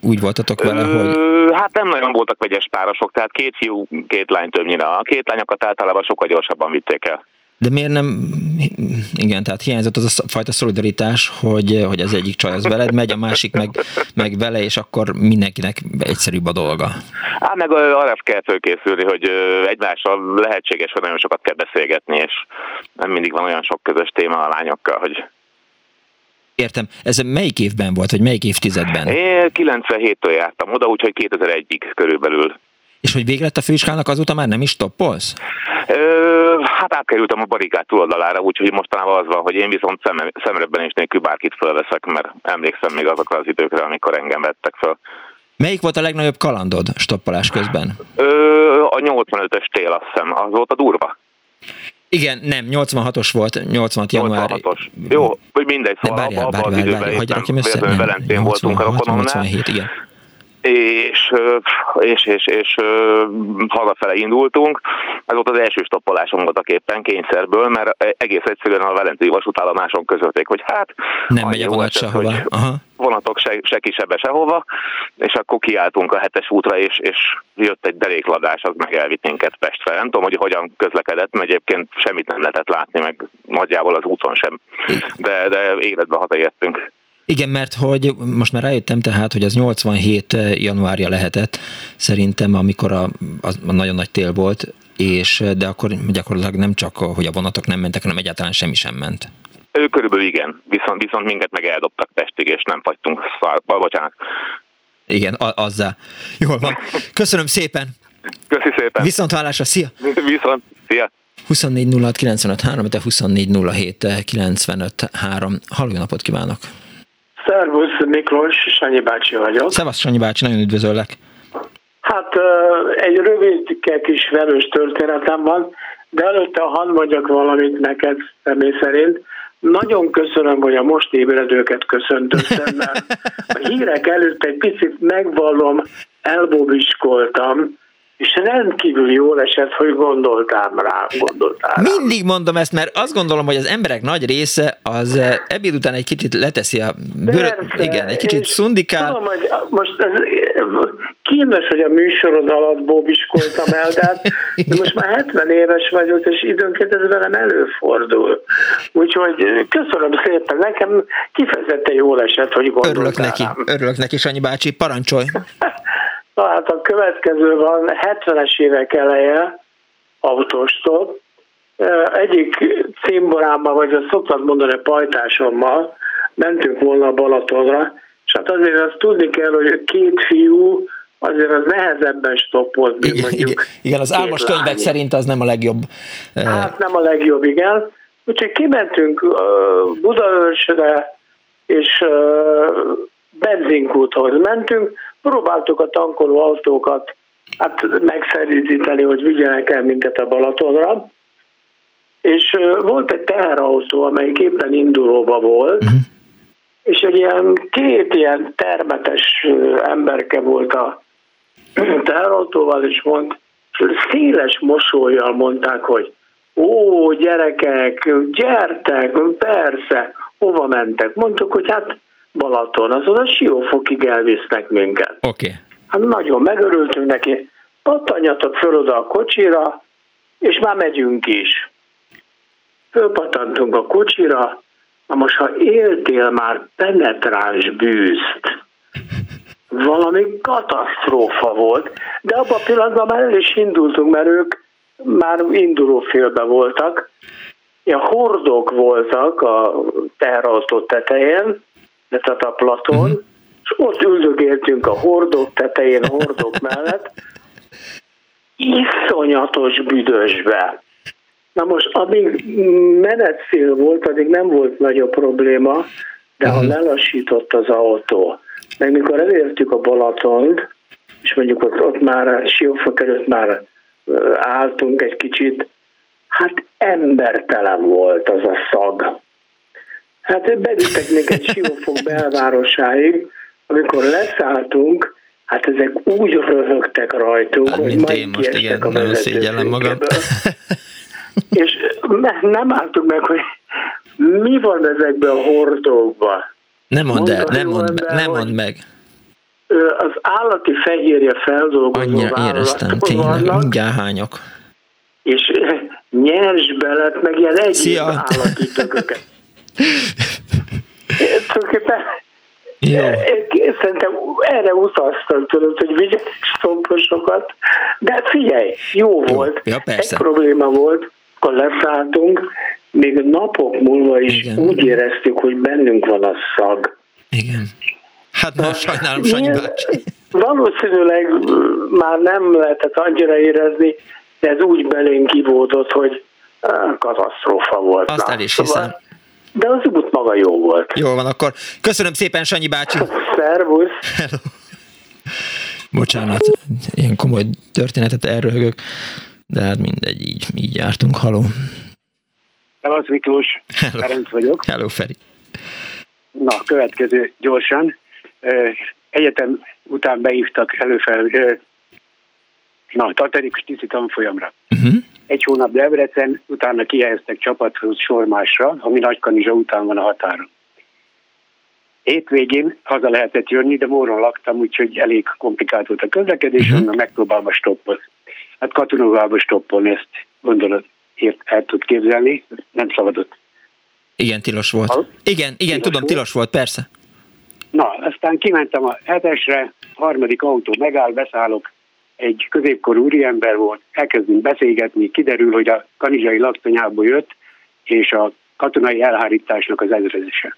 úgy voltatok vele, hogy... Hát nem nagyon voltak vegyes párosok, tehát két fiú, két lány többnyire. A két lányokat általában sokkal gyorsabban vitték el. De miért nem, igen, tehát hiányzott az a fajta szolidaritás, hogy, hogy az egyik csaj az veled megy, a másik meg, meg vele, és akkor mindenkinek egyszerűbb a dolga. Hát meg arra kell fölkészülni, hogy egymással lehetséges, hogy nagyon sokat kell beszélgetni, és nem mindig van olyan sok közös téma a lányokkal, hogy Értem. Ez melyik évben volt, vagy melyik évtizedben? Én 97-től jártam oda, úgyhogy 2001-ig körülbelül. És hogy vége lett a főiskának, azóta már nem is toppolsz? Ö, hát átkerültem a barikát túloldalára, úgyhogy mostanában az van, hogy én viszont szem, szemrebben is nélkül bárkit fölveszek, mert emlékszem még azokra az időkre, amikor engem vettek föl. Melyik volt a legnagyobb kalandod stoppolás közben? Ö, a 85-ös tél, azt hiszem. Az volt a durva. Igen, nem, 86-os volt, 86 január. 86-os. Jó, hogy mindegy, szóval várjál, abban várjál, az időben össze, nem, Velencén voltunk a rokonomnál. 87, igen és, és, és, és hazafele indultunk. Ez volt az első stoppolásom voltak éppen kényszerből, mert egész egyszerűen a Velencei vasútállomáson közölték, hogy hát... Nem megy a vonat sehova. Aha. Vonatok se, se kisebbe sehova, és akkor kiálltunk a hetes útra, és, és jött egy derékladás, az meg elvitt minket Pestre. Nem tudom, hogy hogyan közlekedett, mert egyébként semmit nem lehetett látni, meg nagyjából az úton sem. De, de életbe hazaértünk. Igen, mert hogy most már rájöttem tehát, hogy az 87 januárja lehetett, szerintem, amikor a, az a nagyon nagy tél volt, és de akkor gyakorlatilag nem csak, hogy a vonatok nem mentek, hanem egyáltalán semmi sem ment. Ő körülbelül igen, viszont, viszont minket meg eldobtak Pestig, és nem fagytunk. Szóval, bocsánat. Igen, a- azzá. Jól van. Köszönöm szépen. Köszi szépen. Viszont hallásra, szia. Viszont, szia. 24 06 95 3, de 24 07 95 3. Halló, napot kívánok! Szervusz, Miklós, Sanyi bácsi vagyok. Szevasz, Sanyi bácsi, nagyon üdvözöllek. Hát egy rövid kis velős történetem van, de előtte, ha mondjak valamit neked személy szerint, nagyon köszönöm, hogy a most ébredőket köszöntöttem, mert a hírek előtt egy picit megvallom, elbobiskoltam, és rendkívül jól esett, hogy gondoltám rá, gondoltál rá. Mindig mondom ezt, mert azt gondolom, hogy az emberek nagy része az eh, ebéd után egy kicsit leteszi a bőr, igen, egy kicsit szundikál. Tudom, hogy most ez kínos, hogy a műsorod alatt bóbiskoltam el, de, hát, de most már 70 éves vagyok, és időnként ez velem előfordul. Úgyhogy köszönöm szépen, nekem kifejezetten jól esett, hogy gondoltál Örülök neki, örülök neki, Sanyi bácsi, parancsolj! Na hát a következő van 70-es évek eleje, autóstop. Egyik cimborámmal, vagy azt szoktad mondani, pajtásommal mentünk volna a Balatonra, és hát azért azt tudni kell, hogy két fiú azért az nehezebben stoppolt, mint igen, mondjuk. Igen, igen az álmos könyvek szerint az nem a legjobb. Hát nem a legjobb, igen. Úgyhogy kimentünk uh, Budaörsre, és uh, benzinkúthoz mentünk, próbáltuk a tankoló autókat hát megszerűzíteni, hogy vigyenek el minket a Balatonra, és volt egy teherautó, amelyik éppen indulóba volt, uh-huh. és egy ilyen két ilyen termetes emberke volt a teherautóval, és mond, széles mosolyjal mondták, hogy ó, gyerekek, gyertek, persze, hova mentek? Mondtuk, hogy hát Balaton, azon a Siófokig elvisznek minket. Oké. Okay. Hát nagyon megörültünk neki. Pattanjatok föl oda a kocsira, és már megyünk is. Fölpattantunk a kocsira, na most ha éltél már penetráns bűzt, valami katasztrófa volt, de abban a pillanatban már el is indultunk, mert ők már induló félbe voltak. Ilyen hordók voltak a teherautó tetején, tehát a Platon, uh-huh. és ott üldögéltünk a hordók tetején, a hordók mellett, iszonyatos büdösbe. Na most, amíg menetszél volt, addig nem volt nagyobb probléma, de ha mhm. lelassított az autó, meg mikor elértük a Balatont, és mondjuk ott, ott már Siófok előtt már álltunk egy kicsit, hát embertelen volt az a szag. Hát bevittek egy Siófok belvárosáig, amikor leszálltunk, hát ezek úgy röhögtek rajtunk, hát, hogy majd most igen, a nagyon szégyellem magam. És nem álltuk meg, hogy mi van ezekben a hordókban. Nem mondd el, nem mondd, be, nem mondd meg. Az állati fehérje feldolgozó Anyja, éreztem, tényleg, mindjárt hányok. És nyers belet, meg ilyen egyéb állati tököket. Tulajdonképpen Szerintem erre utaztam, tudod, hogy vigyek szomposokat, de figyelj, jó volt. Ja, Egy probléma volt, akkor leszálltunk, még napok múlva is Igen. úgy éreztük, hogy bennünk van a szag. Igen. Hát már sajnálom, Sanyi bácsi. Valószínűleg már nem lehetett annyira érezni, de ez úgy belénk kivódott, hogy katasztrófa volt. Azt el is hiszem. Szóval de az út maga jó volt. Jó van, akkor köszönöm szépen, Sanyi bácsi. Szervusz. Hello. Bocsánat, ilyen komoly történetet elröhögök, de hát mindegy, így, így jártunk. Haló. Szevasz Miklós, Hello. Ferenc vagyok. Hello, Feri. Na, következő gyorsan. Egyetem után beívtak előfel, na, tartalékos tiszi tanfolyamra. Uh-huh egy hónap Debrecen, utána kihelyeztek csapathoz Sormásra, ami Nagykanizsa után van a határon. Hétvégén haza lehetett jönni, de Móron laktam, úgyhogy elég komplikált volt a közlekedés, uh-huh. onnan megpróbálva stoppol. Hát katonóvába stoppolni, ezt gondolod, ért, el tud képzelni, nem szabadott. Igen, tilos volt. Ha? Igen, igen, tilos tudom, volt. tilos volt, persze. Na, aztán kimentem a hetesre, harmadik autó megáll, beszállok, egy középkorú úriember volt, elkezdünk beszélgetni, kiderül, hogy a kanizsai laktanyából jött, és a katonai elhárításnak az ezredese.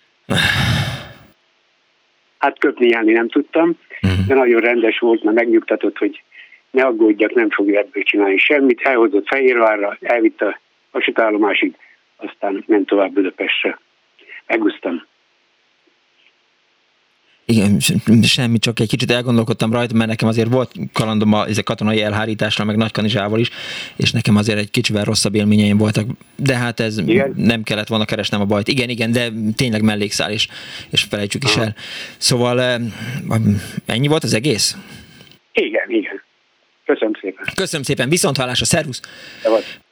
Hát köpni járni nem tudtam, de nagyon rendes volt, mert megnyugtatott, hogy ne aggódjak, nem fogja ebből csinálni semmit. Elhozott Fehérvárra, elvitt a vasútállomásig, aztán ment tovább Budapestre. Megúsztam. Igen, semmi, csak egy kicsit elgondolkodtam rajta, mert nekem azért volt kalandom a, ez a katonai elhárításra, meg Nagykanizsával is, és nekem azért egy kicsivel rosszabb élményeim voltak, de hát ez igen. nem kellett volna keresnem a bajt. Igen, igen, de tényleg mellékszál, és, és felejtsük is el. Szóval eh, ennyi volt az egész? Igen, igen. Köszönöm szépen. Köszönöm szépen, viszont hallásra, szervusz!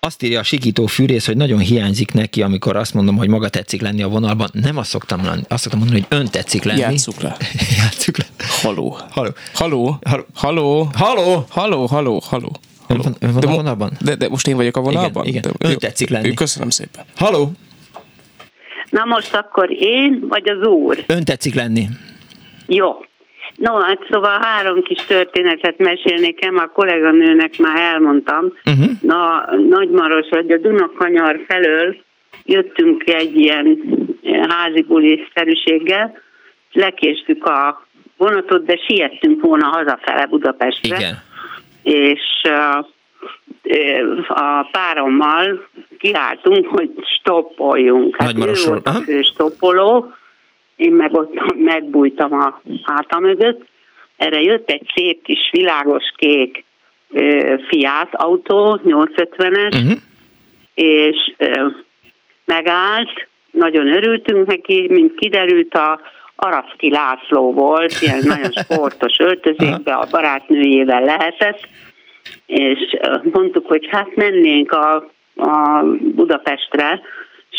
Azt írja a sikító fűrész, hogy nagyon hiányzik neki, amikor azt mondom, hogy maga tetszik lenni a vonalban. Nem azt szoktam, lenni, azt szoktam mondani, hogy ön tetszik lenni. Játsszuk le. Játsszuk le. Haló. Haló. Haló. Haló. Haló. Haló. Haló. Haló. Ön van, ön van de, a vonalban? De, de most én vagyok a vonalban? Igen, igen. De, ön tetszik lenni. Köszönöm szépen. Haló. Na most akkor én, vagy az úr? Ön tetszik lenni. Jó. No, hát szóval három kis történetet mesélnék el, a kolléganőnek már elmondtam. Uh-huh. Na, Nagymaros, vagy a Dunakanyar felől jöttünk egy ilyen házi buliszerűséggel, lekéstük a vonatot, de siettünk volna hazafele Budapestre. Igen. És a párommal kiálltunk, hogy stoppoljunk. Hát ő volt a stoppoló, én meg ott megbújtam a háta mögött, erre jött egy szép kis világos kék ö, Fiat autó, 850-es, uh-huh. és ö, megállt, nagyon örültünk neki, mint kiderült a Araszki László volt, ilyen nagyon sportos öltözékbe, a barátnőjével lehetett, és mondtuk, hogy hát mennénk a, a Budapestre,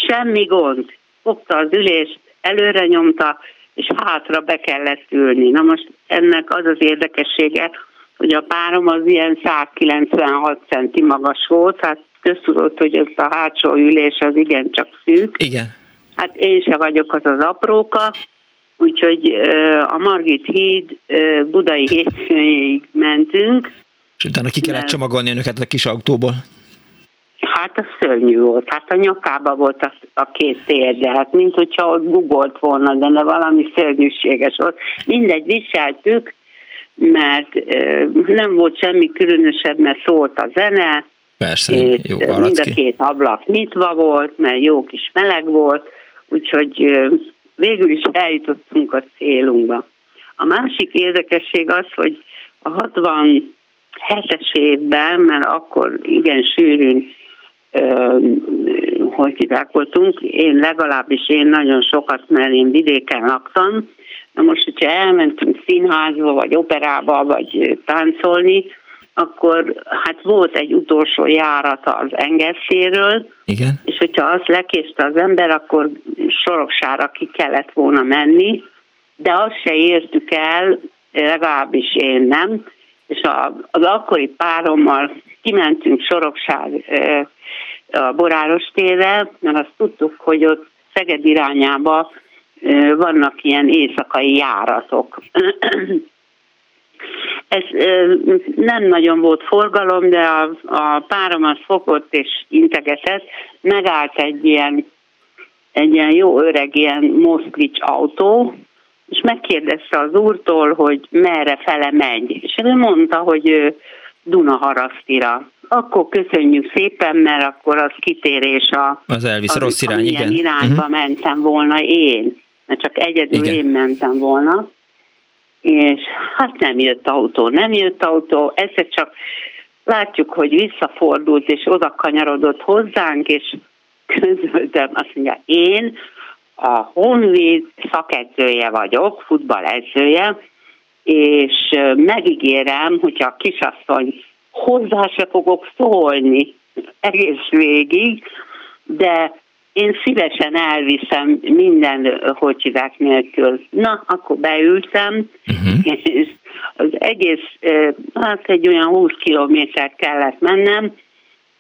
semmi gond, fogta az ülést, előre nyomta, és hátra be kellett ülni. Na most ennek az az érdekessége, hogy a párom az ilyen 196 centi magas volt, tehát köztudott, hogy ez a hátsó ülés az igencsak szűk. Igen. Hát én se vagyok az az apróka, úgyhogy a Margit híd budai hétfőjéig mentünk. És utána ki kellett csomagolni önöket a kis autóból. Hát a szörnyű volt, hát a nyakába volt a, a két térde, hát mint hogyha ott gugolt volna, de ne valami szörnyűséges volt. Mindegy, viseltük, mert e, nem volt semmi különösebb, mert szólt a zene, Persze, és jó mind a két ablak nyitva volt, mert jó kis meleg volt, úgyhogy e, végül is eljutottunk a célunkba. A másik érdekesség az, hogy a 67-es évben, mert akkor igen sűrűn hogy kirákoltunk. Én legalábbis én nagyon sokat, mert én vidéken laktam. Na most, hogyha elmentünk színházba, vagy operába, vagy táncolni, akkor hát volt egy utolsó járata az engeszéről, Igen. és hogyha azt lekéste az ember, akkor soroksára ki kellett volna menni, de azt se értük el, legalábbis én nem, és a, az akkori párommal kimentünk Soroksár a Boráros térre, mert azt tudtuk, hogy ott Szeged irányába vannak ilyen éjszakai járatok. Ez nem nagyon volt forgalom, de a, a párom az fogott és integetett, megállt egy ilyen, egy ilyen jó öreg ilyen Moszkvics autó, és megkérdezte az úrtól, hogy merre fele megy. És ő mondta, hogy Dunaharasztira. Akkor köszönjük szépen, mert akkor az kitérés a... Az elvisz rossz irány, igen. irányba uh-huh. mentem volna én, mert csak egyedül igen. én mentem volna. És hát nem jött autó, nem jött autó, egyszer csak látjuk, hogy visszafordult és oda kanyarodott hozzánk, és közöltem, azt mondja, én a Honvéd szakedzője vagyok, futballedzője, és megígérem, hogyha a kisasszony hozzá se fogok szólni egész végig, de én szívesen elviszem minden hocsidák nélkül. Na, akkor beültem, uh-huh. és az egész, hát egy olyan 20 kilométert kellett mennem,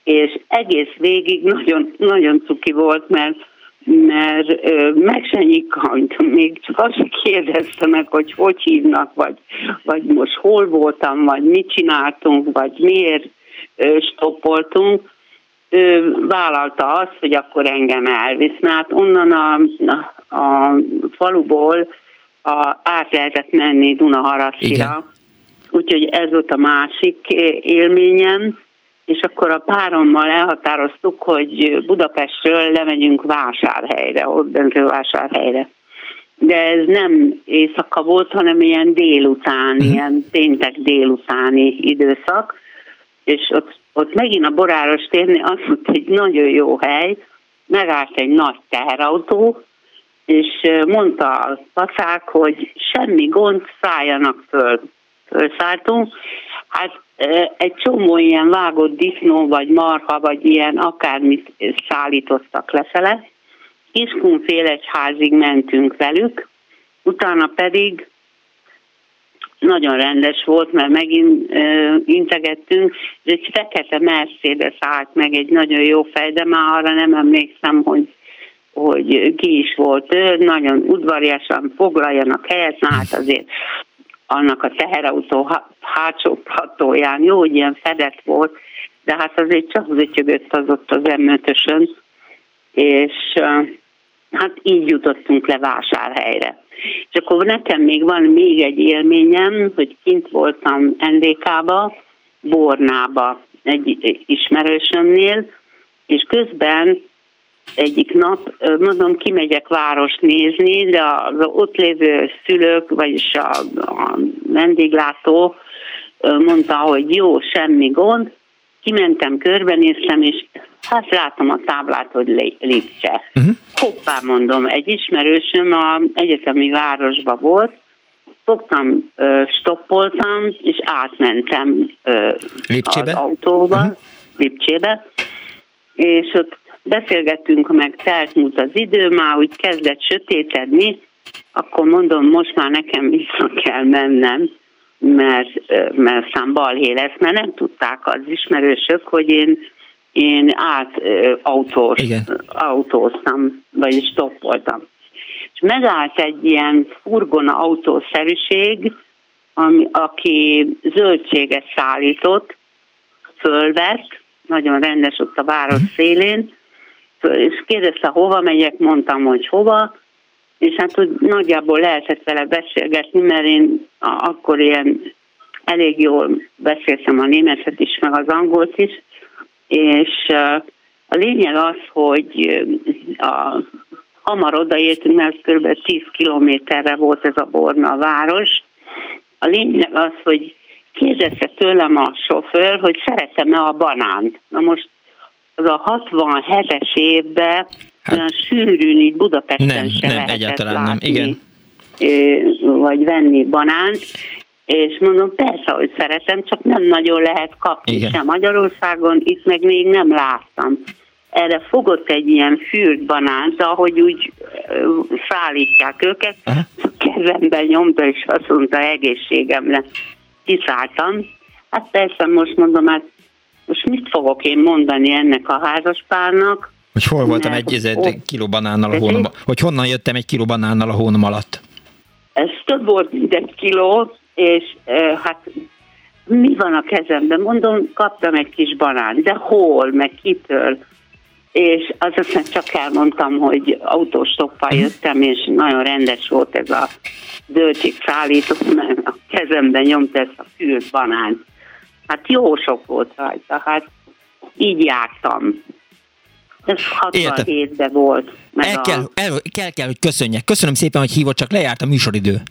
és egész végig nagyon, nagyon cuki volt, mert mert meg se nyikkant, még csak azt kérdezte meg, hogy hogy hívnak, vagy, vagy most hol voltam, vagy mit csináltunk, vagy miért stoppoltunk, ő vállalta azt, hogy akkor engem elvisz, mert onnan a, a, faluból a, át lehetett menni Dunaharasztira, úgyhogy ez volt a másik élményem, és akkor a párommal elhatároztuk, hogy Budapestről lemegyünk vásárhelyre, ott döntő vásárhelyre. De ez nem éjszaka volt, hanem ilyen délután, uh-huh. ilyen péntek délutáni időszak, és ott, ott megint a Boráros térni azt mondta, hogy nagyon jó hely, megállt egy nagy teherautó, és mondta a pacák, hogy semmi gond, szálljanak föl. Fölszálltunk, hát egy csomó ilyen vágott disznó, vagy marha, vagy ilyen akármit szállítottak lefele. Kiskunfél egy házig mentünk velük, utána pedig nagyon rendes volt, mert megint uh, integettünk, és egy fekete Mercedes állt meg, egy nagyon jó fej, de már arra nem emlékszem, hogy hogy ki is volt ő, nagyon udvariasan foglaljanak helyet, na hát azért annak a teherautó hátsó platóján, jó, hogy ilyen fedett volt, de hát azért csak zötyögött az ott az m és hát így jutottunk le vásárhelyre. És akkor nekem még van még egy élményem, hogy kint voltam NDK-ba, Bornába, egy ismerősömnél, és közben egyik nap, mondom, kimegyek város nézni, de az ott lévő szülők, vagyis a, a vendéglátó mondta, hogy jó, semmi gond. Kimentem, körbenéztem, és hát látom a táblát, hogy Lipcse. Uh-huh. Hoppá, mondom, egy ismerősöm a egyetemi városba volt, fogtam, stoppoltam, és átmentem Lipcsébe? az autóba, uh-huh. Lipcsébe, és ott beszélgettünk meg, telt múlt az idő, már úgy kezdett sötétedni, akkor mondom, most már nekem vissza kell mennem, mert, mert szám balhé lesz, mert nem tudták az ismerősök, hogy én, én át autós, autóztam, vagyis stoppoltam. És megállt egy ilyen furgona autószerűség, ami, aki zöldséget szállított, fölvett, nagyon rendes ott a város mhm. szélén, és kérdezte, hova megyek, mondtam, hogy hova, és hát hogy nagyjából lehetett vele beszélgetni, mert én akkor ilyen elég jól beszéltem a németet is, meg az angolt is, és a lényeg az, hogy a, hamar odaértünk, mert kb. 10 kilométerre volt ez a Borna város. A lényeg az, hogy kérdezte tőlem a sofőr, hogy szeretem-e a banánt. Na most az a 67-es évben hát, olyan sűrűn így Budapesten nem, se nem, egyáltalán látni, nem, igen. vagy venni banánt, és mondom, persze, hogy szeretem, csak nem nagyon lehet kapni Igen. sem Magyarországon, itt meg még nem láttam. Erre fogott egy ilyen fűrt banánt, ahogy úgy szállítják őket, Aha. kezemben nyomta, és azt mondta, egészségemre kiszálltam. Hát persze most mondom, hát most mit fogok én mondani ennek a házaspárnak? Hogy hol voltam egy, egy kiló banánnal a hónom, hogy honnan jöttem egy kiló banánnal a hónom alatt? Ez több volt, mint egy kiló, és e, hát mi van a kezemben? Mondom, kaptam egy kis banán, de hol, meg kitől? És aztán csak elmondtam, hogy autóstoppal mhm. jöttem, és nagyon rendes volt ez a szállító, mert a kezemben nyomta ezt a fült banán. Hát jó sok volt rajta, hát így jártam. Ez 67-ben volt. Meg el, kell, el, kell, kell, hogy köszönjek. Köszönöm szépen, hogy hívott, csak lejárt a műsoridő.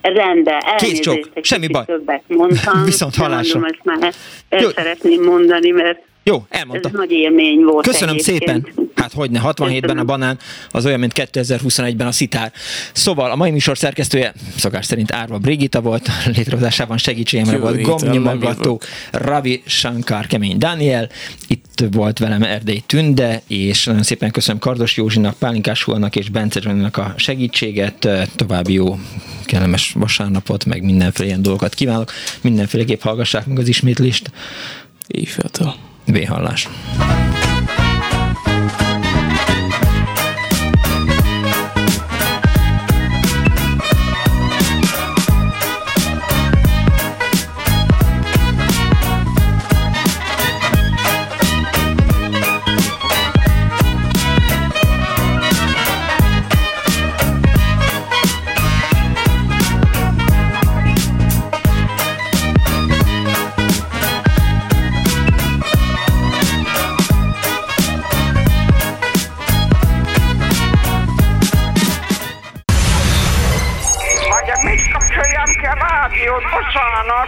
Rendben, Kész csok, semmi baj. Többet mondtam. Viszont hallásra. ezt már el Jó. szeretném mondani, mert jó, elmondta. Ez nagy élmény volt. Köszönöm egyébként. szépen. Hát hogyne, 67-ben a banán, az olyan, mint 2021-ben a szitár. Szóval a mai műsor szerkesztője szokás szerint Árva Brigita volt, létrehozásában segítségemre volt gombnyomogató, Ravi Shankar, Kemény Daniel, itt volt velem Erdély Tünde, és nagyon szépen köszönöm Kardos Józsinak, Pálinkás Hulnak és Bence Zsaninak a segítséget, további jó kellemes vasárnapot, meg mindenféle ilyen dolgokat kívánok. Mindenféleképp hallgassák meg az ismétlést. Éjféltől. Véhallás.